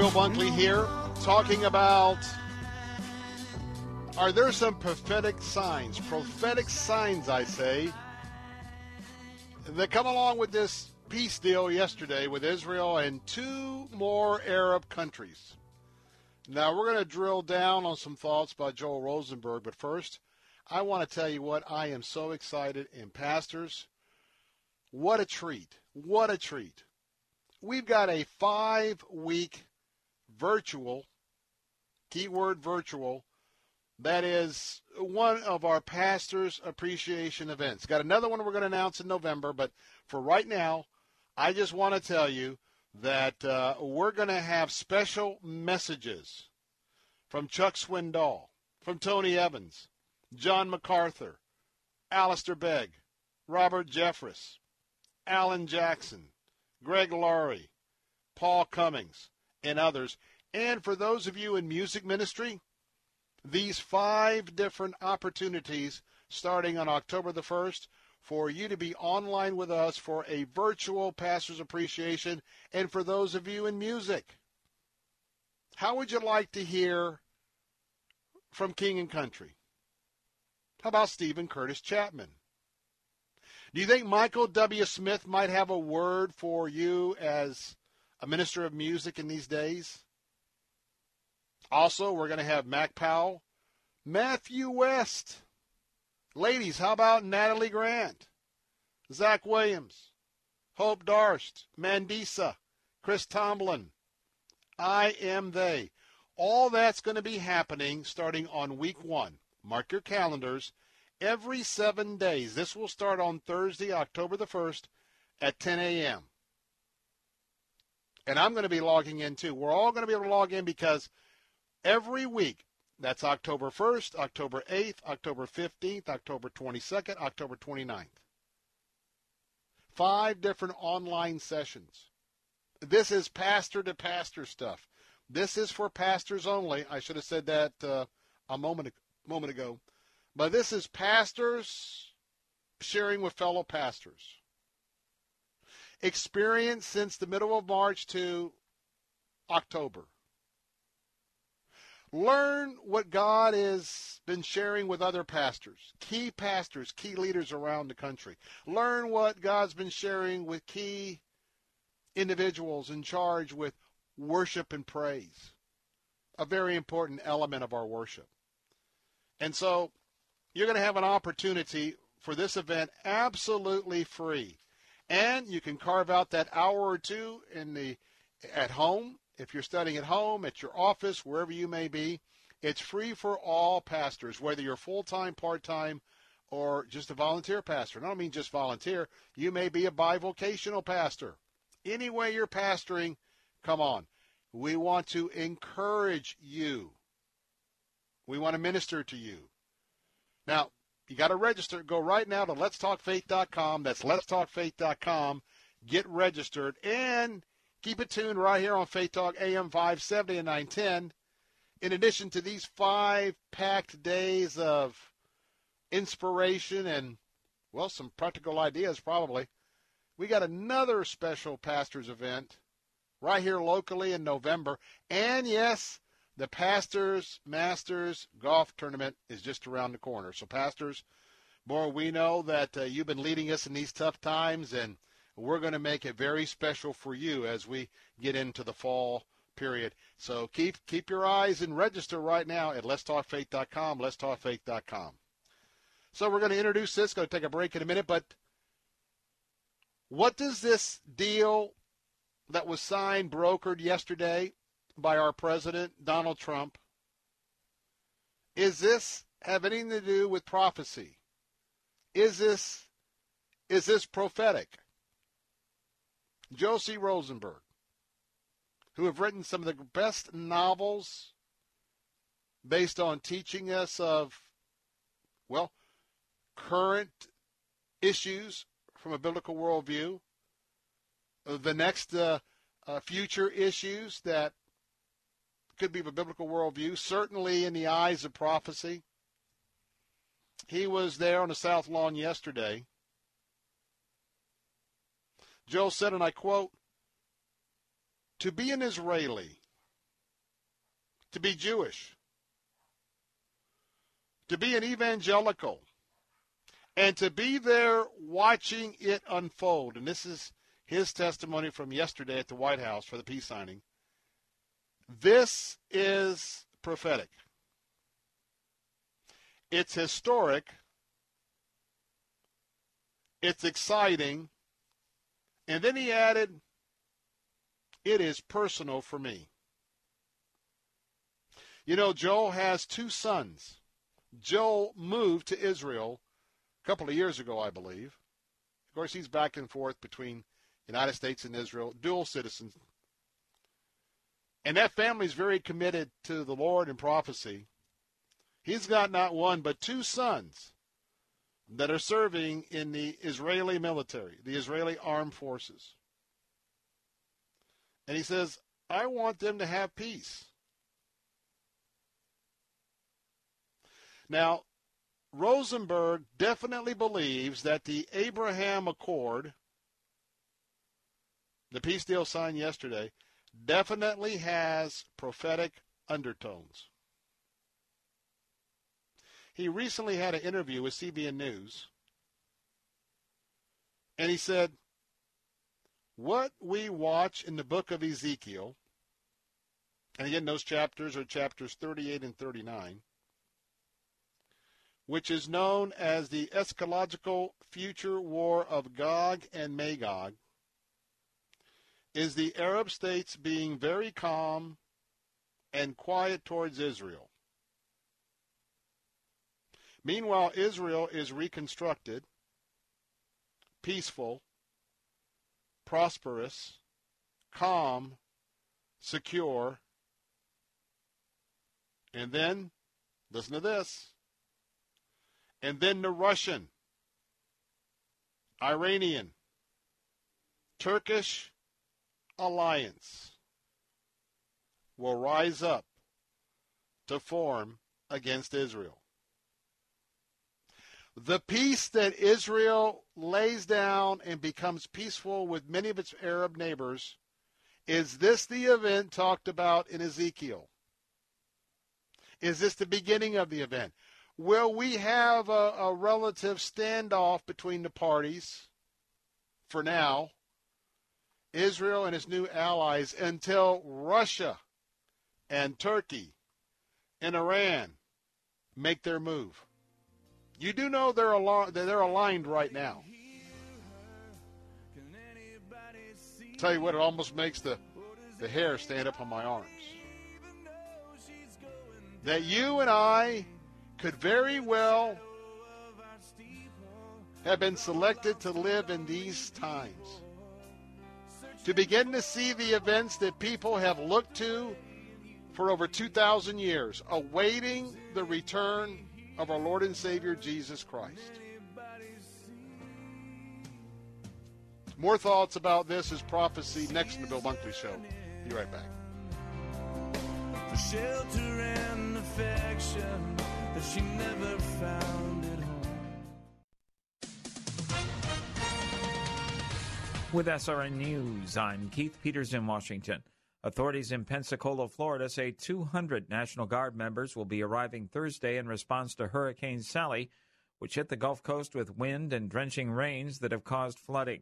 Bill Bunkley here, talking about are there some prophetic signs, prophetic signs, I say, that come along with this peace deal yesterday with Israel and two more Arab countries? Now, we're going to drill down on some thoughts by Joel Rosenberg, but first, I want to tell you what I am so excited in pastors. What a treat. What a treat. We've got a five week virtual, keyword virtual, that is one of our pastors' appreciation events. Got another one we're going to announce in November, but for right now, I just want to tell you that uh, we're going to have special messages from Chuck Swindoll, from Tony Evans, John MacArthur, Alistair Begg, Robert Jeffress, Alan Jackson, Greg Laurie, Paul Cummings, and others. And for those of you in music ministry, these five different opportunities starting on October the 1st for you to be online with us for a virtual pastor's appreciation and for those of you in music. How would you like to hear from King and Country? How about Steven Curtis Chapman? Do you think Michael W. Smith might have a word for you as a minister of music in these days? Also, we're going to have Mac Powell, Matthew West. Ladies, how about Natalie Grant, Zach Williams, Hope Darst, Mandisa, Chris Tomlin. I am they. All that's going to be happening starting on week one. Mark your calendars. Every seven days. This will start on Thursday, October the 1st at 10 a.m. And I'm going to be logging in too. We're all going to be able to log in because every week, that's October 1st, October 8th, October 15th, October 22nd, October 29th. Five different online sessions. This is pastor to pastor stuff. This is for pastors only. I should have said that uh, a moment moment ago. But this is pastors sharing with fellow pastors. Experience since the middle of March to October. Learn what God has been sharing with other pastors, key pastors, key leaders around the country. Learn what God's been sharing with key individuals in charge with worship and praise, a very important element of our worship. And so you're going to have an opportunity for this event absolutely free. And you can carve out that hour or two in the at home if you're studying at home, at your office, wherever you may be. It's free for all pastors, whether you're full-time, part-time, or just a volunteer pastor. And I don't mean just volunteer. You may be a bivocational pastor. Any way you're pastoring, come on. We want to encourage you. We want to minister to you. Now, you got to register. Go right now to letstalkfaith.com. That's letstalkfaith.com. Get registered and keep it tuned right here on Faith Talk AM 570 and 910. In addition to these five packed days of inspiration and, well, some practical ideas probably, we got another special pastors event right here locally in November. And yes, the Pastors Masters Golf Tournament is just around the corner. So, Pastors, boy, we know that uh, you've been leading us in these tough times, and we're going to make it very special for you as we get into the fall period. So keep keep your eyes and register right now at letstalkfaith.com, letstalkfaith.com. So we're going to introduce this. Going to take a break in a minute, but what does this deal that was signed, brokered yesterday by our president, Donald Trump, is this have anything to do with prophecy? Is this is this prophetic? Joel C. Rosenberg, who have written some of the best novels based on teaching us of, well, current issues from a biblical worldview, the next uh, uh, future issues that could be of a biblical worldview, certainly in the eyes of prophecy. He was there on the South Lawn yesterday Joe said, and I quote, to be an Israeli, to be Jewish, to be an evangelical, and to be there watching it unfold. And this is his testimony from yesterday at the White House for the peace signing. This is prophetic. It's historic. It's exciting. And then he added, It is personal for me. You know, Joel has two sons. Joel moved to Israel a couple of years ago, I believe. Of course, he's back and forth between United States and Israel, dual citizens. And that family is very committed to the Lord and prophecy. He's got not one, but two sons that are serving in the Israeli military, the Israeli armed forces. And he says, I want them to have peace. Now, Rosenberg definitely believes that the Abraham Accord, the peace deal signed yesterday, definitely has prophetic undertones. He recently had an interview with CBN News, and he said, What we watch in the book of Ezekiel, And again, those chapters are chapters 38 and 39, which is known as the eschatological future war of Gog and Magog, is the Arab states being very calm and quiet towards Israel. Meanwhile, Israel is reconstructed, peaceful, prosperous, calm, secure. And then, listen to this. And then the Russian, Iranian, Turkish alliance will rise up to form against Israel. The peace that Israel lays down and becomes peaceful with many of its Arab neighbors, is this the event talked about in Ezekiel? Is this the beginning of the event? Will we have a, a relative standoff between the parties for now, Israel and its new allies, until Russia and Turkey and Iran make their move? You do know they're al- they're aligned right now. Tell you what, it almost makes the, the hair stand up on my arms. That you and I could very well have been selected to live in these times. To begin to see the events that people have looked to for over 2,000 years, awaiting the return of our Lord and Savior Jesus Christ. More thoughts about this as prophecy next in the Bill Bunkley Show. Be right back. The shelter and affection that she never found at home. With SRN News, I'm Keith Peters in Washington. Authorities in Pensacola, Florida say 200 National Guard members will be arriving Thursday in response to Hurricane Sally, which hit the Gulf Coast with wind and drenching rains that have caused flooding.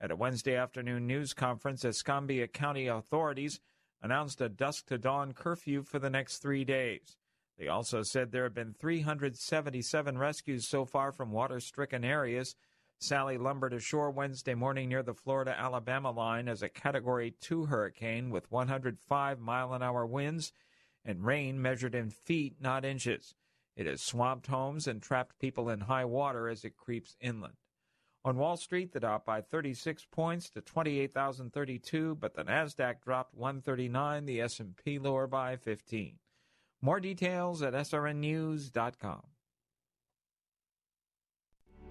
At a Wednesday afternoon news conference, Escambia County authorities announced a dusk to dawn curfew for the next three days. They also said there have been 377 rescues so far from water stricken areas Sally lumbered ashore Wednesday morning near the Florida Alabama line as a Category 2 hurricane with 105 mile an hour winds and rain measured in feet, not inches. It has swamped homes and trapped people in high water as it creeps inland. On Wall Street, the Dow by 36 points to 28,032, but the Nasdaq dropped 139, the S&P lower by 15. More details at srnnews.com.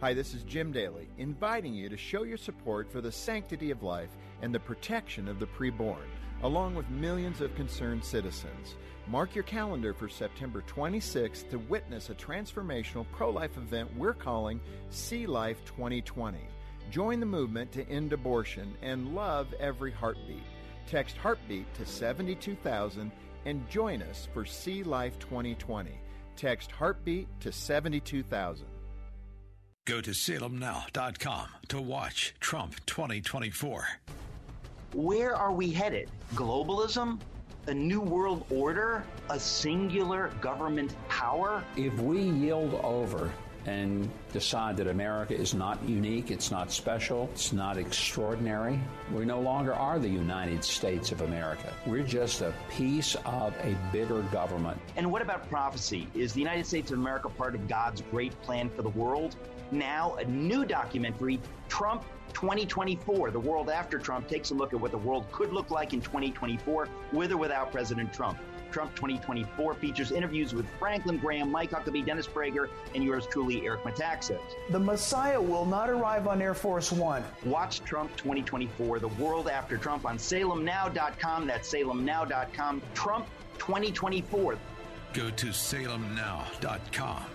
Hi, this is Jim Daly, inviting you to show your support for the sanctity of life and the protection of the preborn, along with millions of concerned citizens. Mark your calendar for September 26th to witness a transformational pro life event we're calling See Life 2020. Join the movement to end abortion and love every heartbeat. Text Heartbeat to 72000 and join us for See Life 2020. Text Heartbeat to 72000. Go to salemnow.com to watch Trump 2024. Where are we headed? Globalism? A new world order? A singular government power? If we yield over and decide that America is not unique, it's not special, it's not extraordinary, we no longer are the United States of America. We're just a piece of a bigger government. And what about prophecy? Is the United States of America part of God's great plan for the world? Now, a new documentary, Trump 2024, The World After Trump, takes a look at what the world could look like in 2024 with or without President Trump. Trump 2024 features interviews with Franklin Graham, Mike Huckabee, Dennis Prager, and yours truly, Eric Metaxas. The Messiah will not arrive on Air Force One. Watch Trump 2024, The World After Trump on salemnow.com. That's salemnow.com. Trump 2024. Go to salemnow.com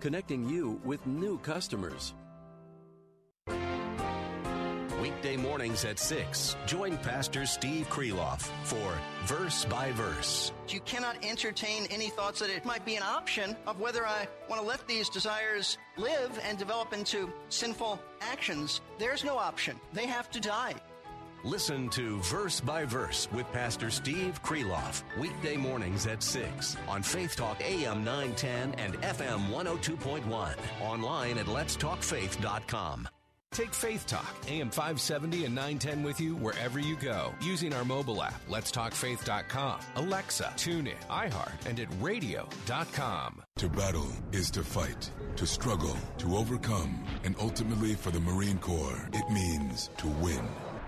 connecting you with new customers. Weekday mornings at 6. Join Pastor Steve Kreloff for Verse by Verse. You cannot entertain any thoughts that it might be an option of whether I want to let these desires live and develop into sinful actions. There's no option. They have to die. Listen to Verse by Verse with Pastor Steve Kreloff. Weekday mornings at 6 on Faith Talk AM 910 and FM 102.1. Online at letstalkfaith.com. Take Faith Talk, AM 570 and 910 with you wherever you go using our mobile app, letstalkfaith.com, Alexa, TuneIn, iHeart, and at radio.com. To battle is to fight, to struggle, to overcome, and ultimately for the Marine Corps, it means to win.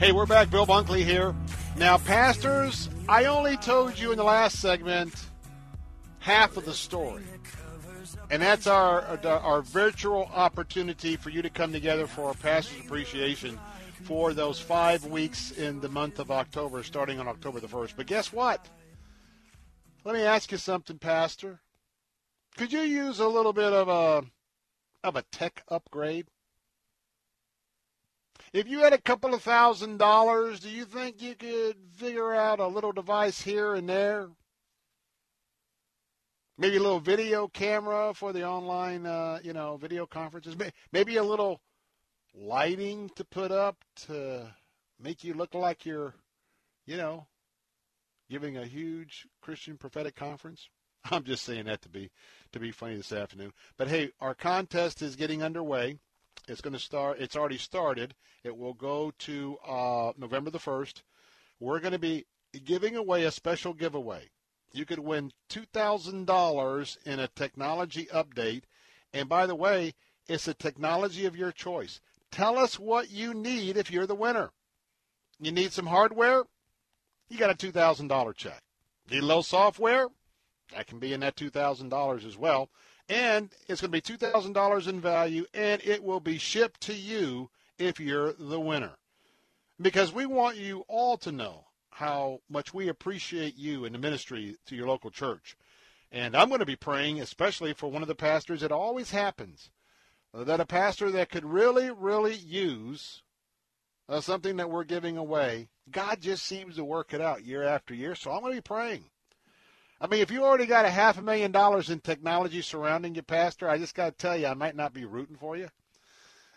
Hey, we're back. Bill Bunkley here. Now, pastors, I only told you in the last segment half of the story. And that's our our virtual opportunity for you to come together for our pastor's appreciation for those five weeks in the month of October, starting on October the 1st. But guess what? Let me ask you something, Pastor. Could you use a little bit of a of a tech upgrade? If you had a couple of thousand dollars, do you think you could figure out a little device here and there? Maybe a little video camera for the online, uh, you know, video conferences. Maybe a little lighting to put up to make you look like you're, you know, giving a huge Christian prophetic conference. I'm just saying that to be to be funny this afternoon. But hey, our contest is getting underway. It's going to start. It's already started. It will go to uh, November the first. We're going to be giving away a special giveaway. You could win two thousand dollars in a technology update, and by the way, it's a technology of your choice. Tell us what you need if you're the winner. You need some hardware? You got a two thousand dollar check. Need a little software? That can be in that two thousand dollars as well and it's going to be $2,000 in value, and it will be shipped to you if you're the winner. Because we want you all to know how much we appreciate you in the ministry to your local church. And I'm going to be praying, especially for one of the pastors. It always happens uh, that a pastor that could really, really use uh, something that we're giving away, God just seems to work it out year after year. So I'm going to be praying I mean, if you already got a half a million dollars in technology surrounding you, Pastor, I just got to tell you, I might not be rooting for you.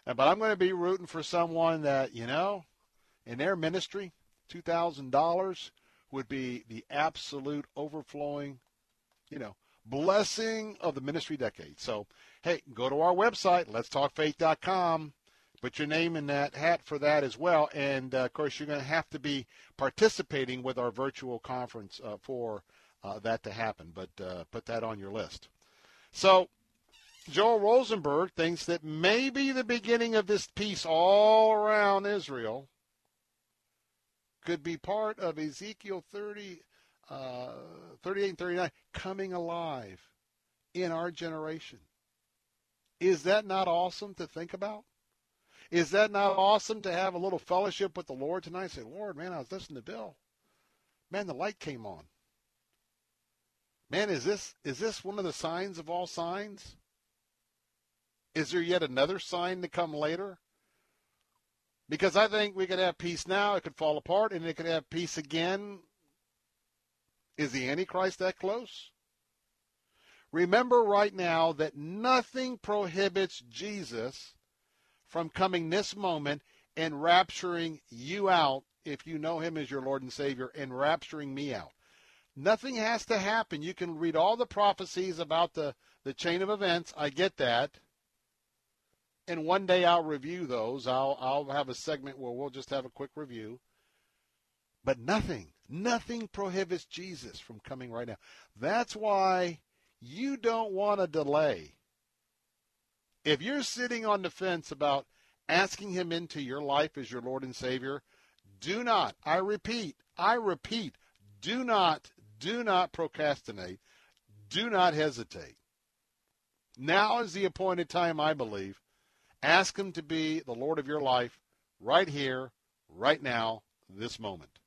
Uh, but I'm going to be rooting for someone that, you know, in their ministry, $2,000 would be the absolute overflowing, you know, blessing of the ministry decade. So, hey, go to our website, letstalkfaith.com. Put your name in that hat for that as well. And, uh, of course, you're going to have to be participating with our virtual conference uh, for – uh, that to happen. But uh, put that on your list. So Joel Rosenberg thinks that maybe the beginning of this peace all around Israel could be part of Ezekiel 30, uh, 38 and 39 coming alive in our generation. Is that not awesome to think about? Is that not awesome to have a little fellowship with the Lord tonight? Say, Lord, man, I was listening to Bill. Man, the light came on. Man, is this is this one of the signs of all signs? Is there yet another sign to come later? Because I think we could have peace now, it could fall apart, and it could have peace again. Is the Antichrist that close? Remember right now that nothing prohibits Jesus from coming this moment and rapturing you out if you know him as your Lord and Savior and rapturing me out. Nothing has to happen. You can read all the prophecies about the, the chain of events. I get that. And one day I'll review those. I'll, I'll have a segment where we'll just have a quick review. But nothing, Nothing prohibits Jesus from coming right now. That's why you don't want to delay. If you're sitting on the fence about asking him into your life as your Lord and Savior, do not, I repeat, I repeat, do not, do not procrastinate. Do not hesitate. Now is the appointed time, I believe. Ask him to be the Lord of your life right here, right now, this moment.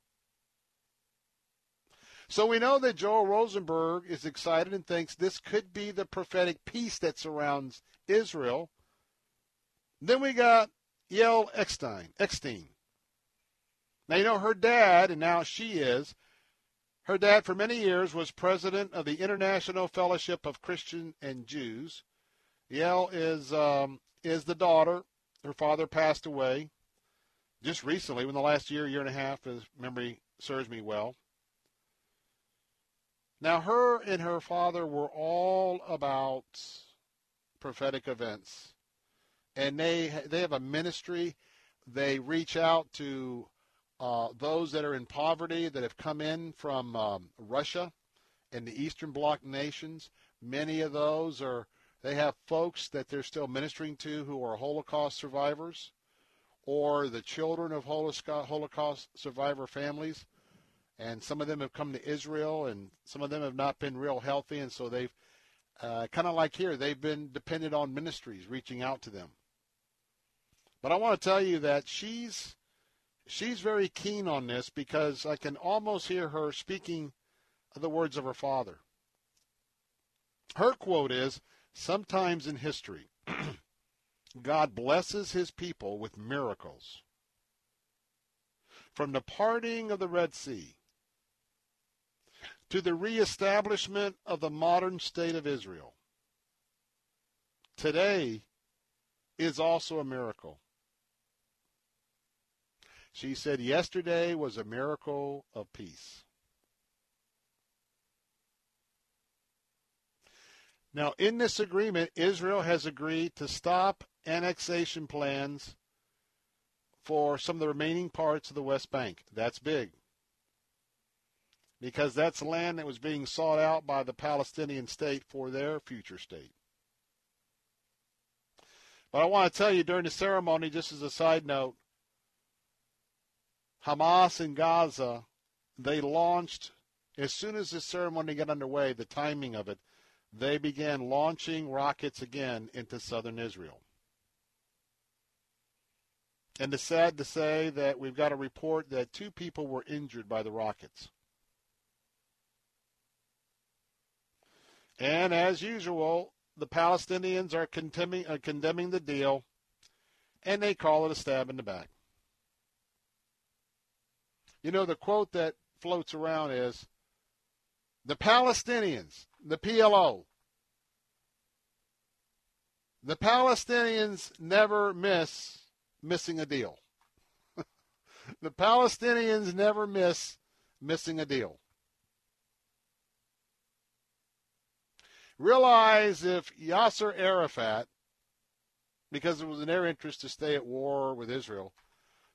So we know that Joel Rosenberg is excited and thinks this could be the prophetic peace that surrounds Israel. Then we got Yael Eckstein. Eckstein. Now, you know, her dad, and now she is, her dad for many years was president of the International Fellowship of Christian and Jews. Yael is, um, is the daughter. Her father passed away just recently, in the last year, year and a half, as memory serves me well. Now, her and her father were all about prophetic events, and they they have a ministry. They reach out to uh, those that are in poverty that have come in from um, Russia and the Eastern Bloc nations. Many of those are they have folks that they're still ministering to who are Holocaust survivors, or the children of Holocaust survivor families and some of them have come to Israel, and some of them have not been real healthy, and so they've uh, kind of like here, they've been dependent on ministries reaching out to them. But I want to tell you that she's she's very keen on this because I can almost hear her speaking the words of her father. Her quote is, "Sometimes in history, God blesses his people with miracles." From the parting of the Red Sea to the reestablishment of the modern state of Israel. Today is also a miracle. She said, Yesterday was a miracle of peace. Now, in this agreement, Israel has agreed to stop annexation plans for some of the remaining parts of the West Bank. That's big because that's land that was being sought out by the Palestinian state for their future state. But I want to tell you during the ceremony, just as a side note, Hamas in Gaza, they launched, as soon as the ceremony got underway, the timing of it, they began launching rockets again into southern Israel. And it's sad to say that we've got a report that two people were injured by the rockets. And as usual, the Palestinians are condemning, uh, condemning the deal, and they call it a stab in the back. You know, the quote that floats around is the Palestinians, the PLO, the Palestinians never miss missing a deal. the Palestinians never miss missing a deal. Realize if Yasser Arafat, because it was in their interest to stay at war with Israel,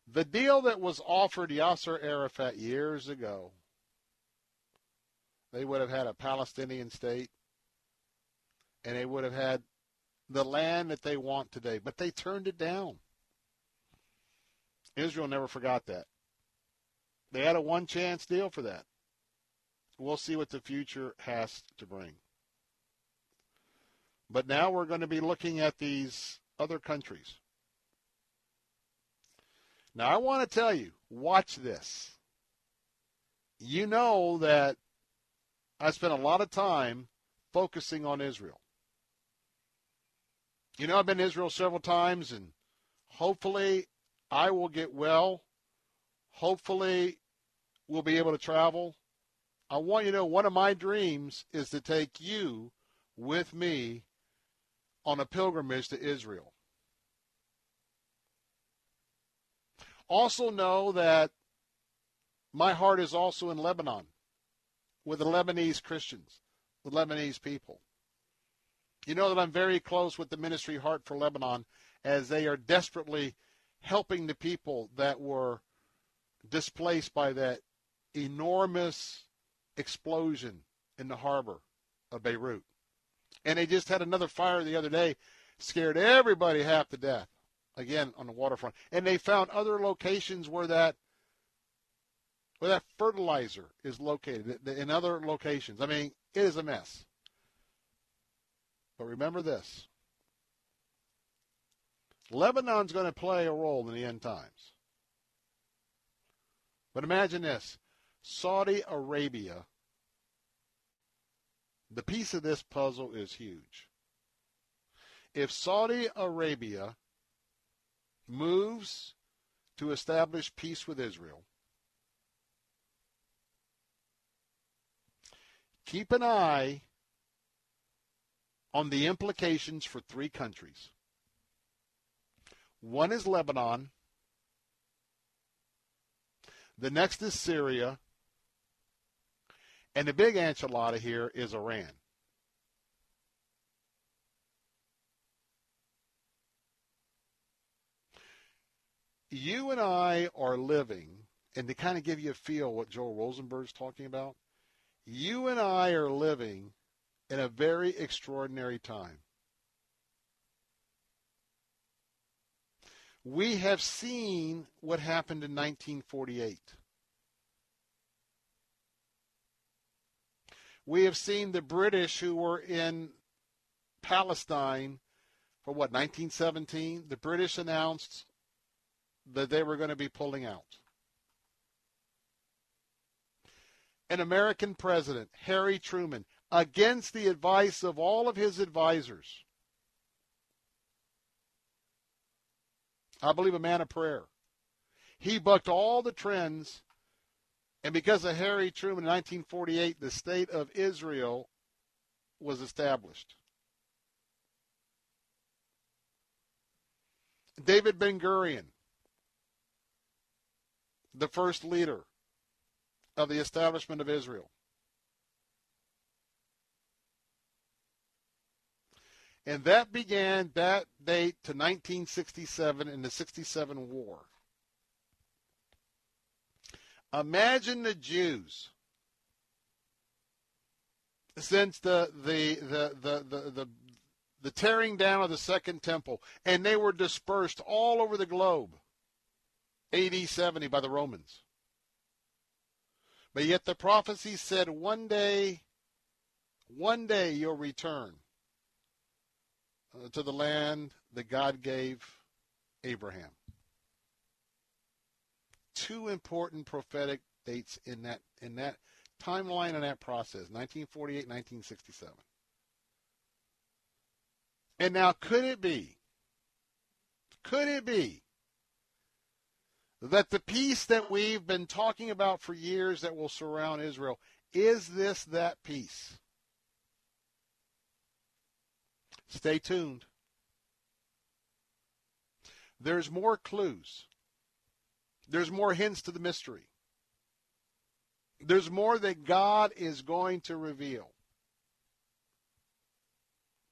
the deal that was offered Yasser Arafat years ago, they would have had a Palestinian state and they would have had the land that they want today. But they turned it down. Israel never forgot that. They had a one chance deal for that. We'll see what the future has to bring. But now we're going to be looking at these other countries. Now, I want to tell you, watch this. You know that I spent a lot of time focusing on Israel. You know, I've been to Israel several times, and hopefully I will get well. Hopefully we'll be able to travel. I want you to know one of my dreams is to take you with me on a pilgrimage to Israel. Also, know that my heart is also in Lebanon with the Lebanese Christians, the Lebanese people. You know that I'm very close with the ministry Heart for Lebanon as they are desperately helping the people that were displaced by that enormous explosion in the harbor of Beirut. And they just had another fire the other day, scared everybody half to death, again on the waterfront. And they found other locations where that where that fertilizer is located in other locations. I mean, it is a mess. But remember this Lebanon's going to play a role in the end times. But imagine this Saudi Arabia, the piece of this puzzle is huge. If Saudi Arabia moves to establish peace with Israel, keep an eye on the implications for three countries. One is Lebanon. The next is Syria. And the big enchilada here is Iran. You and I are living, and to kind of give you a feel what Joel Rosenberg's talking about, you and I are living in a very extraordinary time. We have seen what happened in 1948. We have seen the British who were in Palestine for what, 1917? The British announced that they were going to be pulling out. An American president, Harry Truman, against the advice of all of his advisors, I believe a man of prayer. He bucked all the trends, and because of Harry Truman in 1948, the state of Israel was established. David Ben Gurion, the first leader of the establishment of Israel. And that began that date to 1967 in the 67 war. Imagine the Jews since the the the the the, the, the tearing down of the second temple and they were dispersed all over the globe AD 70 by the Romans. But yet the prophecy said one day one day you'll return uh, to the land that God gave Abraham. Two important prophetic dates in that in that timeline and that process, 1948, 1967. And now could it be could it be that the peace that we've been talking about for years that will surround Israel is this that peace? Stay tuned. There's more clues. There's more hints to the mystery. There's more that God is going to reveal.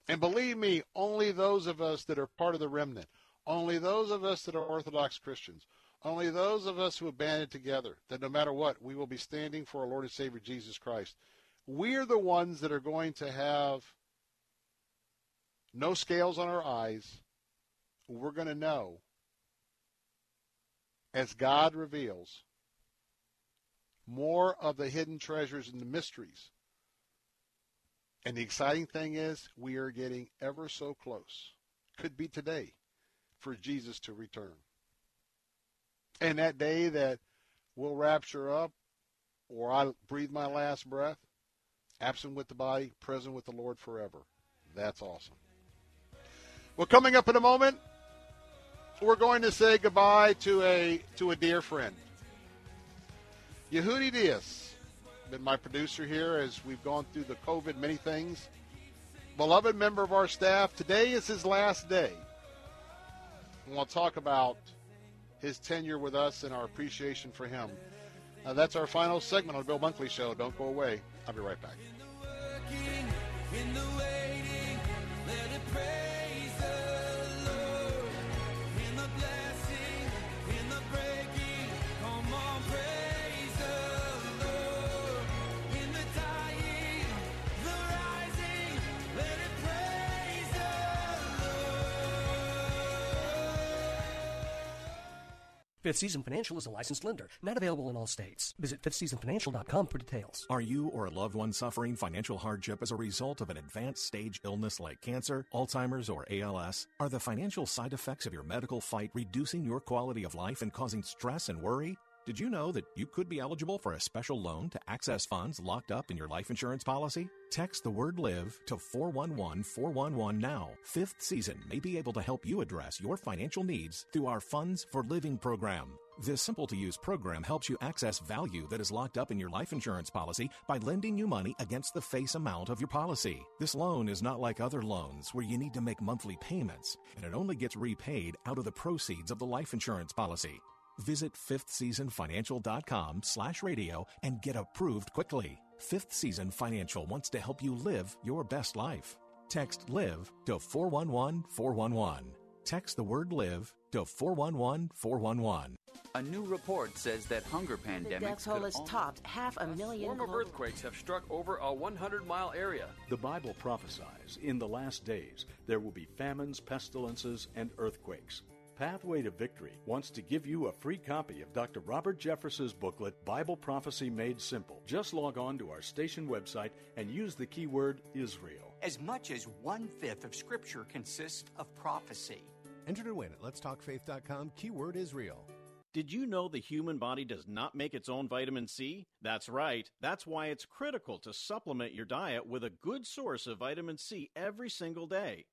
And believe me, only those of us that are part of the remnant, only those of us that are Orthodox Christians, only those of us who have banded together, that no matter what, we will be standing for our Lord and Savior Jesus Christ. We're the ones that are going to have no scales on our eyes. We're going to know as God reveals more of the hidden treasures and the mysteries. And the exciting thing is, we are getting ever so close. Could be today for Jesus to return. And that day that we'll rapture up, or I breathe my last breath, absent with the body, present with the Lord forever. That's awesome. Well, coming up in a moment, we're going to say goodbye to a to a dear friend. Yehudi Diaz, been my producer here as we've gone through the COVID many things. Beloved member of our staff, today is his last day. We'll talk about his tenure with us and our appreciation for him. Uh, that's our final segment on the Bill Bunkley Show. Don't go away. I'll be right back. Fifth Season Financial is a licensed lender, not available in all states. Visit fifthseasonfinancial.com for details. Are you or a loved one suffering financial hardship as a result of an advanced stage illness like cancer, Alzheimer's, or ALS? Are the financial side effects of your medical fight reducing your quality of life and causing stress and worry? Did you know that you could be eligible for a special loan to access funds locked up in your life insurance policy? Text the word live to 411 411 now. Fifth Season may be able to help you address your financial needs through our Funds for Living program. This simple to use program helps you access value that is locked up in your life insurance policy by lending you money against the face amount of your policy. This loan is not like other loans where you need to make monthly payments, and it only gets repaid out of the proceeds of the life insurance policy. Visit fifthseasonfinancial.com slash radio and get approved quickly. Fifth Season Financial wants to help you live your best life. Text LIVE to 411 411. Text the word LIVE to 411 411. A new report says that hunger pandemics. The death toll has topped half a million. Swarm of global- earthquakes have struck over a 100 mile area. The Bible prophesies in the last days there will be famines, pestilences, and earthquakes. Pathway to Victory wants to give you a free copy of Dr. Robert Jeffress's booklet, Bible Prophecy Made Simple. Just log on to our station website and use the keyword Israel. As much as one fifth of Scripture consists of prophecy. Enter to win at letstalkfaith.com, keyword Israel. Did you know the human body does not make its own vitamin C? That's right. That's why it's critical to supplement your diet with a good source of vitamin C every single day.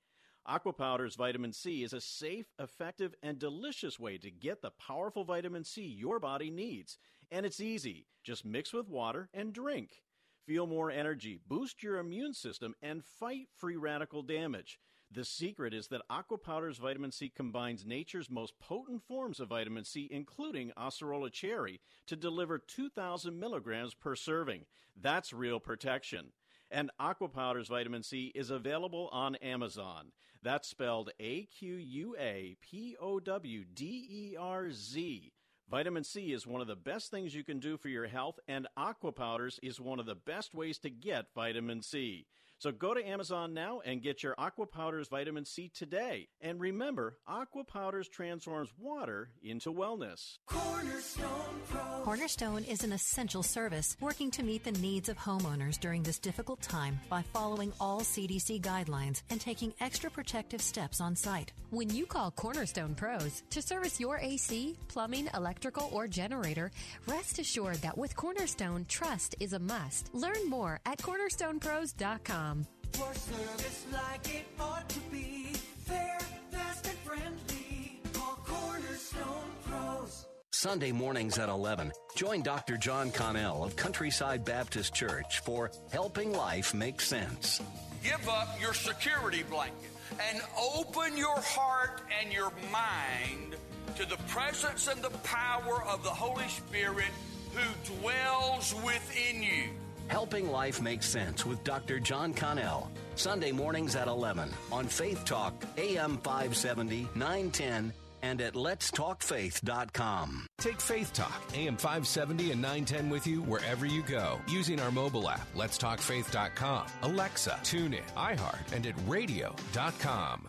Aquapowderz vitamin C is a safe, effective, and delicious way to get the powerful vitamin C your body needs. And it's easy. Just mix with water and drink. Feel more energy, boost your immune system, and fight free radical damage. The secret is that Aquapowderz vitamin C combines nature's most potent forms of vitamin C, including Acerola cherry, to deliver 2,000 milligrams per serving. That's real protection. And Aquapowderz vitamin C is available on Amazon. That's spelled A Q U A P O W D E R Z. Vitamin C is one of the best things you can do for your health, and Aquapowderz is one of the best ways to get vitamin C. So go to Amazon now and get your Aquapowderz vitamin C today. And remember, Aquapowderz transforms water into wellness. Cornerstone Pro. Cornerstone is an essential service working to meet the needs of homeowners during this difficult time by following all CDC guidelines and taking extra protective steps on site. When you call Cornerstone Pros to service your AC, plumbing, electrical, or generator, rest assured that with Cornerstone, trust is a must. Learn more at cornerstonepros.com. Um, for service like it ought to be, fair, fast, and friendly. Call Cornerstone Pros. Sunday mornings at 11. Join Dr. John Connell of Countryside Baptist Church for Helping Life Make Sense. Give up your security blanket and open your heart and your mind to the presence and the power of the Holy Spirit who dwells within you. Helping Life Make Sense with Dr. John Connell. Sunday mornings at 11 on Faith Talk, AM 570, 910, and at letstalkfaith.com. Take Faith Talk, AM 570 and 910 with you wherever you go using our mobile app, letstalkfaith.com, Alexa, TuneIn, iHeart, and at radio.com.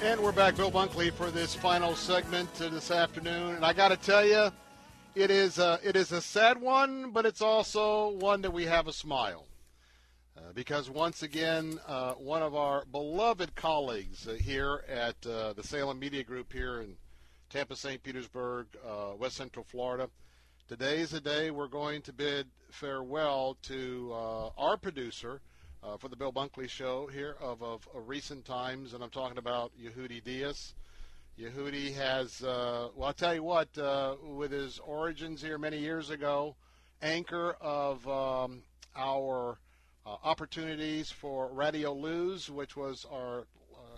And we're back, Bill Bunkley, for this final segment uh, this afternoon. And I got to tell you, it is a, it is a sad one, but it's also one that we have a smile. Uh, because once again, uh, one of our beloved colleagues uh, here at uh, the Salem Media Group here in Tampa, St. Petersburg, uh, West Central Florida, today is the day we're going to bid farewell to uh, our producer uh, for the Bill Bunkley Show here of, of, of recent times, and I'm talking about Yehudi Diaz. Yehudi has, uh, well, I'll tell you what, uh, with his origins here many years ago, anchor of um, our uh, opportunities for Radio Luz, which was our uh,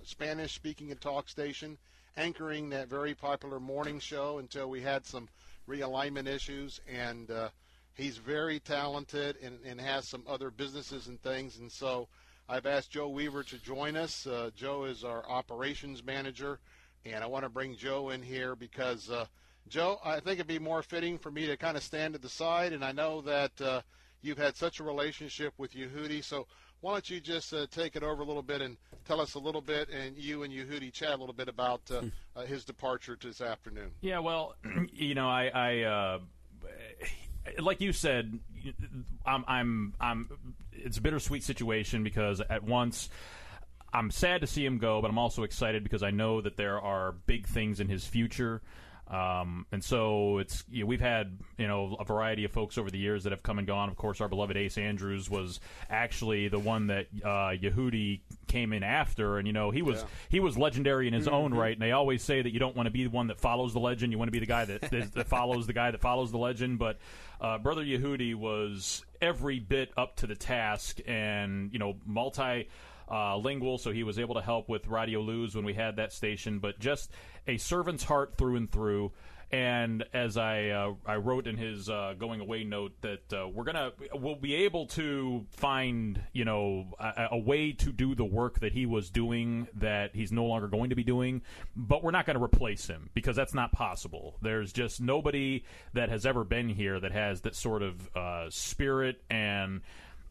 Spanish-speaking talk station, anchoring that very popular morning show until we had some realignment issues. And uh, he's very talented and, and has some other businesses and things. And so I've asked Joe Weaver to join us. Uh, Joe is our operations manager, and I want to bring Joe in here because uh, Joe, I think it'd be more fitting for me to kind of stand at the side, and I know that uh, you've had such a relationship with Yehudi, so why don't you just uh, take it over a little bit and tell us a little bit, and you and Yehudi chat a little bit about uh, uh, his departure this afternoon. Yeah, well, you know, I, I uh, like you said, I'm, I'm, I'm. It's a bittersweet situation because at once. I'm sad to see him go, but I'm also excited because I know that there are big things in his future. Um, and so it's you know, we've had you know a variety of folks over the years that have come and gone. Of course, our beloved Ace Andrews was actually the one that uh, Yehudi came in after, and you know he was Yeah. he was legendary in his own Mhm. right. And they always say that you don't want to be the one that follows the legend; you want to be the guy that that, that follows the guy that follows the legend. But uh, brother Yehudi was every bit up to the task, and you know multi uh, lingual, so he was able to help with Radio Luz when we had that station. But just a servant's heart through and through. And as I uh, I wrote in his uh, going away note that uh, we're gonna we'll be able to find you know a, a way to do the work that he was doing that he's no longer going to be doing, but we're not going to replace him because that's not possible. There's just nobody that has ever been here that has that sort of uh, spirit and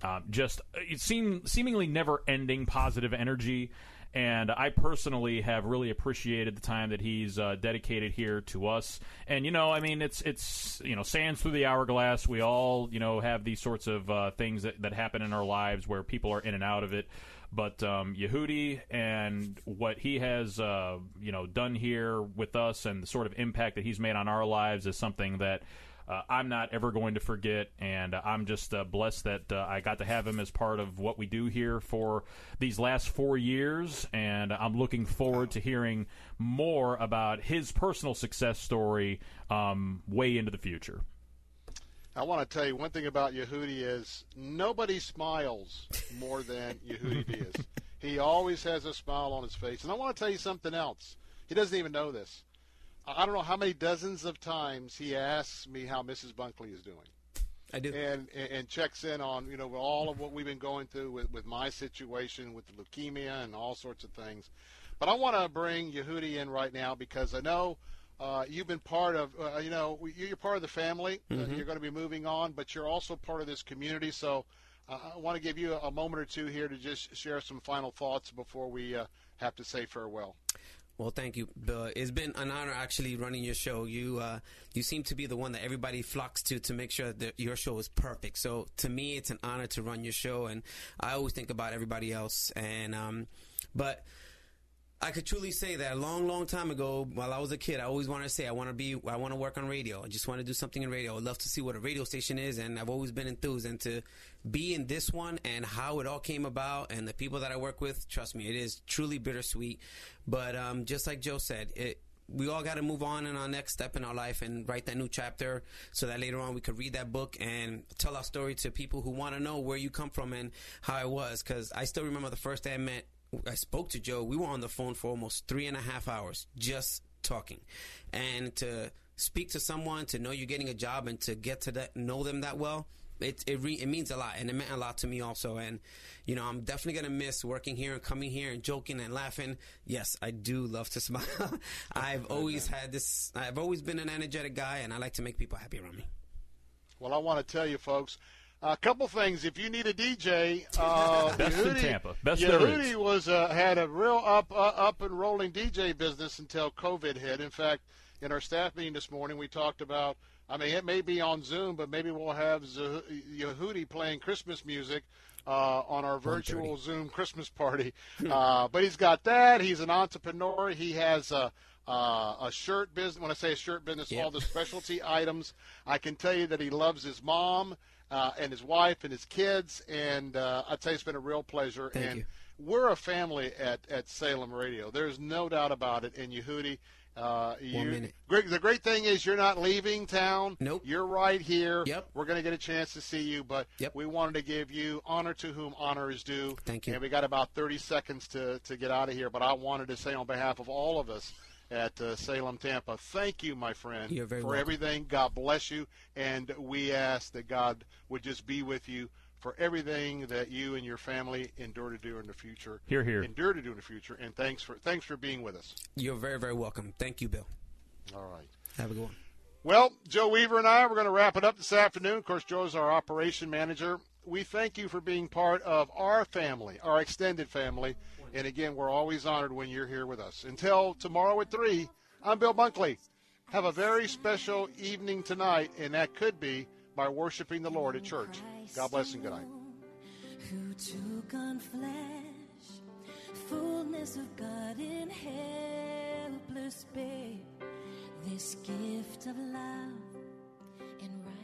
um, just it seem seemingly never ending positive energy. And I personally have really appreciated the time that he's uh, dedicated here to us. And you know, I mean, it's it's you know, sands through the hourglass. We all you know have these sorts of uh, things that, that happen in our lives where people are in and out of it. But um, Yehudi and what he has uh, you know done here with us and the sort of impact that he's made on our lives is something that uh, I'm not ever going to forget, and uh, I'm just uh, blessed that uh, I got to have him as part of what we do here for these last four years, and I'm looking forward to hearing more about his personal success story um, way into the future. I want to tell you one thing about Yehudi is nobody smiles more than Yehudi Diaz. He always has a smile on his face. And I want to tell you something else. He doesn't even know this. I don't know how many dozens of times he asks me how Mrs. Bunkley is doing. I do. And, and and checks in on you know all of what we've been going through with, with my situation with the leukemia and all sorts of things. But I want to bring Yehudi in right now because I know uh, you've been part of uh, you know you're part of the family. Uh, Mhm. you're going to be moving on, but you're also part of this community. So uh, I want to give you a moment or two here to just share some final thoughts before we uh, have to say farewell. Well, thank you, Bill. It's been an honor actually running your show. You uh, you seem to be the one that everybody flocks to to make sure that your show is perfect. So to me, it's an honor to run your show, and I always think about everybody else. And um, but I could truly say that a long, long time ago, while I was a kid, I always wanted to say I want to be, I want to work on radio. I just want to do something in radio. I would love to see what a radio station is, and I've always been enthused. And to be in this one and how it all came about, and the people that I work with, trust me, it is truly bittersweet. But um, just like Joe said, it. We all got to move on in our next step in our life and write that new chapter so that later on we could read that book and tell our story to people who want to know where you come from and how it was. Because I still remember the first day I met I spoke to Joe. We were on the phone for almost three and a half hours just talking, and to speak to someone, to know you're getting a job, and to get to that know them that well. It it, re, it means a lot, and it meant a lot to me also. And you know, I'm definitely gonna miss working here and coming here and joking and laughing. Yes, I do love to smile. I've always had this. I've always been an energetic guy, and I like to make people happy around me. Well, I want to tell you, folks, a couple things. If you need a DJ, uh, Best in Tampa. Best Yehudi was uh, had a real up uh, up and rolling DJ business until COVID hit. In fact, in our staff meeting this morning, we talked about. I mean, it may be on Zoom, but maybe we'll have Zeh- Yehudi playing Christmas music uh, on our virtual Zoom Christmas party. uh, but he's got that. He's an entrepreneur. He has a, uh, a shirt business. When I say a shirt business, all the specialty items. I can tell you that he loves his mom uh, and his wife and his kids. And uh, I'd say it's been a real pleasure. Thank and you. we're a family at, at Salem Radio. There's no doubt about it. And Yehudi, Uh, you, minute. Great, the great thing is you're not leaving town. Nope. You're right here. Yep. We're going to get a chance to see you, but Yep. we wanted to give you honor to whom honor is due. Thank you. And we got about 30 seconds to, to get out of here, but I wanted to say on behalf of all of us at uh, Salem, Tampa, thank you, my friend, You're very for welcome. everything. God bless you, and we ask that God would just be with you for everything that you and your family endure to do in the future. Here, here. Endure to do in the future, and thanks for thanks for being with us. You're very, very welcome. Thank you, Bill. All right. Have a good one. Well, Joe Weaver and I, we're going to wrap it up this afternoon. Of course, Joe's our operation manager. We thank you for being part of our family, our extended family. And again, we're always honored when you're here with us. Until tomorrow at 3, I'm Bill Bunkley. Have a very special evening tonight, and that could be by worshiping the Lord at church. God bless and good night. who took on flesh, fullness of God in helpless babe, this gift of love and righteousness.